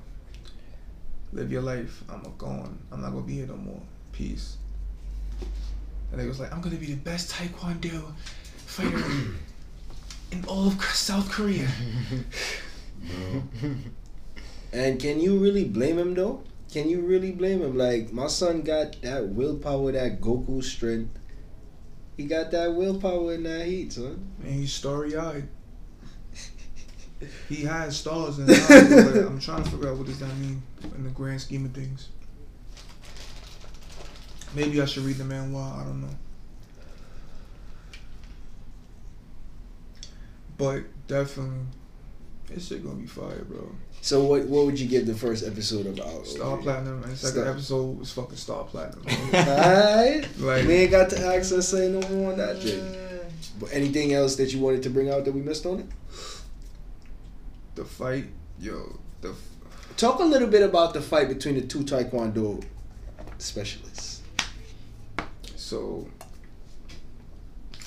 live your life. I'm a gone. I'm not gonna be here no more. Peace. And they was like, I'm gonna be the best taekwondo fighter in all of South Korea. And can you really blame him though? Can you really blame him? Like my son got that willpower, that Goku strength. He got that willpower in that heat, son. And he's starry eyed. He has stars in his eyes. but I'm trying to figure out what does that mean in the grand scheme of things. Maybe I should read the manhwa. I don't know. But definitely, this shit gonna be fire, bro. So what what would you give the first episode of about? Star Platinum and second Star- episode was fucking Star Platinum. Alright. like, we ain't got to access us say no more on that shit. But anything else that you wanted to bring out that we missed on it? the fight, yo, the f- Talk a little bit about the fight between the two Taekwondo specialists. So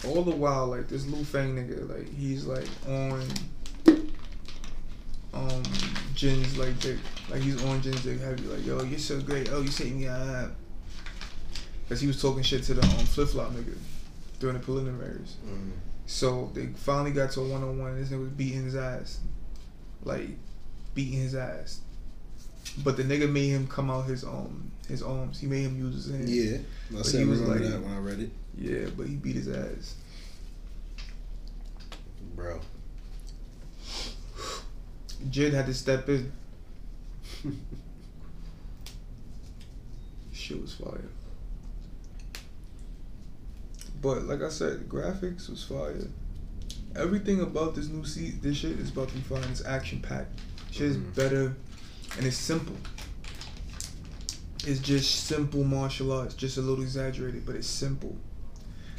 all the while, like this Lu Fang nigga, like he's like on um Jin's like dick, like he's on Jin's dick heavy, like yo, you're so great, oh you set me up, cause he was talking shit to the um flip flop nigga during the preliminaries. So they finally got to a one on one. This nigga was beating his ass, like beating his ass. But the nigga made him come out his um his arms. He made him use his hands. Yeah, I said he was remember like- that when I read it, Yeah, but he beat his ass. bro. Jid had to step in. Shit was fire. But like I said, graphics was fire. Everything about this new seat, this shit is about to be and It's action packed. Shit is Mhm. better, and it's simple. It's just simple martial arts, just a little exaggerated, but it's simple.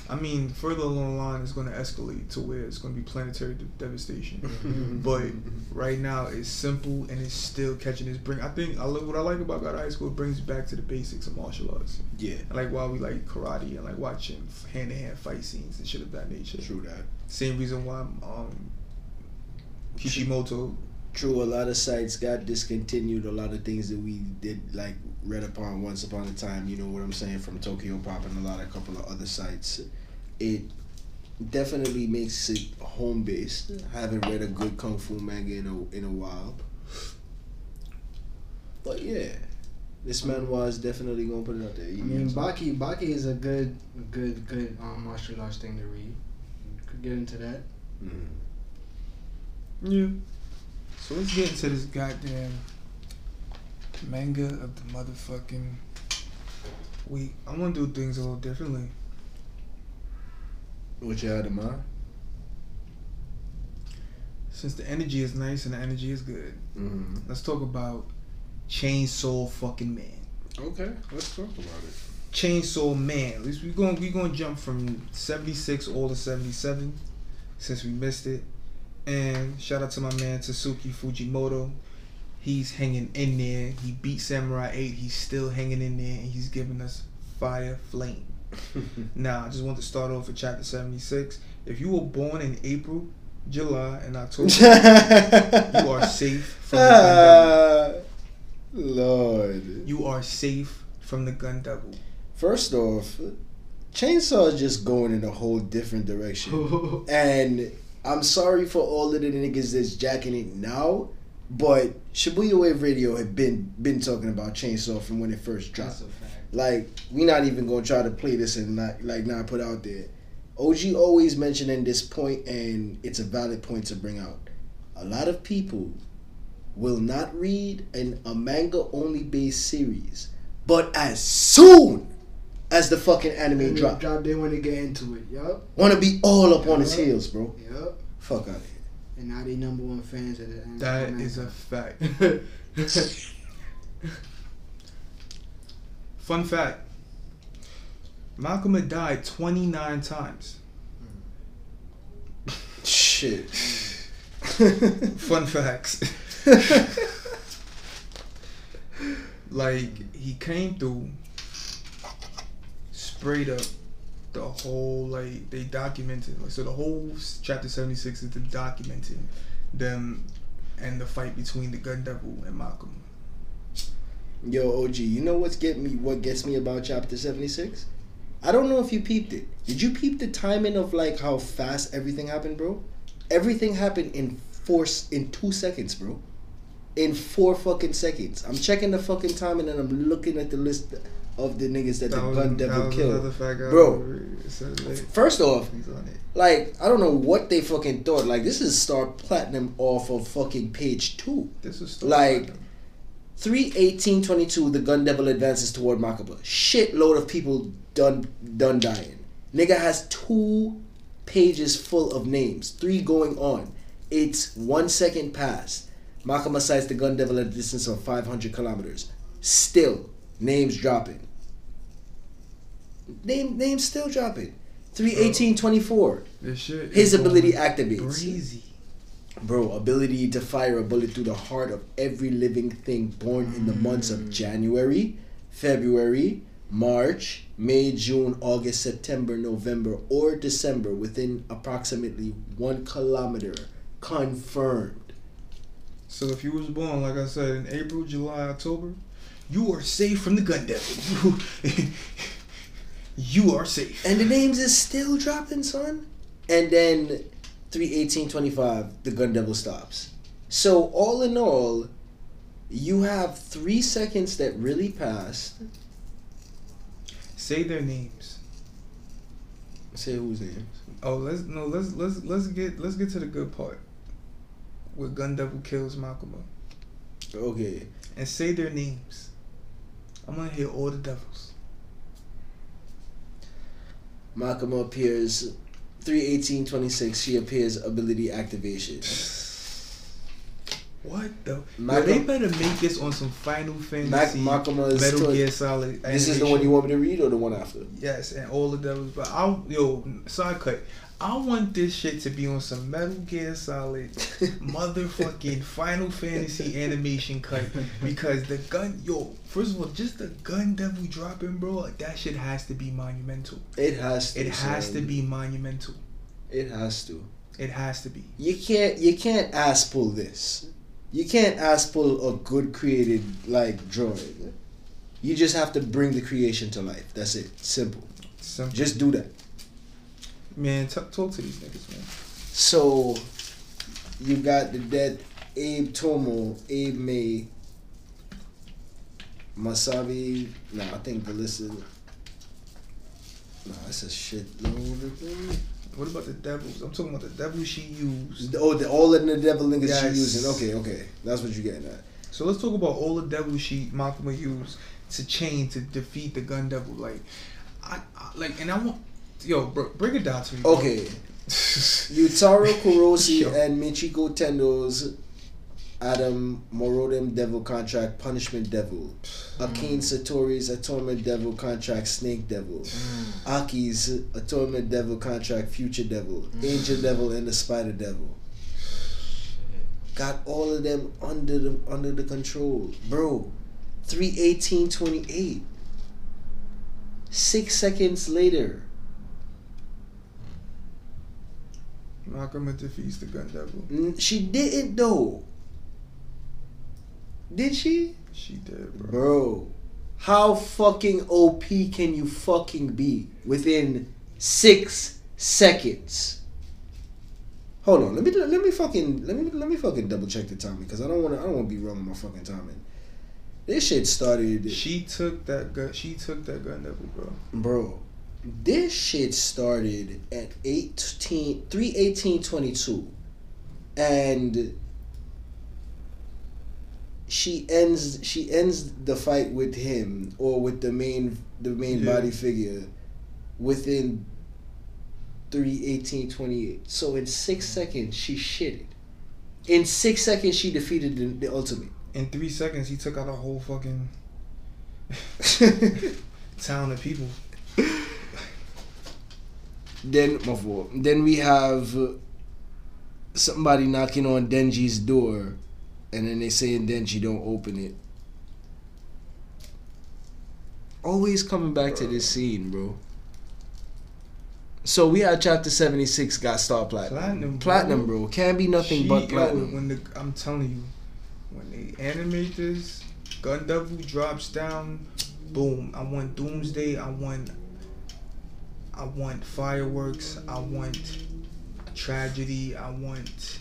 I mean, further along the line, it's going to escalate to where it's going to be planetary de- devastation. Mm-hmm. Mm-hmm. Mm-hmm. But right now it's simple and it's still catching its bring. I think I love what I like about God High School. It brings you back to the basics of martial arts. Yeah, And like why we like karate and like watching hand to hand fight scenes and shit of that nature. true that. Same reason why um Kishimoto. True, a lot of sites got discontinued. A lot of things that we did like read upon once upon a time. You know what I'm saying from Tokyo Pop and a lot of couple of other sites. It definitely makes it home based. Haven't read a good kung fu manga in a in a while. But yeah, this man was definitely gonna put it out there. I mean, Baki Baki is a good, good, good um, martial arts thing to read. Could get into that. Mhm. Yeah. So let's get into this goddamn manga of the motherfucking week. I'm gonna do things a little differently. What you had in mind? Since the energy is nice and the energy is good, Mm-hmm. let's talk about Chainsaw fucking Man. Okay, let's talk about it. Chainsaw Man. At least we're going we going to jump from 76 all to 77 since we missed it. And shout out to my man Tatsuki Fujimoto. He's hanging in there. He beat Samurai 8. He's still hanging in there and he's giving us fire flame. Now, I just want to start off with chapter 76. If you were born in April, July, and October, you are safe from the gun devil. Ah, Lord. You are safe from the gun devil. First off, Chainsaw is just going in a whole different direction. and I'm sorry for all of the niggas that's jacking it now, but Shibuya Wave Radio had been been talking about Chainsaw from when it first dropped. That's a fact. Like we not even gonna try to play this and not like not put out there. OG always mentioning this point, and it's a valid point to bring out. A lot of people will not read an, a manga only based series, but as soon as the fucking anime they drop, drop, they want to get into it. Yup. want to be all up on his heels, bro. Yup. Fuck out of here. And now they number one fans of the. That is a fact. Fun fact Makima had died 29 times. Shit. Fun facts. like, he came through sprayed up the whole like they documented like so the whole chapter 76 is the documenting them and the fight between the gun devil and Makima. Yo, OG, you know what's get me? What gets me about chapter seventy six? I don't know if you peeped it. Did you peep the timing of like how fast everything happened, bro? Everything happened in four in two seconds, bro. In four fucking seconds. I'm checking the fucking timing and I'm looking at the list of the niggas that, the was- gun devil killed. another fact I Bro. remember. It said, like, First off, he's on it. like I don't know what they fucking thought. Like this is Star Platinum off of fucking page two. This is Star Like, Platinum. 31822, the gun devil advances toward Makima. Shitload of people done done dying. Nigga has two pages full of names, three going on. It's one second past. Makima sights the gun devil at a distance of 500 kilometers. Still, names dropping. Name names still dropping. 31824. this. His ability activates. Crazy. Bro, ability to fire a bullet through the heart of every living thing born in the months of January, February, March, May, June, August, September, November, or December within approximately one kilometer. Confirmed. So if you was born, like I said, in April, July, October, you are safe from the gun devil. You, are safe. And the names is still dropping, son. And then 31825, the gun devil stops. So all in all, you have three seconds that really passed. Say their names. Say whose names? Oh, let's no, let's let's let's get let's get to the good part. Where Gun Devil kills Makima Okay. and say their names. I'm gonna hear all the devils. Makima appears 31826. She appears ability activation. What the? Makima- they better make this on some Final Mac- Fantasy is Metal Gear Solid. This is the one you want me to read or the one after? Yes, and all the devils. But I'll yo side cut. I want this shit to be on some Metal Gear Solid motherfucking Final Fantasy animation cut because the gun yo first of all just the gun devil dropping bro like that shit has to be monumental. It has to. It has son. to be monumental. It has to. It has to be. You can't. You can't ass pull this. You can't ass pull a good created like droid. You just have to bring the creation to life. That's it. Simple. Simple. Just do that. Man, t- talk to these niggas, man. So you got the dead Abe Tomo, Abe May, Masabi. Nah, I think the list is. Nah, that's a shit load of them. What about the devils? I'm talking about the devil she used. Oh, the, all of the devil niggas Yes. she using. Okay, okay, that's what you're getting at. So let's talk about all the devils she Makima used to chain to defeat the gun devil. Like, I, I like, and I want, yo, bro, bring it down to me. bro. Okay, Yutaro Kurose Yo. and Michiko Tendo's Adam Morodem Devil Contract Punishment Devil. Mm. Akane Sawatari's Atonement Devil Contract Snake Devil. Mm. Aki's Atonement Devil Contract Future Devil. Mm. Angel Devil and the Spider Devil. Got all of them under the under the control. Bro, 31828. Six seconds later. Makima defeats the gun devil. She didn't though. Did she? She did, bro. Bro, how fucking OP can you fucking be within six seconds? Hold on, let me let me fucking let me let me fucking double check the timing because I don't want to I don't want to be wrong with my fucking timing. This shit started, She took that gun. She took that gun devil, bro. bro. This shit started at 18, 31822 and she ends she ends the fight with him or with the main the main Yeah. body figure within 31828 so in six seconds she shitted in six seconds she defeated the, the ultimate In three seconds, he took out a whole fucking town of people. Then my fault. then we have somebody knocking on denji's door and then they saying denji don't open it always coming back to this scene bro So we had chapter seventy six got star platinum. Platinum, bro. Platinum, bro. Can't be nothing She- but yo, platinum. when the I'm telling you, when they animate this, Gun Devil drops down, boom. I want Doomsday. I want. I want fireworks. I want tragedy. I want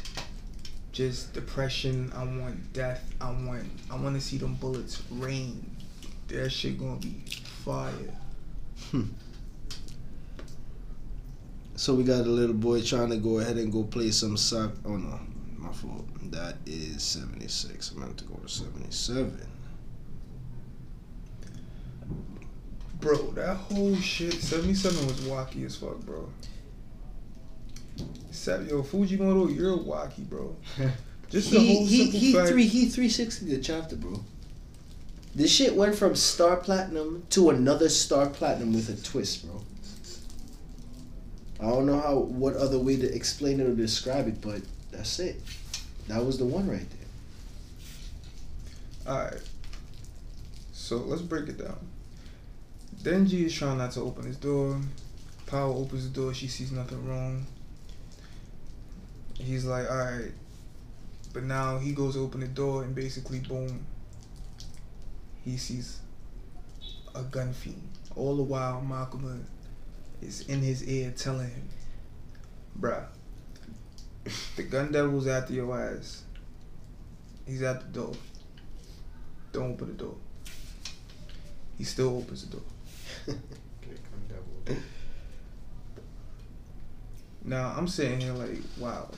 just depression. I want death. I want I want to see them bullets rain. That shit gonna be fire. Hmm. So we got a little boy trying to go ahead and go play some soccer. Oh no, my fault. That is 76. I meant to go to 77. Bro, that whole shit, 77 was wacky as fuck, bro. Sev- Yo, Fujimoto, you're wacky, bro. Just the He whole he simple he fact. three he three sixty the chapter, bro. This shit went from star platinum to another star platinum with a twist, bro. I don't know how what other way to explain it or describe it, but that's it. That was the one right there. Alright. So let's break it down. Denji is trying not to open his door. Power opens the door, she sees nothing wrong. He's like, alright. But now he goes to open the door and basically, boom, he sees a gun fiend. All the while, Makima is in his ear telling him, bruh, the gun devil's after your ass. He's at the door. Don't open the door. He still opens the door. Now I'm sitting here like, wow.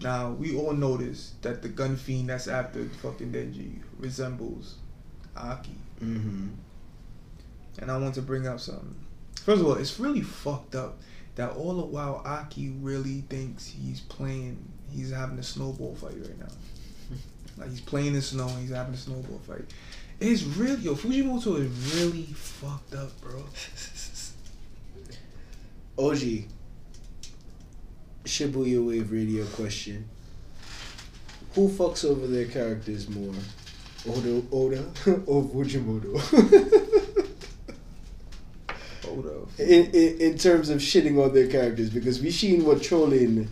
Now we all notice that the gun fiend that's after fucking Denji resembles Aki, Mm-hmm. and I want to bring up something. First of all, it's really fucked up that all the while Aki really thinks he's playing, he's having a snowball fight right now. like he's playing in snow and he's having a snowball fight. It's really yo Fujimoto is really fucked up, bro. OG. Shibuya Wave Radio question. Who fucks over their characters more? Oda Oda or Fujimoto? Up. in, in in terms of shitting on their characters because we seen what trolling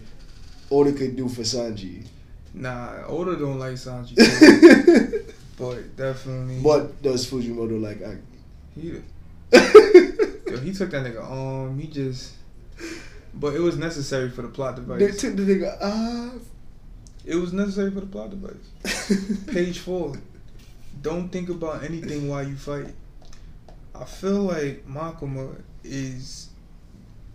Oda could do for Sanji. Nah, Oda don't like Sanji, but definitely. what does Fujimoto like? Aki? He, yo, he took that nigga on. He just. But it was necessary for the plot device. They took the nigga off. It was necessary for the plot device. Page four. Don't think about anything while you fight. I feel like Makima is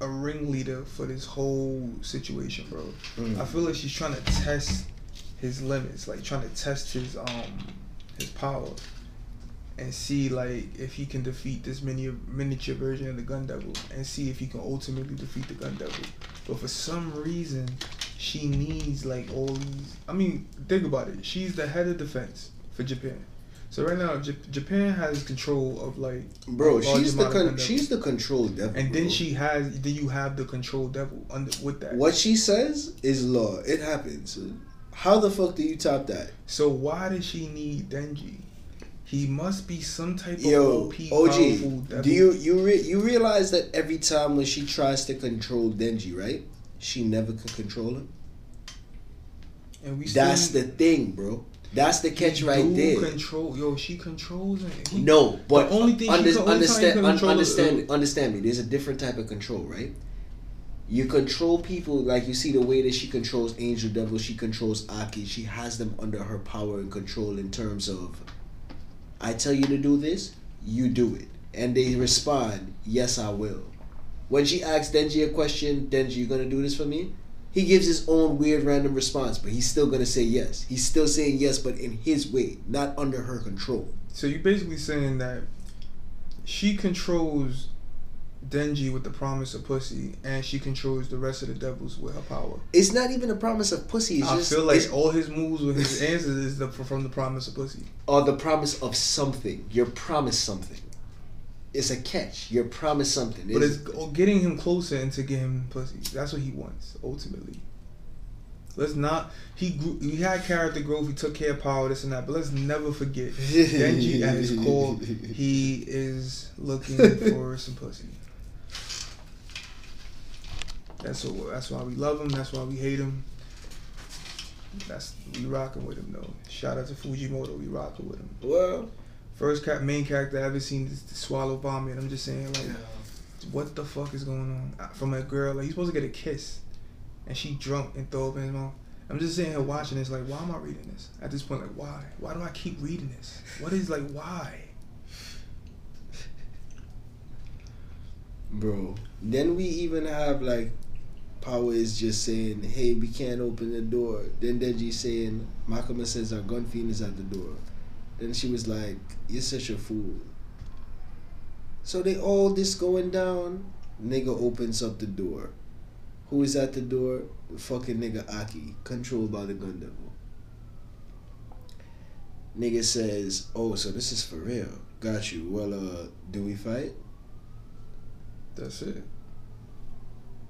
a ringleader for this whole situation, bro. Mm. I feel like she's trying to test his limits, like trying to test his um his power, and see like if he can defeat this mini miniature version of the Gun Devil, and see if he can ultimately defeat the Gun Devil. But for some reason, she needs like all these. I mean, think about it. She's the head of defense for Japan. So right now, J- Japan has control of like Bro, she's the con- she's the control devil. and then bro. she has then you have the control devil under with that. what she says is law. It happens. How the fuck do you top that? So why does she need Denji? He must be some type of Yo, OP OG, do you you re- you realize that every time when she tries to control Denji, right? She never can control him. And we That's the thing, bro. That's the catch right there. Control, yo, she controls him. No, but The only thing under- can- only time you understand, un- control it- understand, uh, understand me. There's a different type of control, right? You control people like you see the way that she controls Angel Devil. She controls Aki. She has them under her power and control in terms of, I tell you to do this, you do it, and they respond, yes, I will. When she asks Denji a question, Denji, you gonna do this for me? He gives his own weird random response, but he's still gonna say yes. He's still saying yes, but in his way, not under her control. So you're basically saying that she controls Denji with the promise of pussy, and she controls the rest of the devils with her power. It's not even a promise of pussy. It's I just feel like all his moves with his answers is the, from the promise of pussy. or the promise of something. You're promised something. It's a catch. You're promised something. But It's- it's getting him closer and to get him pussy. That's what he wants ultimately. Let's not. He grew, he had character growth. He took care of power, this and that. But let's never forget Denji at his core. He is looking for some pussy. That's what, that's why we love him. That's why we hate him. That's we rocking with him though. Shout out to Fujimoto. We rocking with him. Well, First cat main character I ever seen is swallow vomit. I'm just saying like, what the fuck is going on from a girl? Like he's supposed to get a kiss, and she drunk and throw up in his mouth. I'm just sitting here watching this like, why am I reading this? At this point, like, why? Why do I keep reading this? What is like, why? bro. Then we even have like Power is just saying, "Hey, we can't open the door." Then Denji saying, "Makima says our gun fiend is at the door." Then she was like, "You're such a fool." So they all this going down. Nigga opens up the door. Who is at the door? The fucking nigga Aki, controlled by the gun devil. Nigga says, "Oh, so this is for real." Got you. Well, uh, do we fight? That's it.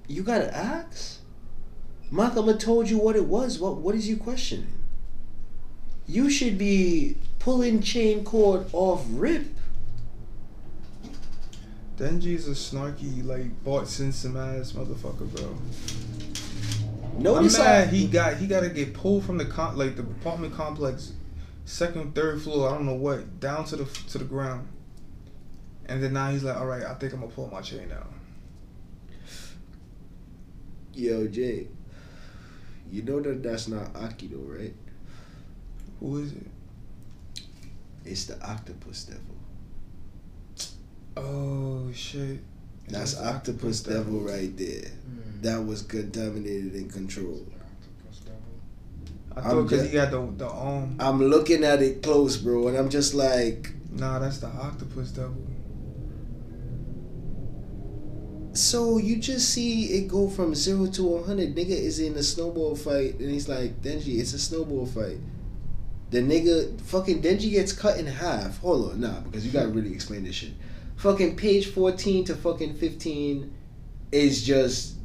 You gotta ask. Makima told you what it was. What what is you questioning? You should be pulling chain cord off rip. Denji's a snarky, like bought some ass motherfucker, bro. Notice I'm mad he got he got to get pulled from the con like the apartment complex, second, third floor. I don't know what down to the to the ground. And then now he's like, all right, I think I'm gonna pull my chain out. Yo Jay. You know that that's not Aki though, right? Who is it? It's the octopus devil. Oh shit. That's It's octopus devil right there. Mm. That was contaminated and controlled. I thought because he got the the arm. I'm looking at it close, bro, and I'm just like, Nah, that's the octopus devil. So you just see it go from zero to a hundred. Nigga is in a snowball fight, and he's like, Denji, it's a snowball fight. The nigga, fucking Denji gets cut in half. Hold on, nah, because you gotta really explain this shit. Fucking page fourteen to fucking fifteen is just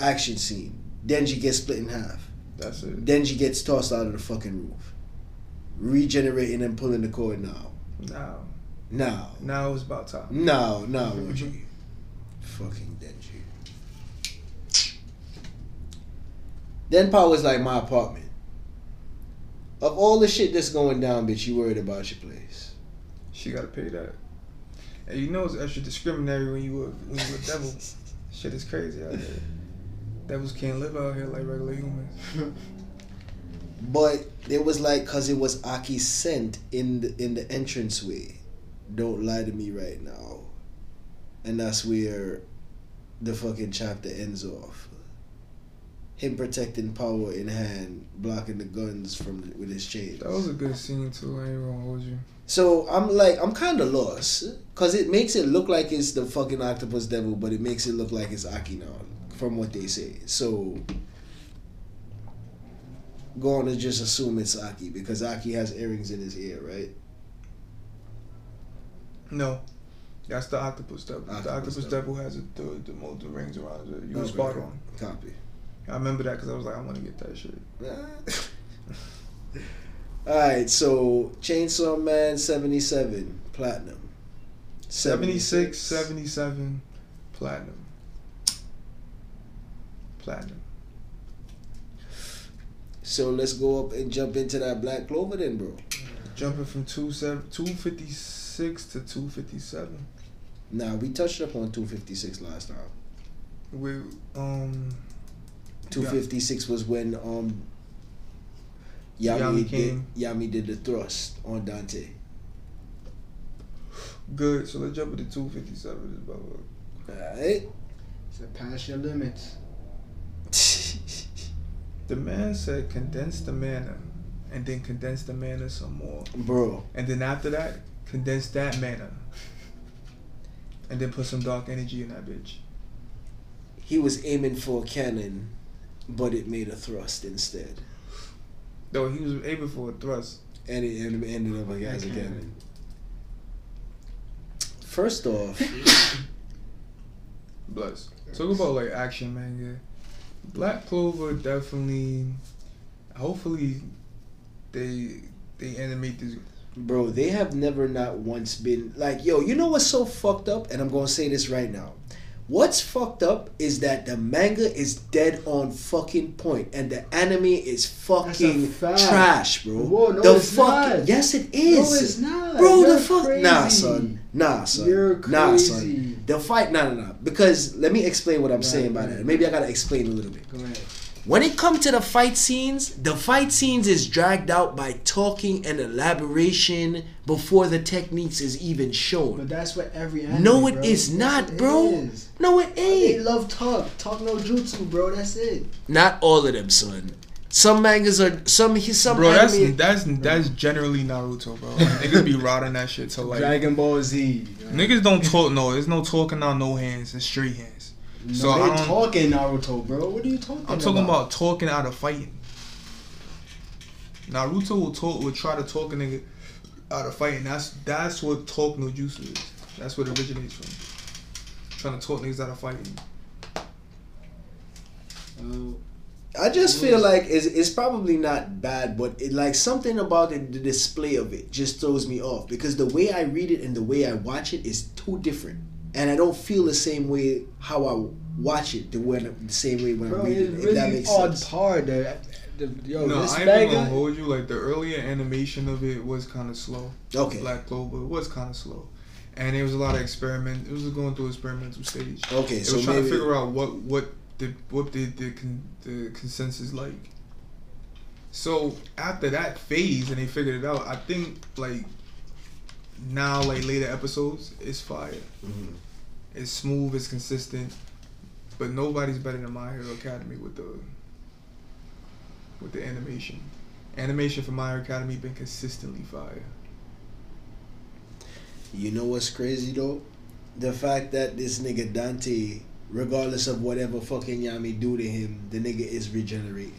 action scene. Denji gets split in half. That's it. Denji gets tossed out of the fucking roof, regenerating and pulling the cord now. Now, Now, now it's about time. now, now, Oji. Fucking Denji. Then was like my apartment. Of all the shit that's going down, bitch, you worried about your place. She gotta pay that. And you know it's extra discriminatory when you were when you a devil. Shit is crazy out here. Devils can't live out here like regular humans. But it was like cause it was Aki's scent in the in the entranceway. Don't lie to me right now. And that's where the fucking chapter ends off. Him protecting power in hand, blocking the guns from the, with his chains. That was a good scene too. I ain't gonna hold you. So I'm like, I'm kind of lost, cause it makes it look like it's the fucking octopus devil, but it makes it look like it's Aki now, from what they say. So, going to just assume it's Aki because Aki has earrings in his ear, right? No, that's the octopus devil. the Octopus octopus devil. devil, has a, the the, the rings around his. You was spot on. Copy. I remember that because I was like, I want to get that shit. All right, so Chainsaw Man seventy seven platinum. 76, 77, platinum. Platinum. So let's go up and jump into that Black Clover then, bro. Jumping from two seven, 256 to 257. Nah, we touched up on two fifty six last time. We, um, Two fifty six was when um Yami, Yami did. Yami did the thrust on Dante. good. So let's jump into 257. Blah, blah. Alright. So pass your limits. The man said condense the mana and then condense the mana some more. Bro, And then after that, condense that mana. And then put some dark energy in that bitch. he was aiming for a cannon, but it made a thrust instead. Though he was aiming for a thrust. And it and ended up like as a cannon. cannon. First off, Bless. Talk about like action manga. Black Clover definitely. Hopefully, they they animate this. Bro, they have never not once been like, yo, you know what's so fucked up? And I'm gonna say this right now. What's fucked up is that the manga is dead on fucking point, and the anime is fucking trash, bro. Whoa, no, the fuck, not. yes, it No, it's not. Bro, You're the fuck, nah, son, nah, son, You're nah, crazy. son. The fight, nah, nah, nah. Because let me explain what I'm Right, saying by right, that. Maybe I gotta explain a little bit. Go ahead. When it comes to the fight scenes, the fight scenes is dragged out by talking and elaboration before the techniques is even shown. But that's what every anime, No, it bro. is Yes, not, it bro. is. No, it ain't. They love talk. Talk no jutsu, bro. That's it. Not all of them, son. Some mangas are some. He some Bro, that's anime. that's that's generally Naruto, bro. Like, niggas be rotting that shit to like. Dragon Ball Z. Niggas don't talk. No, there's no talking on no hands. It's straight hands. No, So I they don't- talking Naruto, bro. What are you talking about? I'm talking about talking out of fighting. Naruto will talk, will try to talk a nigga out of fighting. That's that's what talk no jutsu is. That's what it originates from. Trying to talk niggas out of fighting. Uh, I just feel like it's, it's probably not bad, but it like something about it, the display of it just throws me off because the way I read it and the way I watch it is too different, and I don't feel the same way how I watch it the way the same way when bro, I read it's it. If that makes on sense. par. The, the, yo, no, this I ain't gonna hold you. Like the earlier animation of it was kind of slow. Okay. Black Clover was kind of slow, and it was a lot of experiment. It was going through experimental stage. Okay, It so was trying maybe to figure out what what the what the the, con, the consensus like. So after that phase, and they figured it out. I think like now, like later episodes, it's fire. Mhm. It's smooth. It's consistent. But nobody's better than My Hero Academy with the with the animation. Animation for My Hero Academy been consistently fire. You know what's crazy though? The fact that this nigga Dante, regardless of whatever fucking Yami do to him, the nigga is regenerating.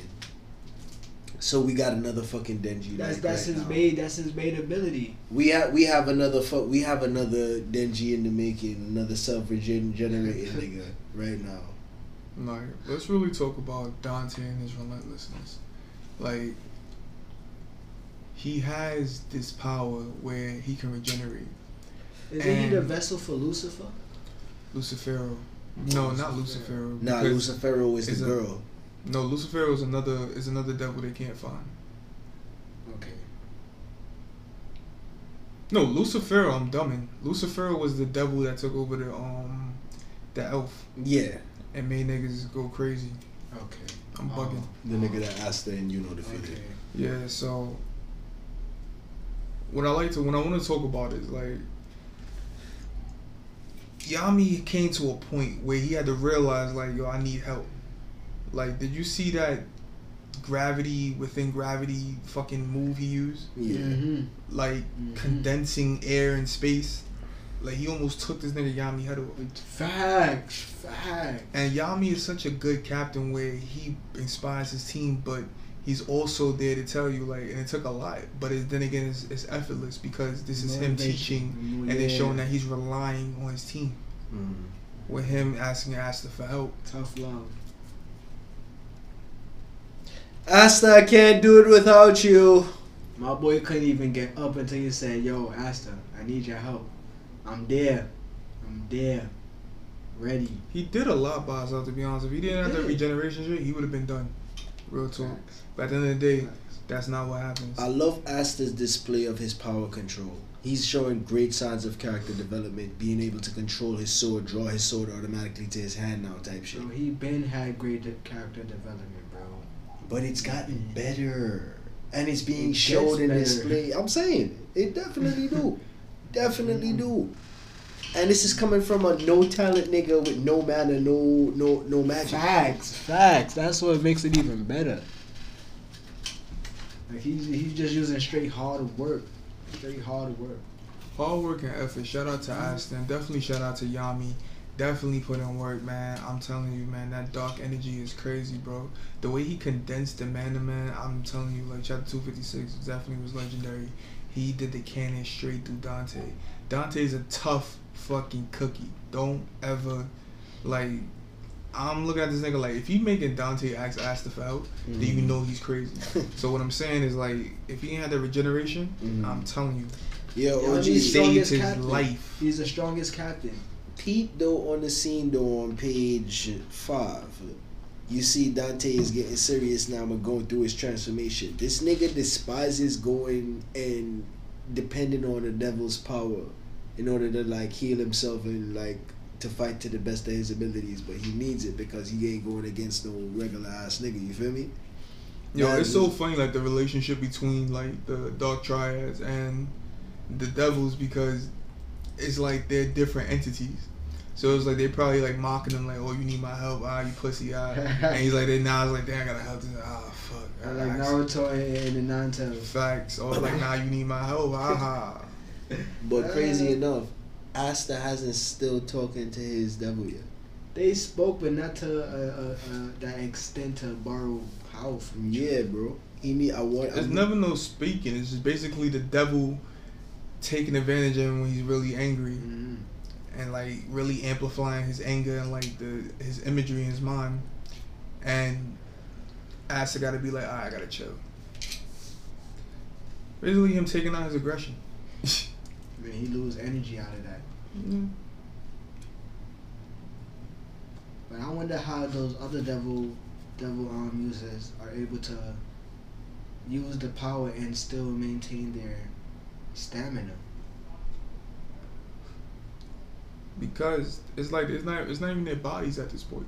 So we got another fucking Denji. That's like, that's right his now. made. That's his made ability. We have we have another fu- we have another Denji in the making, another self regenerating nigga right now. Like, let's really talk about Dante and his relentlessness. Like, he has this power where he can regenerate. Isn't he the vessel for Lucifer? Lucifero. No, not Lucifero. Nah, because- Lucifero is is the a- girl. No, Lucifer is another is another devil they can't find. Okay. No, Lucifer. I'm dumbing. Lucifer was the devil that took over the um the elf Yeah, and made niggas go crazy. Okay. I'm bugging. the nigga that Asta and you know defeated. Okay. Yeah, so what I like to when I want to talk about is like Yami came to a point where he had to realize like yo I need help. Like did you see that gravity within gravity fucking move he used? Yeah, Mhm. Like Mhm. condensing air and space. Like he almost took this nigga Yami head off. Facts. Facts. And Yami is such a good captain where he inspires his team, but he's also there to tell you like, and it took a lot, but it, then again, it's, it's effortless because this is him Motivation. teaching and Yeah. then showing that he's relying on his team. Mm. With him asking Asta for help. tough love. Asta, I can't do it without you. My boy couldn't even get up until you said, "Yo, Asta, I need your help. I'm there. I'm there. Ready." He did a lot by himself, to be honest. If he didn't have that did. regeneration shit, he would have been done. Real talk. Facts. But at the end of the day, Facts. that's not what happens. I love Asta's display of his power control. He's showing great signs of character development, being able to control his sword, draw his sword automatically to his hand now, type shit. Bro, he been had great de- character development, bro. But it's gotten better, and it's being It shown gets in better. display. I'm saying it definitely do, definitely do. And this is coming from a no talent nigga with no manner, no no no magic. Facts, facts. That's what makes it even better. Like he's he's just using straight hard work, straight hard work. Hard work and effort. Shout out to Mm-hmm. Aston. Definitely shout out to Yami. Definitely put in work, man. I'm telling you, man, that dark energy is crazy, bro. The way he condensed the man to man, I'm telling you, like chapter 256 definitely was legendary. He did the cannon straight through Dante. Dante's a tough fucking cookie. Don't ever like I'm looking at this nigga like if you making Dante ask Asta for help, then you Mhm. know he's crazy. so what I'm saying is like if he ain't had that regeneration, Mhm. I'm telling you, Yo, Yo, OG, saved his captain. life. He's the strongest captain. Pete though on the scene though on page five, you see Dante is getting serious now and going through his transformation. This nigga despises going and depending on the devil's power in order to like heal himself and like to fight to the best of his abilities, but he needs it because he ain't going against no regular ass nigga. You feel me? Yo, That it's so funny like the relationship between like the dark triads and the devils because it's like they're different entities. So it's like they probably like mocking him like, "Oh, you need my help, ah, you pussy, ah," and he's like, "They now it's like, damn, I gotta help this, ah, fuck." I like ask- Naruto and, and the Nine Facts. Or like, nah, you need my help, ah. But crazy enough, Asta hasn't still talking to his devil yet. They spoke, but not to uh, uh, uh, that extent to borrow power from each Yeah, bro. He need. I want. There's I'm- never no speaking. It's just basically the devil taking advantage of him when he's really angry. Mhm. and like really amplifying his anger and like the his imagery in his mind. And Asta got to be like, "Alright, I gotta chill. Basically, him taking out his aggression. When he lose energy out of that. But I wonder how those other devil devil um users are able to use the power and still maintain their stamina. Because it's like it's not it's not even their bodies at this point.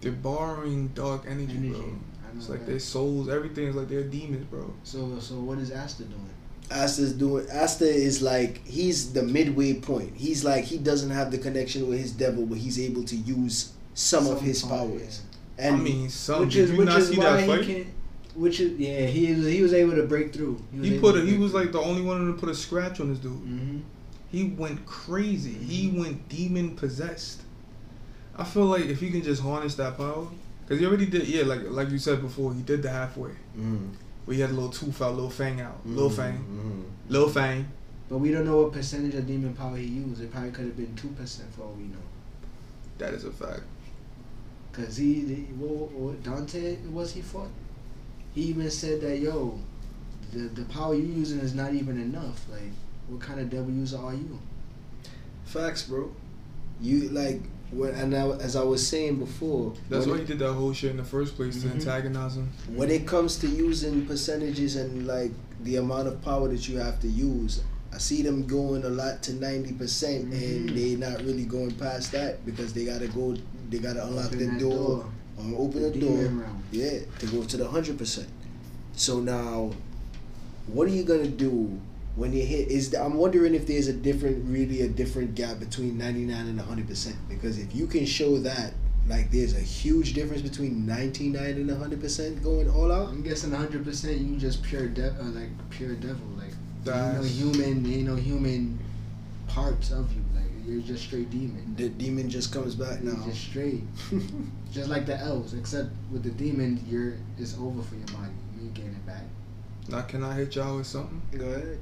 They're borrowing dark energy, Energy. bro. It's like that. their souls, everything is like they're demons, bro. So so what is Asta doing? Asta's doing. Asta is like he's the midway point. He's like he doesn't have the connection with his devil, but he's able to use some, of his power, powers. I And mean, some. Which Did is you which not is see why that he can. Which is yeah he was he was able to break through. was He put a, he was through. like the only one to put a scratch on this dude. Mhm. He went crazy. He Mhm. went demon possessed. I feel like if he can just harness that power, because he already did. Yeah, like like you said before, he did the halfway. Mm, Where he had a little tooth out, little fang out, little mm, fang, mm. little fang. But we don't know what percentage of demon power he used. It probably could have been two percent for all we know. That is a fact. Cause he, the, what, what Dante was he fought. He even said that yo, the the power you're using is not even enough. Like, what kind of devil user are you? Facts, bro. You like when and I, as I was saying before. That's when why he did that whole shit in the first place to Mhm. antagonize him. when it comes to using percentages and like the amount of power that you have to use, I see them going a lot to ninety percent, and Mhm. they not really going past that because they gotta go, they gotta unlock Open the that door, or open the, door, demon realm. yeah, to go to the hundred percent. So now, what are you gonna do when you hit? Is the, I'm wondering if there's a different, really a different gap between ninety nine and hundred percent because if you can show that. Like there's a huge difference between 99 and 100% going all out. I'm guessing 100 percent you just pure de- uh, like pure devil. Like, there ain't no human, ain't no human parts of you. Like, you're just straight demon. The demon just comes back You're now. just straight. Just like the elves, except with the demon, you're it's over for your body. You ain't getting it back. Now, can I hit y'all with something? Go ahead.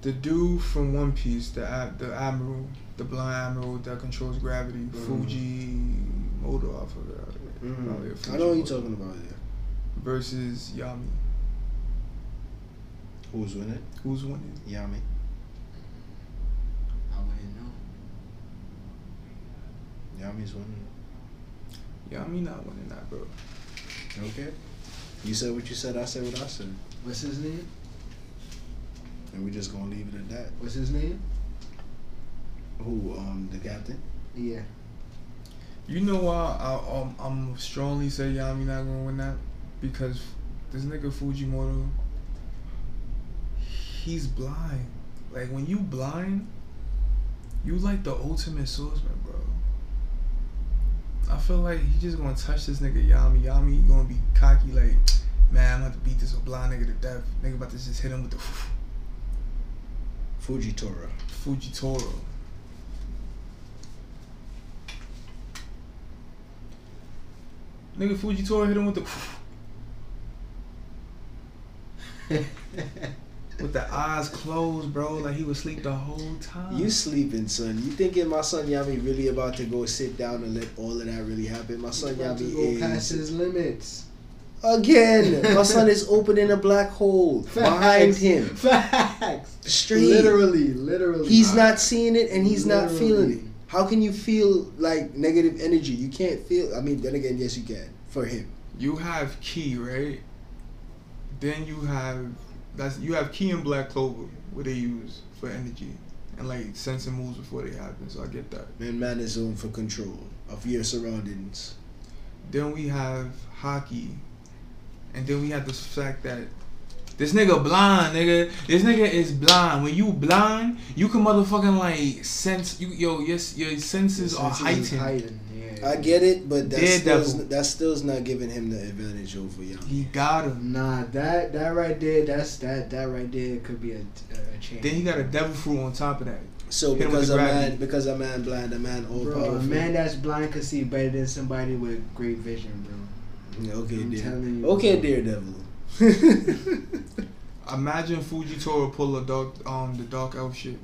The dude from One Piece, the ad, the admiral, the blind admiral that controls gravity, Mhm. Fuji Moto, I forgot. Probably a Mm-hmm. I know what you're talking about. Yeah. Versus Yami. Who's winning? Who's winning? Yami. I wouldn't know. Yami's winning. Yami not winning that, bro. Okay. You said what you said. I said what I said, What's his name? and we just gonna leave it at that. What's his name? Who? Um, the captain. Yeah. You know why I, um, I'm strongly say Yami not gonna win that? Because this nigga Fujimoto, he's blind. Like when you blind, you like the ultimate swordsman, bro. I feel like he just gonna touch this nigga Yami. Yami gonna be cocky like, man, I'm about to beat this blind nigga to death. Nigga about to just hit him with the Fujitora. Fujitoro. Nigga Fujitoro hit him with the with the eyes closed, bro, like he was asleep the whole time. You sleeping, son? You thinking my son Yami really about to go sit down and let all of that really happen? My son He's about to Yami go past is. his limits. Again, my son is opening a black hole behind him. Facts. Straight. Literally, literally. He's not seeing it and he's not feeling it. How can you feel like negative energy? You can't feel. I mean, then again, yes, you can for him. You have ki, right? Then you have that's you have ki and black clover, what they use for energy and like sensing moves before they happen. So I get that. Man, man is on for control of your surroundings. Then we have haki, and then we have the fact that this nigga blind, nigga. This nigga is blind. When you blind, you can motherfucking like sense. You yo, yes, your senses are Senses is heightened. Yeah. I get it, but that Daredevil. still that still's not giving him the advantage over Yami. He got him. Nah, that that right there, that's that that right there could be a, a, a change. Then he got a devil fruit on top of that. So Hit because a gravity. man, because a man blind, a man all Bro, a man that's blind could see better than somebody with great vision, bro. Yeah, okay, I'm Dare- telling you, okay, bro. Daredevil. Imagine Fujitora pull a dark, um, the dark elf shit,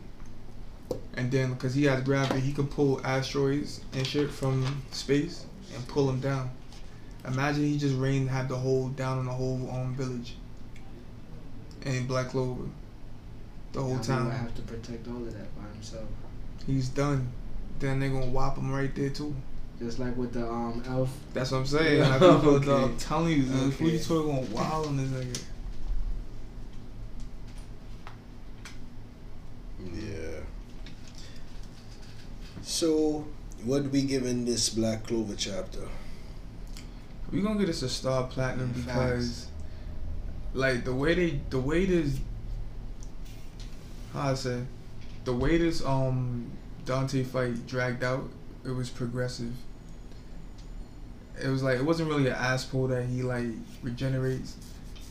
and then because he has gravity, he can pull asteroids and shit from space and pull them down. Imagine he just rained, had the whole down on the whole um village, and Black Clover, the whole Yami would time. have to protect all of that by himself. He's done. Then they're gonna whop him right there too. Just like with the um elf. That's what I'm saying. I feel Okay. I'm telling you, the Okay. Fujitora gonna wild on this nigga. Yeah. So, what do we giving this Black Clover chapter? We gonna get us a star platinum Facts. because, like the way they, the way this, how I say, the way this um Dante fight dragged out, it was progressive. It was like it wasn't really an ass pull that he like regenerates,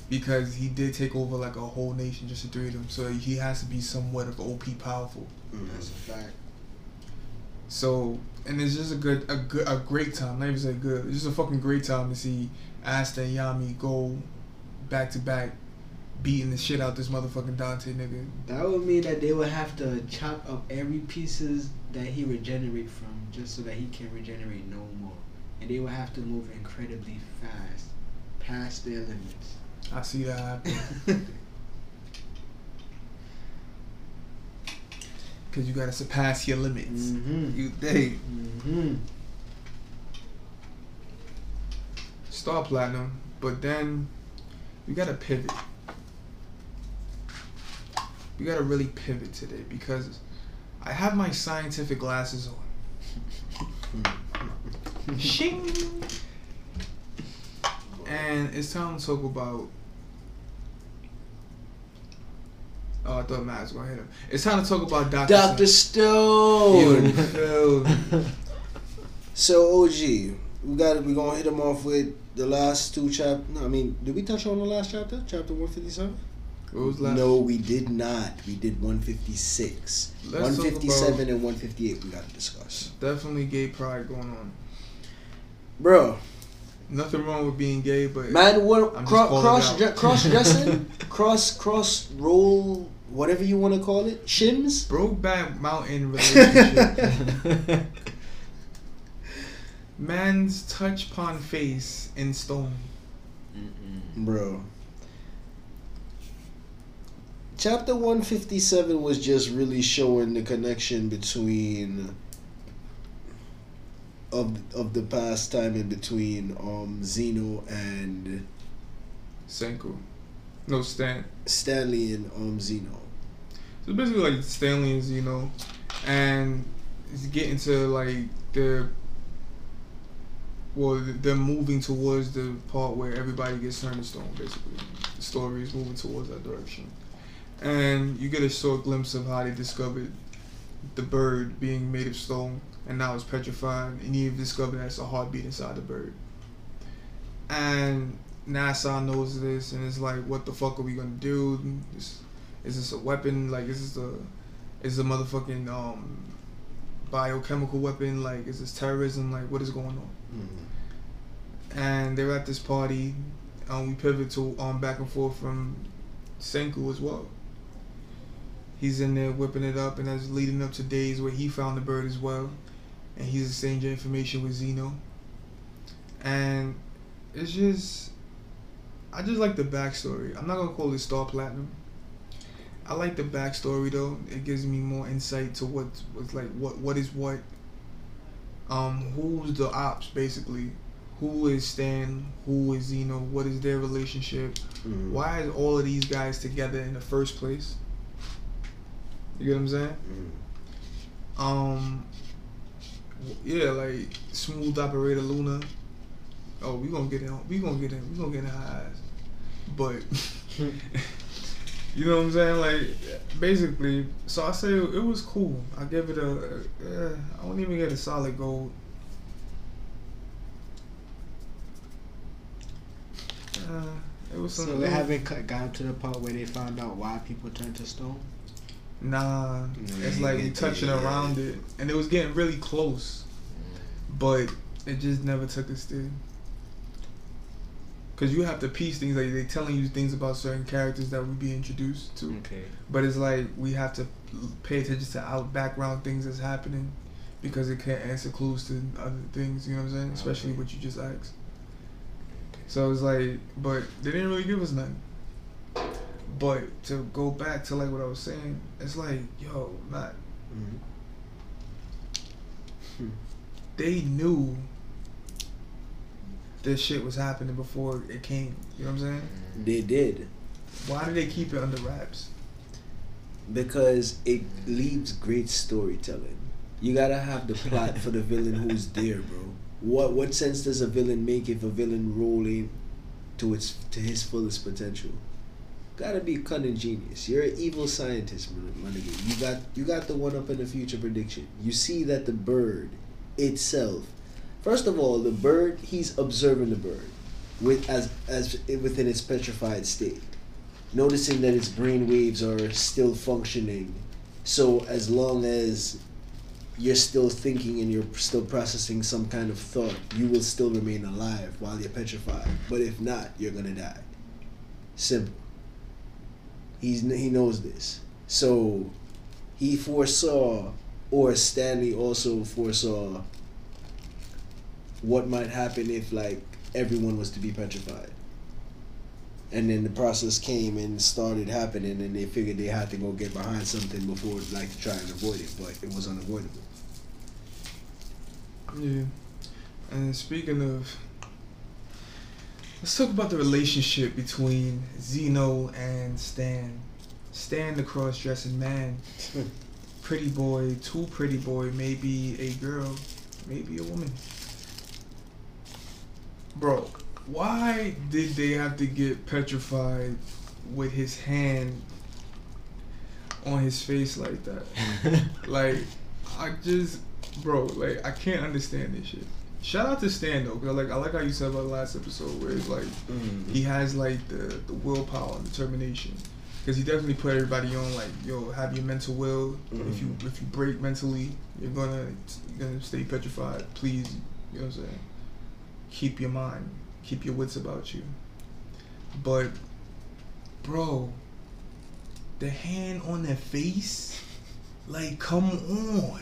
because he did take over like a whole nation, just to three of them. So he has to be somewhat of OP powerful. That's a fact. So and it's just a good, a good, a great time. Not even say good. It's just a fucking great time to see Asta and Yami go back to back, beating the shit out this motherfucking Dante nigga. That would mean that they would have to chop up every pieces that he regenerate from, just so that he can regenerate no more. And they would have to move incredibly fast, past their limits. I see that happen. Cause you gotta surpass your limits. mm-hmm. You think Mm-hmm. star platinum, but then we gotta pivot. We gotta really pivot today because I have my scientific glasses on. Shing. And it's time to talk about. Oh, I thought Matt was gonna hit him. It's time to talk about Doctor. Doctor Stone. Stone. So OG, we got we gonna hit him off with the last two chap. No, I mean, did we touch on the last chapter? Chapter one fifty seven. What was last? No, we did not. We did one fifty six. Let's One talk fifty about seven and one fifty eight. We got to discuss, definitely gay pride going on. bro. Nothing wrong with being gay, but Man, what I'm just cro- cross it cross dressing, cross cross roll, whatever you want to call it, shims. Brokeback Mountain relationship. Man's touch upon face in stone. Bro. Chapter 157 was just really showing the connection between of of the past time in between um Zeno and Senku. No, Stan. Stanley and um Zeno. So basically, like Stanley and Zeno, and it's getting to like the. Well, they're moving towards the part where everybody gets turned to stone. Basically, the story is moving towards that direction, and you get a short glimpse of how they discovered the bird being made of stone, and now it's petrified, and you discover that's a heartbeat inside the bird. And NASA knows this, and it's like, what the fuck are we gonna do? Is, is this a weapon? Like, is this a is a motherfucking um biochemical weapon? Like, is this terrorism? Like, what is going on? And they're at this party. and we pivot to um back and forth from Senku as well. He's in there whipping it up, and that's leading up to days where he found the bird as well, and he's exchanging information with Zeno. And it's just I just like the backstory. I'm not gonna call it Star Platinum. I like the backstory though. It gives me more insight to what what's like what what is what. Um, who's the ops basically? Who is Stan? Who is Zeno? What is their relationship? Mhm. Why is all of these guys together in the first place? You get what I'm saying? Mhm. Um, yeah, like smooth operator Luna. Oh, we gonna get in. We gonna get in. We gonna get in her eyes. But you know what I'm saying? Like basically, so I say it was cool. I give it a. Uh, I won't even get a solid gold. Uh, it was So something. they haven't cut, gotten to the part where they found out why people turn to stone. Nah, it's like we it touching did. around it, and it was getting really close, but it just never took a there. Cause you have to piece things like they telling you things about certain characters that we be introduced to, Okay. but it's like we have to pay attention to out background things that's happening, because it can answer clues to other things. You know what I'm saying? Especially Okay. what you just asked. So it's like, but they didn't really give us nothing. But to go back to like what I was saying, it's like, yo, not Mhm. they knew this shit was happening before it came. You know what I'm saying? They mm-hmm. did Why do they keep it under wraps? because it leaves great storytelling. You gotta have the plot for the villain who's there, bro. What what sense does a villain make if a villain rolling to its to his fullest potential? Gotta be cunning genius. You're an evil scientist, mon- my nigga. You got you got the one up in the future prediction. You see that the bird itself. First of all, the bird he's observing the bird with as as within its petrified state noticing that its brain waves are still functioning. So as long as you're still thinking and you're still processing some kind of thought, you will still remain alive while you're petrified. But if not, you're gonna die. Simple. He's he knows this. So he foresaw, or Stanley also foresaw what might happen if like everyone was to be petrified and then the process came and started happening and they figured they had to go get behind something before like to try and avoid it but it was unavoidable Yeah. And speaking of, let's talk about the relationship between Zeno and Stan. Stan, the cross-dressing man, pretty boy, too pretty boy, maybe a girl, maybe a woman. Bro, why did they have to get petrified with his hand on his face like that? like, I just, bro, like I can't understand this shit. Shout out to Stan though, cause I like I like how you said about the last episode where it's like mm. he has like the the willpower and determination, cause he definitely put everybody on like yo have your mental will. If you mm. if you break mentally, you're gonna you're gonna stay petrified. Please, you know what I'm saying. Keep your mind, keep your wits about you. But, bro, the hand on their face, like come on.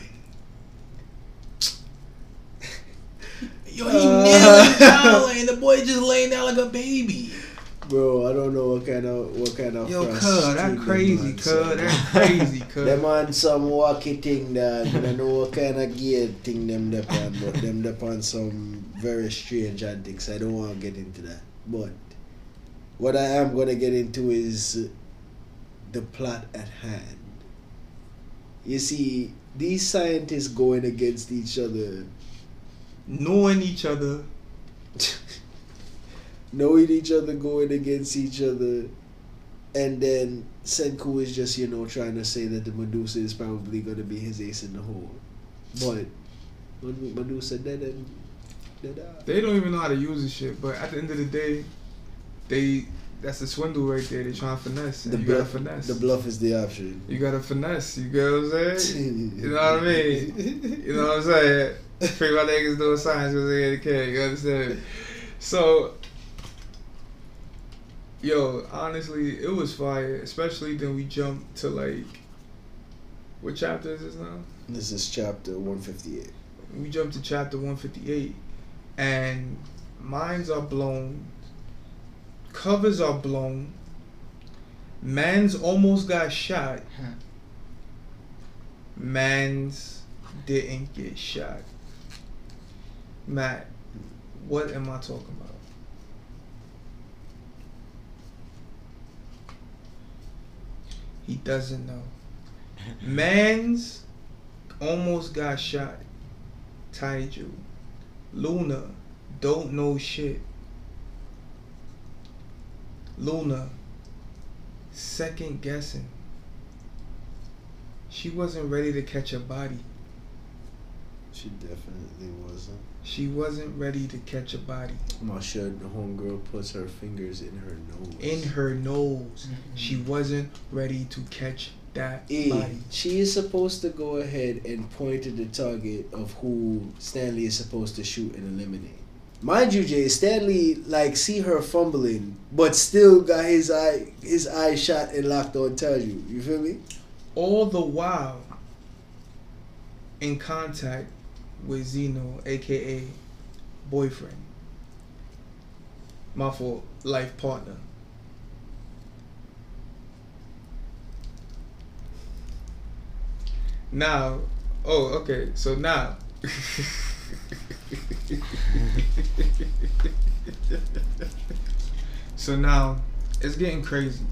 Yo, he Uh. kneeling down, and the boy just laying down like a baby. bro i don't know what kind of what kind of Yo, frost cuz, that crazy, man cuz, say. that crazy, cuz. them on some wacky thing that I don't know what kind of gear thing them dep on but them dep on some very strange antics I don't want to get into that. But what I am gonna get into is the plot at hand. You see these scientists going against each other. Knowing each other. knowing each other, going against each other, and then Senku is just you know trying to say that the Medusa is probably going to be his ace in the hole, but when Medusa dead and They don't even know how to use this shit, but at the end of the day, they that's a swindle right there. They trying to finesse. The you gotta bluff, finesse. the bluff is the option. You gotta finesse. You get what I'm saying? You know what I mean? You know what I'm saying? Free my niggas doing science because they ain't care. You understand? So, yo, honestly, it was fire. Especially then we jumped to like, what chapter is this now? This is chapter one fifty eight. We jumped to chapter 158, and minds are blown. Covers are blown. Man's almost got shot. Man's didn't get shot. Matt, what am I talking about? He doesn't know. Man's almost got shot. Taiju. Luna don't know shit. Luna second guessing. She wasn't ready to catch a body. She definitely wasn't. She wasn't ready to catch a body. My sure the homegirl puts her fingers in her nose. In her nose. Mm-hmm. She wasn't ready to catch that E, body. she is supposed to go ahead and point to the target of who Stanley is supposed to shoot and eliminate. Mind you, Jay, Stanley like see her fumbling, but still got his eye his eye shot and locked on Taiju You feel me? All the while in contact with Zeno, aka boyfriend. My fault, life partner. Now, oh, okay. So now, so now it's getting crazy.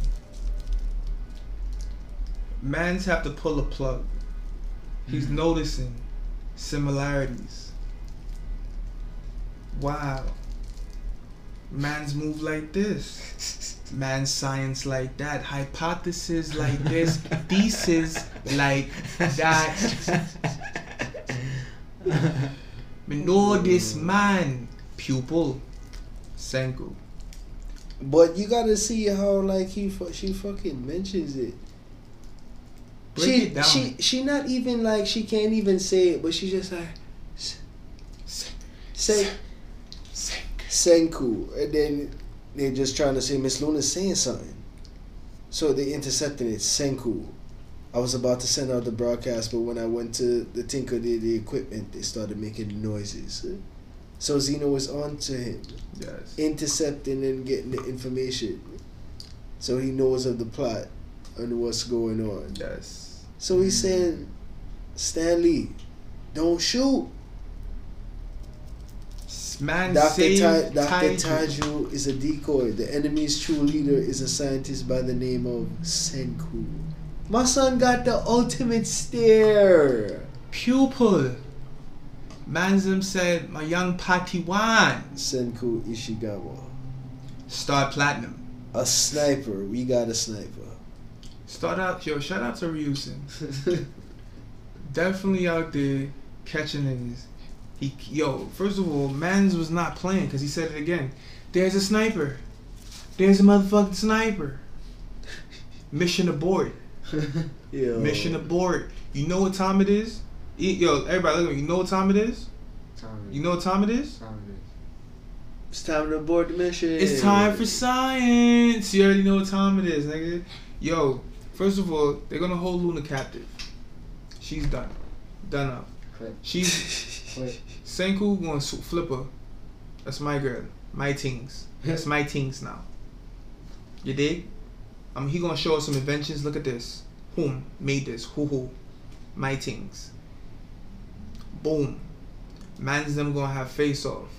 Mans have to pull a plug. He's mm-hmm. noticing similarities. Wow. Man's move like this. Man's science like that. Hypothesis like this. Thesis like that. Me know this mm. man. Pupil. Senku. But you gotta see how like he fu- she fucking mentions it. Break she it down. she she not even like she can't even say it, but she just like s- say Senku, and then they're just trying to say Miss Luna's saying something, so they intercepted it. Senku. I was about to send out the broadcast, but when I went to the tinker the, the equipment, they started making noises. So Zeno was on to him, Yes. intercepting and getting the information, so he knows of the plot and what's going on. Yes. So he's saying, Stanley, don't shoot. Man Dr. Ta- Dr. Taiju is a decoy. The enemy's true leader is a scientist by the name of Senku. My son got the ultimate stare. Pupil. Manzim said, my young Padawan. Senku Ishigami. Star Platinum. A sniper. We got a sniper. Start out, yo, shout out to Ryusen. Definitely out there catching niggas. He, yo, first of all, Mans was not playing because he said it again. There's a sniper. There's a motherfucking sniper. Mission abort. Yo. Mission abort. You know what time it is? E- Yo, everybody, look at me. You know what time it is? Time You know what time it is? is. Time it is. It's time to abort the mission. It's time for science. You already know what time it is, nigga. Yo, first of all, they're gonna hold Luna captive. She's done. Done up. Clip. She's Clip. Senku gonna s- flip her. That's my girl. My things. That's my things now. You dig? Um, he gonna show us some inventions. Look at this. Whom made this? Who who? My things. Boom. Man's them gonna have face off.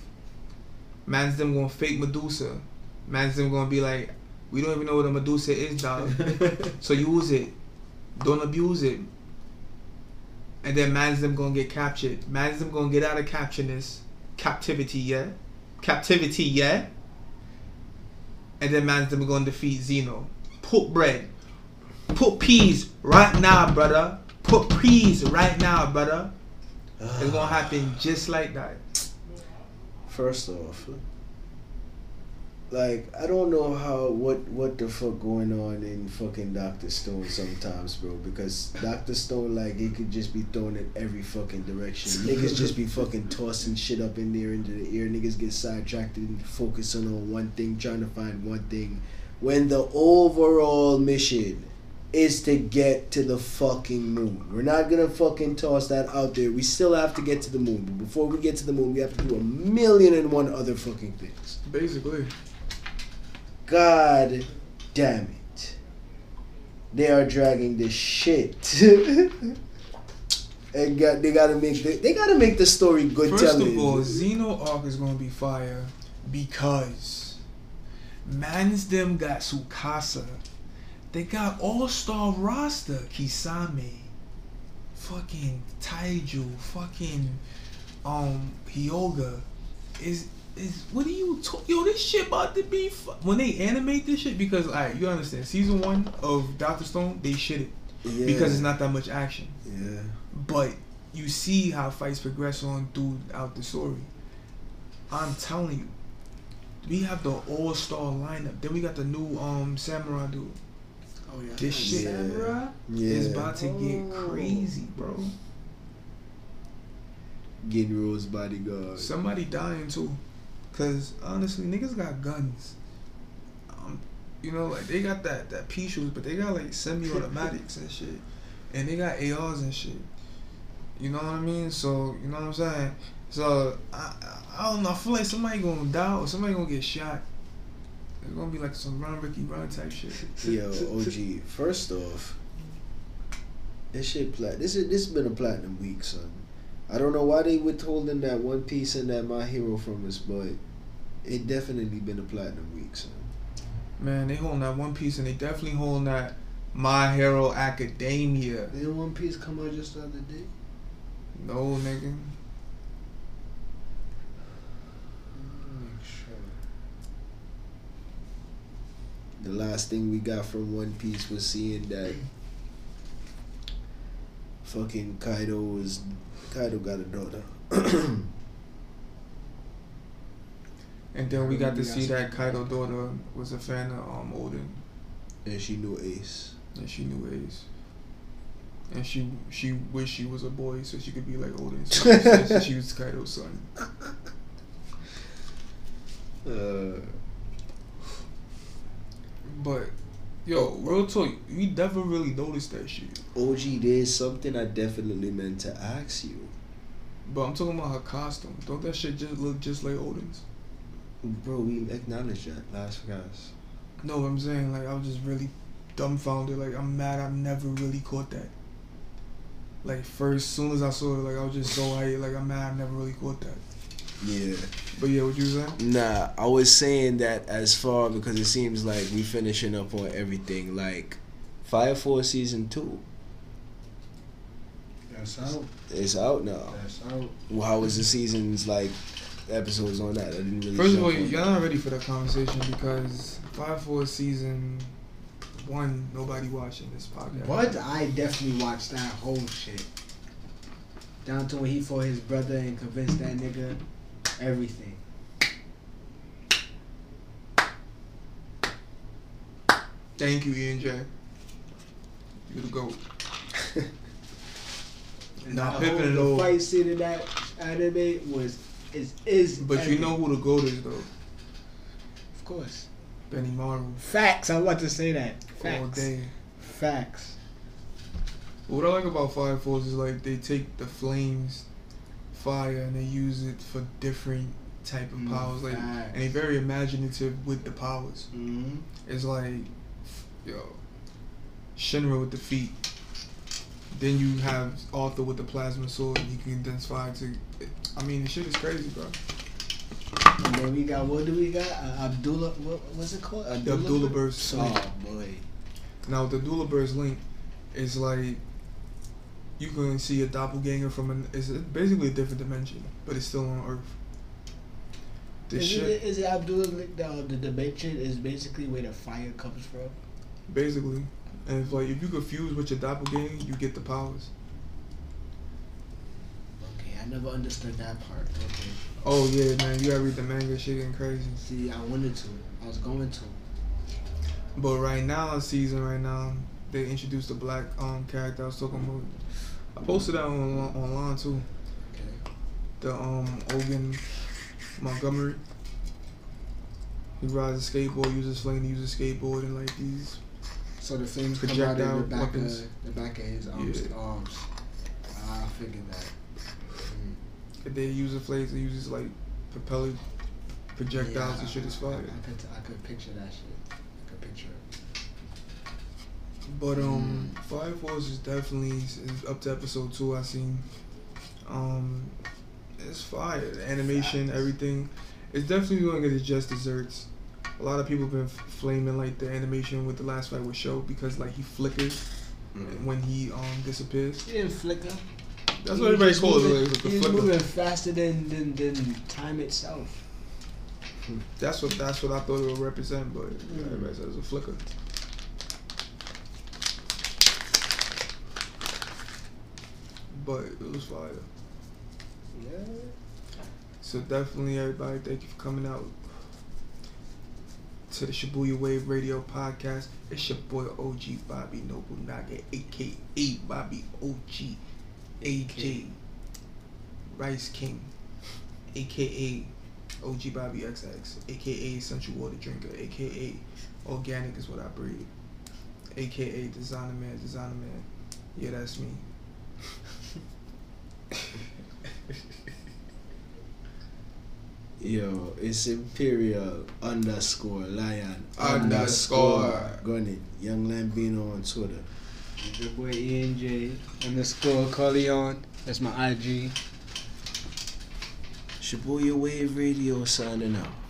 Man's them gonna fake Medusa. Man's them gonna be like, we don't even know what a Medusa is, dog. so use it. Don't abuse it. And then man's them gonna get captured. Man's them gonna get out of capturedness, captivity, yeah, captivity, yeah. And then man's them gonna defeat Zeno. Put bread, put peas right now, brother. Put peas right now, brother. It's gonna happen just like that. First off, like I don't know how what what the fuck going on in fucking Doctor Stone sometimes, bro. Because Doctor Stone like he could just be thrown in every fucking direction. Niggas just be fucking tossing shit up in there into the air. Niggas get sidetracked and focusing on one thing, trying to find one thing, when the overall mission is to get to the fucking moon. We're not gonna fucking toss that out there. We still have to get to the moon. But before we get to the moon, we have to do a million and one other fucking things. Basically. God damn it. They are dragging this shit. and got they gotta make the, they gotta make the story good First telling. of all, Xeno arc is gonna be fire because Mans them got Tsukasa. They got all star roster. Kisame. Fucking Taiju. Fucking um Hyoga. Is is what are you talk yo this shit about to be fu- when they animate this shit because alright you understand season one of Doctor Stone they shit it yeah. because it's not that much action Yeah. but you see how fights progress on throughout the story. I'm telling you, we have the all star lineup. Then we got the new um samurai dude. Oh yeah. This shit- Samurai? Yeah. It's about to get Oh. crazy, bro. Ginro's bodyguard. Somebody dying too, cause honestly, niggas got guns. Um, you know, like they got that that pea but they got like semi-automatics and shit, and they got ARs and shit. You know what I mean? So you know what I'm saying. So I, I, don't know. I feel like somebody gonna die or somebody gonna get shot. It's gonna be like some run Ricky run type shit. Yo, OG. First off, this shit plat. This is this been a platinum week, son. I don't know why they withholding that One Piece and that My Hero from us, but it definitely been a platinum week, son. Man, they holding that One Piece and they definitely holding that My Hero Academia. Didn't One Piece come out just the other day? No nigga. Make sure. The last thing we got from One Piece was seeing that fucking Kaido was Kaido got a daughter. And then we got to see that Kaido daughter was a fan of um Oden, and she knew Ace. and she knew Ace. And she she wished she was a boy so she could be like Oden. So she was Kaido's son. Uh, But yo, real talk, we never really noticed that shit. OG, there's something I definitely meant to ask you. But I'm talking about her costume. Don't that shit just look just like Oden's? Bro, we acknowledged that last guys. No, what I'm saying like I was just really dumbfounded. Like I'm mad I've never really caught that. Like first, soon as I saw it, like I was just so hyped. Like I'm mad I never really caught that. Yeah. But yeah, what you saying? Nah, I was saying that as far because it seems like we finishing up on everything. Like Fire Force season two, That's out. it's out now. That's out. Well, how was the season's like episodes on that? I didn't really. First of all, y'all not ready for that conversation because Fire Force season one, nobody watching this podcast. But I definitely watched that whole shit. Down to when he fought his brother and convinced that nigga everything. Thank you, Ian J. You're the goat. And Nah, that Pippin whole- the all- fight scene in that anime was is is. But you know who the goat is though? of course. Benimaru. Facts. I'm about to say that. All Facts. day. Facts. What I like about Fire Force is like they take the flames, fire, and they use it for different type of Mm, powers. Like, facts. and they very imaginative with the powers. Mm-hmm. It's like, yo, Shinra with the feet. Then you have Arthur with the plasma sword, and he can condense fire to. I mean, the shit is crazy, bro. And then we got what do we got? Uh, Adolla. What what's it called? The Adolla Burst. Oh boy. Now with the Dula Burst link, it's like you can see a doppelganger from an. It's basically a different dimension, but it's still on Earth. This Is shit, it, is it Adolla the the dimension is basically where the fire comes from? basically, and if like if you confuse with your doppelganger, you get the powers. Okay, I never understood that part. Okay. Oh yeah, man, you gotta read the manga. Shit getting crazy. See, I wanted to. I was going to. But right now, season right now, they introduced a black um character I was talking about. I posted that on online too. Okay. The um Ogun Montgomery. He rides a skateboard, uses flame to use a skateboard, and like these. So the flames come out of the back weapons. of the back of his arms. Yeah. arms. I figured that. Mm. If they use a flame, they uses like propeller projectiles and shit is I, fire. I, could, I could picture that shit. I could picture it. But um, Fire Force is definitely is up to episode two. I seen. Um, it's fire. The animation, everything. It's definitely gonna get its just desserts. A lot of people have been flaming like the animation with the last fight with Sho because like he flickers Mm. when he um disappears. He didn't flicker. That's He what everybody was calls it. moving- Like, with he was moving faster than, than than time itself. That's what that's what I thought it would represent, but Mm. everybody says it's a flicker. But it was fire. Yeah. So definitely, everybody, thank you for coming out to the Shibuya Wave Radio podcast. It's your boy OG Bobby Nobunaga, aka Bobby OG, AJ Rice King, aka OG Bobby XX, aka Central Water Drinker, aka Organic is what I breathe, aka Designer Man, Designer Man. Yeah, that's me. Yo, it's Imperial underscore Lion Underscore. Gun it. Young Lambino on Twitter. It's your boy ENJ underscore Corleone. That's my IG. Shibuya Wave Radio signing out.